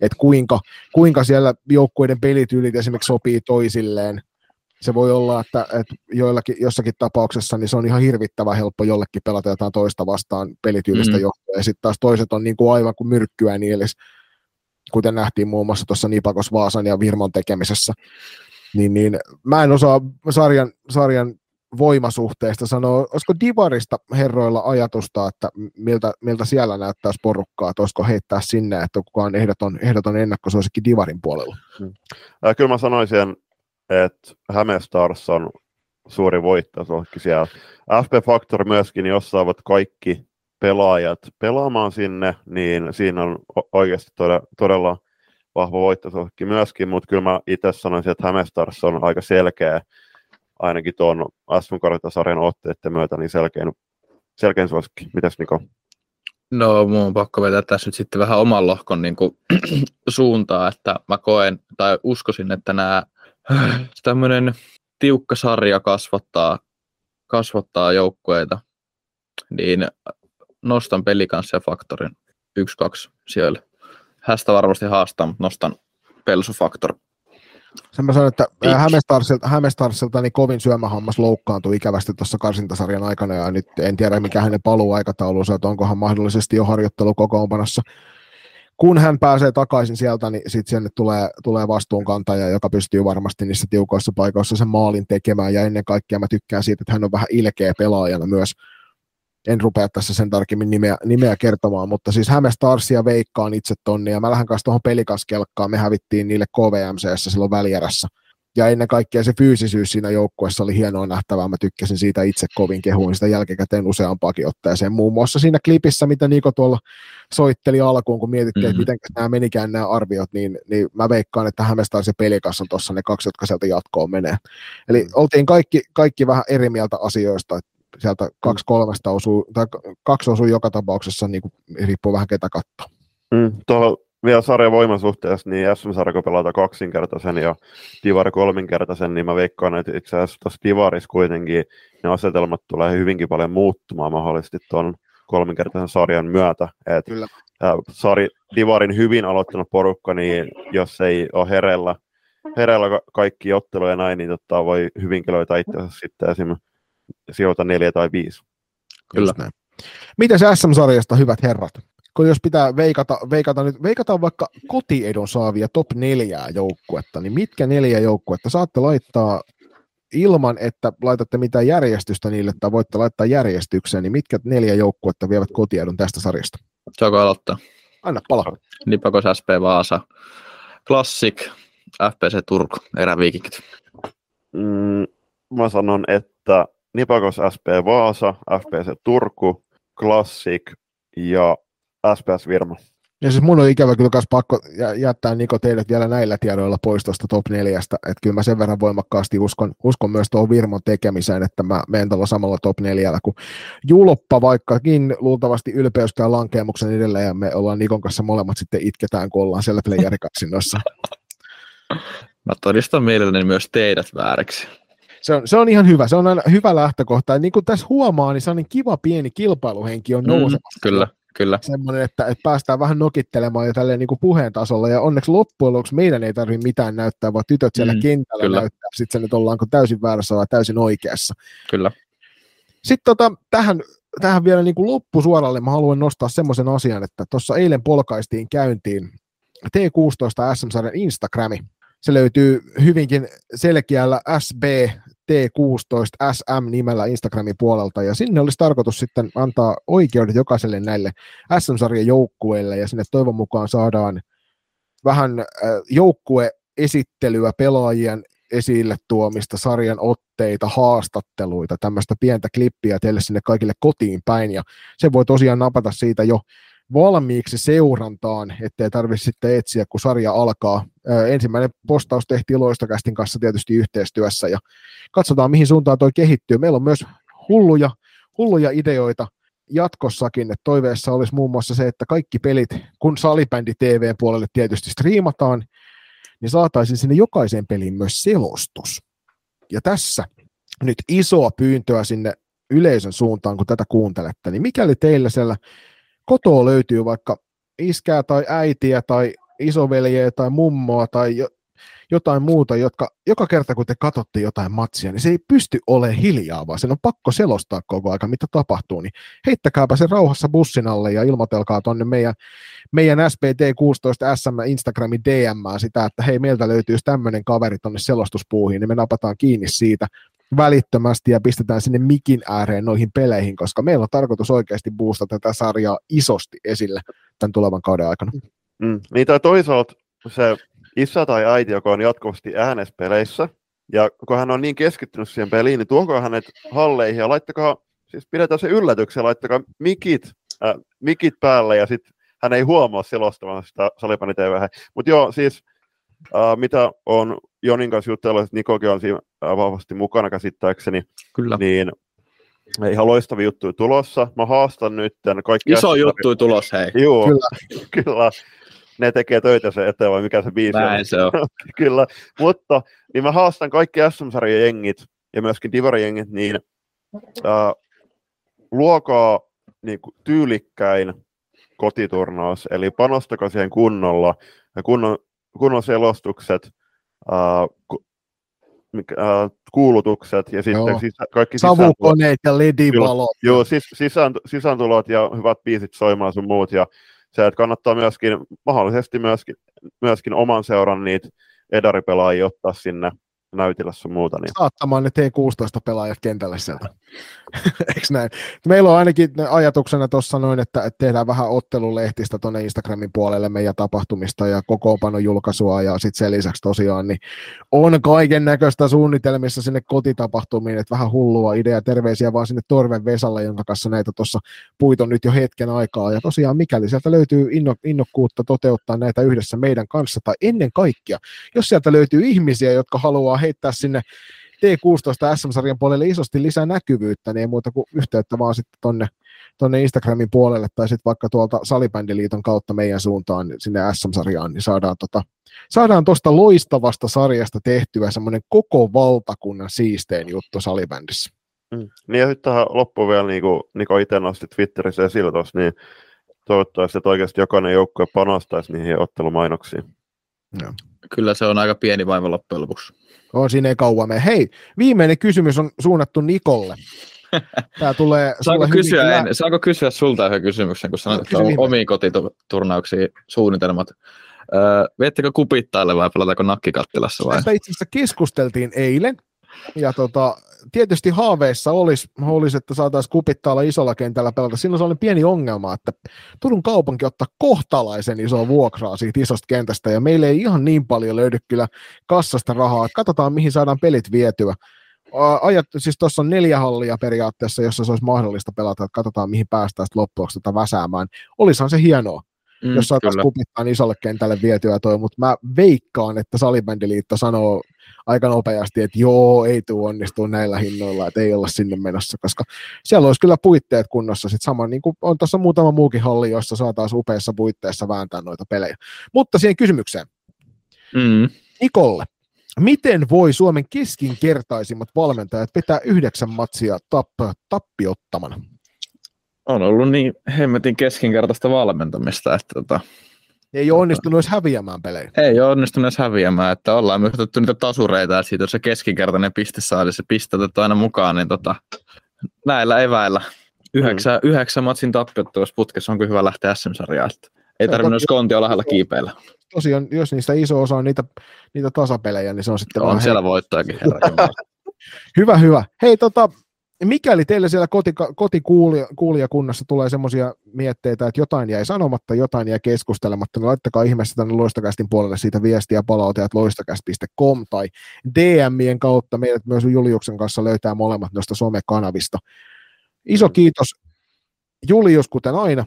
että kuinka, kuinka siellä joukkueiden pelityylit esimerkiksi sopii toisilleen, se voi olla, että, että joillakin, jossakin tapauksessa niin se on ihan hirvittävän helppo jollekin pelata jotain toista vastaan pelityylistä mm. johtuen, ja sitten taas toiset on niin kuin aivan kuin myrkkyä nielis, kuten nähtiin muun muassa tuossa Nipakos Vaasan ja Virmon tekemisessä. niin, niin mä en osaa sarjan, sarjan voimasuhteista sanoa, olisiko Divarista herroilla ajatusta, että miltä, miltä siellä näyttäisi porukkaa, että olisiko heittää sinne, että kukaan ehdoton, ehdoton ennakkosuosikki Divarin puolella? Hmm. Äh, kyllä mä sanoisin, että Hämestars on suuri voittaja siellä. FP Factor myöskin, jos saavat kaikki pelaajat pelaamaan sinne, niin siinä on oikeasti todella, todella vahva voittosuosikki myöskin, mutta kyllä mä itse sanoisin, että Hämestars on aika selkeä, ainakin tuon Aston sarjan otteiden myötä, niin selkein, selkein suosikki. Mitäs Niko? No, mun on pakko vetää tässä nyt sitten vähän oman lohkon niin kuin, suuntaa, että mä koen tai uskoisin, että nämä tämmöinen tiukka sarja kasvattaa, kasvattaa joukkueita, niin nostan pelikanssia faktorin 1-2 sijoille. Hästä varmasti haastaa, mutta nostan Pelsu-faktor. Sen mä sanon, että Hämestarsilta, Hämestarsilta niin kovin syömähammas loukkaantui ikävästi tuossa karsintasarjan aikana, ja nyt en tiedä mikä hänen paluuaikataulunsa, että onkohan mahdollisesti jo harjoittelu kokoonpanossa. Kun hän pääsee takaisin sieltä, niin sitten sinne tulee, tulee vastuunkantaja, joka pystyy varmasti niissä tiukoissa paikoissa sen maalin tekemään, ja ennen kaikkea mä tykkään siitä, että hän on vähän ilkeä pelaajana myös, en rupea tässä sen tarkemmin nimeä, nimeä kertomaan, mutta siis Häme Starsia veikkaan itse tonne, ja mä lähden kanssa tuohon pelikaskelkkaan, me hävittiin niille KVMCssä silloin välierässä. Ja ennen kaikkea se fyysisyys siinä joukkueessa oli hienoa nähtävää, mä tykkäsin siitä itse kovin kehuin sitä jälkikäteen useampaakin otteeseen. Muun muassa siinä klipissä, mitä Niko tuolla soitteli alkuun, kun mietittiin, mm-hmm. että miten nämä menikään nämä arviot, niin, niin mä veikkaan, että Hämestars ja Pelikas on tuossa ne kaksi, jotka sieltä jatkoon menee. Eli oltiin kaikki, kaikki vähän eri mieltä asioista, että sieltä kaksi kolmesta osuu, tai kaksi osuu joka tapauksessa, niin kuin, riippuu vähän ketä katsoo. Mm, tuolla vielä sarjan voimasuhteessa, niin SM-sarja kun pelataan kaksinkertaisen ja Divari kolminkertaisen, niin mä veikkaan, että itse asiassa tuossa Divarissa kuitenkin ne asetelmat tulee hyvinkin paljon muuttumaan mahdollisesti tuon kolminkertaisen sarjan myötä. Et Kyllä. Sari, Divarin hyvin aloittanut porukka, niin jos ei ole hereillä, hereillä kaikki otteluja ja näin, niin totta, voi hyvinkin löytää itse asiassa sitten esimerkiksi sijoita neljä tai viisi. Kyllä. Miten se SM-sarjasta, hyvät herrat? Kun jos pitää veikata, veikata nyt, veikataan vaikka kotiedon saavia top neljää joukkuetta, niin mitkä neljä joukkuetta saatte laittaa ilman, että laitatte mitään järjestystä niille tai voitte laittaa järjestykseen, niin mitkä neljä joukkuetta vievät kotiedon tästä sarjasta? Saako aloittaa? Anna pala. Nipakos SP Vaasa, Classic, FPC Turku, eräviikingit. Mm, mä sanon, että Nipakos SP Vaasa, FPC Turku, Classic ja SPS Virma. Ja siis mun on ikävä kyllä myös pakko jättää Niko teidät vielä näillä tiedoilla pois tuosta top neljästä, että kyllä mä sen verran voimakkaasti uskon, uskon myös tuohon Virmon tekemiseen, että mä menen tuolla samalla top neljällä kuin Juloppa, vaikkakin luultavasti ylpeys käy lankeemuksen edelleen ja me ollaan Nikon kanssa molemmat sitten itketään, kun ollaan siellä playerikaksinnossa. Mä todistan mielelläni myös teidät vääräksi se on, se on ihan hyvä, se on aina hyvä lähtökohta. Ja niin kuin tässä huomaa, niin sellainen kiva pieni kilpailuhenki on nousemassa. Mm, kyllä, kyllä. Semmoinen, että, että päästään vähän nokittelemaan jo tälleen niin kuin puheen tasolla. Ja onneksi loppujen lopuksi meidän ei tarvitse mitään näyttää, vaan tytöt siellä mm, kentällä kyllä. näyttää. Sitten se nyt ollaanko täysin väärässä vai täysin oikeassa. Kyllä. Sitten tota, tähän, tähän vielä niin kuin loppusuoralle mä haluan nostaa semmoisen asian, että tuossa eilen polkaistiin käyntiin T16 SM-sarjan Instagrami. Se löytyy hyvinkin selkeällä SB T16 SM-nimellä Instagramin puolelta, ja sinne olisi tarkoitus sitten antaa oikeudet jokaiselle näille SM-sarjan joukkueille, ja sinne toivon mukaan saadaan vähän joukkue-esittelyä pelaajien esille tuomista, sarjan otteita, haastatteluita, tämmöistä pientä klippiä teille sinne kaikille kotiin päin, ja se voi tosiaan napata siitä jo valmiiksi seurantaan, ettei tarvitse sitten etsiä, kun sarja alkaa. Ensimmäinen postaus tehtiin Loistokästin kanssa tietysti yhteistyössä ja katsotaan, mihin suuntaan toi kehittyy. Meillä on myös hulluja, hulluja ideoita jatkossakin, että toiveessa olisi muun muassa se, että kaikki pelit, kun salibändi TV-puolelle tietysti striimataan, niin saataisiin sinne jokaiseen peliin myös selostus. Ja tässä nyt isoa pyyntöä sinne yleisön suuntaan, kun tätä kuuntelette, niin mikäli teillä siellä kotoa löytyy vaikka iskää tai äitiä tai isoveljeä tai mummoa tai jotain muuta, jotka joka kerta kun te katsotte jotain matsia, niin se ei pysty olemaan hiljaa, vaan sen on pakko selostaa koko aika, mitä tapahtuu, niin heittäkääpä se rauhassa bussin alle ja ilmoitelkaa tuonne meidän, meidän SPT16 SM Instagramin DM sitä, että hei, meiltä löytyy tämmöinen kaveri tuonne selostuspuuhiin, niin me napataan kiinni siitä välittömästi ja pistetään sinne mikin ääreen noihin peleihin, koska meillä on tarkoitus oikeasti boostata tätä sarjaa isosti esille tämän tulevan kauden aikana. Mm. Niin tai toisaalta se isä tai äiti, joka on jatkuvasti äänespeleissä, ja kun hän on niin keskittynyt siihen peliin, niin tuokaa hänet halleihin ja laittakaa, siis pidetään se yllätyksen, laittakaa mikit, äh, mikit päälle ja sitten hän ei huomaa selostamaan sitä salipani TV. Mutta joo, siis äh, mitä on Jonin kanssa jutellut, että Nikokin on siinä äh, vahvasti mukana käsittääkseni, Kyllä. niin ihan loistavia juttuja tulossa. Mä haastan nyt kaikki... Iso juttu tulos, hei. Joo, kyllä. kyllä. Ne tekee töitä se eteen, vai mikä se biisi Näin on. se on. kyllä, mutta niin mä haastan kaikki SM-sarjan jengit ja myöskin Divari-jengit, niin äh, luokaa niin kuin, tyylikkäin kotiturnaus, eli panostakaa siihen kunnolla ja kunnon, kunnon selostukset, äh, ku, mikä, äh, kuulutukset ja sitten Joo. sisä, kaikki sisääntulot, Savukoneet ja ledinvalot. joo, sis, sisään, sisääntulot ja hyvät biisit soimaan sun muut ja se, että kannattaa myöskin, mahdollisesti myöskin, myöskin oman seuran niitä edaripelaajia ottaa sinne näytillä sun muuta. Niin. saattamaan ne T16-pelaajat kentälle sieltä. Eikö näin? Meillä on ainakin ajatuksena tuossa noin, että tehdään vähän ottelulehtistä tuonne Instagramin puolelle meidän tapahtumista ja kokoonpanon julkaisua ja sitten sen lisäksi tosiaan niin on kaiken näköistä suunnitelmissa sinne kotitapahtumiin, että vähän hullua idea, terveisiä vaan sinne Torven Vesalle, jonka kanssa näitä tuossa puito nyt jo hetken aikaa ja tosiaan mikäli sieltä löytyy inno, innokkuutta toteuttaa näitä yhdessä meidän kanssa tai ennen kaikkea, jos sieltä löytyy ihmisiä, jotka haluaa heittää sinne T16 SM-sarjan puolelle isosti lisää näkyvyyttä, niin ei muuta kuin yhteyttä vaan sitten tonne, tonne Instagramin puolelle tai sitten vaikka tuolta Salibändiliiton kautta meidän suuntaan sinne SM-sarjaan, niin saadaan tota, saadaan tuosta loistavasta sarjasta tehtyä semmoinen koko valtakunnan siistein juttu salibändissä. Mm. Niin ja sitten tähän loppuun vielä, niin kuin Niko itse nosti Twitterissä esille tuossa, niin toivottavasti, että oikeasti jokainen joukkue panostaisi niihin ottelumainoksiin. Kyllä se on aika pieni vaiva loppujen lopuksi. On siinä ei kauan mene. Hei, viimeinen kysymys on suunnattu Nikolle. Tämä tulee Saanko kysyä, en, saanko kysyä sulta yhden kysymyksen, kun sanoit, No, että on omiin kotiturnauksiin suunnitelmat. Öö, viettekö kupittaille vai pelataanko nakkikattilassa vai? Tästä itse asiassa keskusteltiin eilen, ja tota, tietysti haaveissa olisi, olisi että saataisiin kupittaalla isolla kentällä pelata. Siinä on sellainen pieni ongelma, että Turun kaupunki ottaa kohtalaisen isoa vuokraa siitä isosta kentästä, ja meillä ei ihan niin paljon löydy kyllä kassasta rahaa. Katsotaan, mihin saadaan pelit vietyä. Ajat, siis tuossa on neljä hallia periaatteessa, jossa se olisi mahdollista pelata, että katsotaan, mihin päästään loppujen tätä väsäämään. Olisihan se hienoa Mm, jos saataisiin kupittaa isolle kentälle vietyä toi, mutta mä veikkaan, että Salibändiliitto sanoo aika nopeasti, että joo, ei tuu onnistuu näillä hinnoilla, että ei olla sinne menossa, koska siellä olisi kyllä puitteet kunnossa. Sitten sama niin kuin on tuossa muutama muukin halli, jossa saataisiin upeissa puitteissa vääntää noita pelejä. Mutta siihen kysymykseen. Mm. Nikolle, miten voi Suomen keskinkertaisimmat valmentajat pitää yhdeksän matsia tapp- tappiottamana? On ollut niin hemmetin keskinkertaista valmentamista, että tota, Ei ole onnistunut edes häviämään pelejä. ei ole onnistunut edes häviämään, että ollaan myös otettu niitä tasureita, että siitä jos se keskinkertainen piste saa, niin se piste otettu aina mukaan, niin tota, näillä eväillä. Yhdeksän, mm. yhdeksän matsin tappiot tuossa putkessa on kyllä hyvä lähteä SM-sarjaan. että Ei tarvinnut toki- Skontio lähellä kiipeillä. Tosiaan, jos niistä iso osa on niitä, niitä tasapelejä, niin se on sitten On siellä voittajakin, herra. Hyvä, hyvä. Hei, tota, mikäli teille siellä koti, kotikuulijakunnassa tulee semmoisia mietteitä, että jotain jäi sanomatta, jotain jäi keskustelematta, niin laittakaa ihmeessä tänne Loistakästin puolelle siitä viestiä palautajat loistakäst.com tai DMien kautta. Meidät myös Juliuksen kanssa löytää molemmat noista somekanavista. Iso kiitos Julius, kuten aina.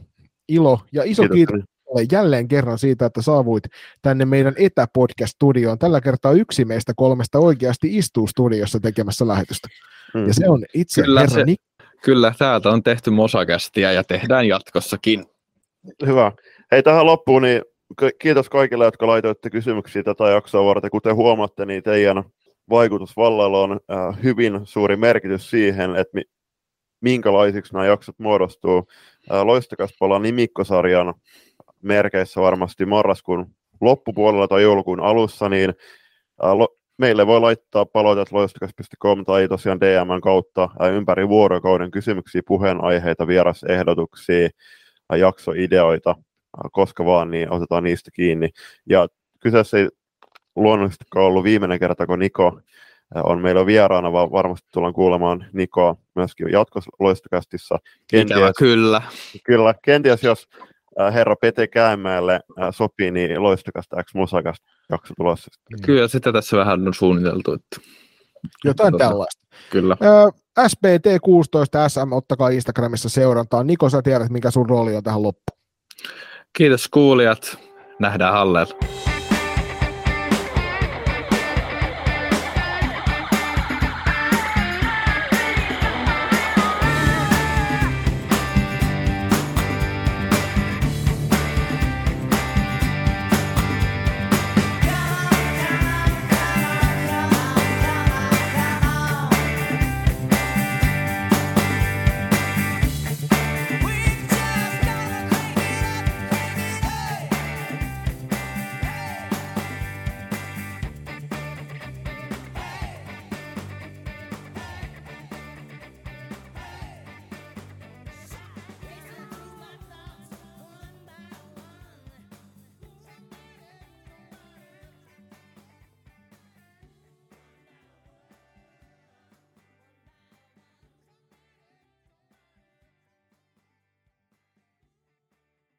Ilo ja iso kiitos, Kiitos. jälleen kerran siitä, että saavuit tänne meidän etäpodcast-studioon. Tällä kertaa yksi meistä kolmesta oikeasti istuu studiossa tekemässä lähetystä. Mm. Ja se on itse Kyllä herra se- Nik- Kyllä, täältä on tehty mosakästiä ja tehdään jatkossakin. Hyvä. Hei, tähän loppuun, niin kiitos kaikille, jotka laitoitte kysymyksiä tätä jaksoa varten. Kuten huomaatte, niin teidän vaikutusvallalla on äh, hyvin suuri merkitys siihen, että mi- minkälaisiksi nämä jaksot muodostuu. Äh, Loistakas pala nimikkosarjan merkeissä varmasti marraskuun loppupuolella tai joulukuun alussa, niin Meille voi laittaa palautetta loistokas.com tai tosiaan DMn kautta ympäri vuorokauden kysymyksiä, puheenaiheita, vierasehdotuksia, jaksoideoita, koska vaan, niin otetaan niistä kiinni. Ja kyseessä ei luonnollisesti ollut viimeinen kerta, kun Niko on meillä vieraana, vaan varmasti tullaan kuulemaan Nikoa myöskin jatkossa loistokästissä. Kenties, kyllä. Kyllä, kenties jos herra Pete Käimäelle sopii, niin loistakasta X Musakasta jakso tulossa. Kyllä, sitä tässä vähän on suunniteltu. Että... Jotain tuota, tällaista. Kyllä. SBT16 SM, ottakaa Instagramissa seurantaa. Niko, sä tiedät, mikä sun rooli on tähän loppuun. Kiitos kuulijat. Nähdään Hallella.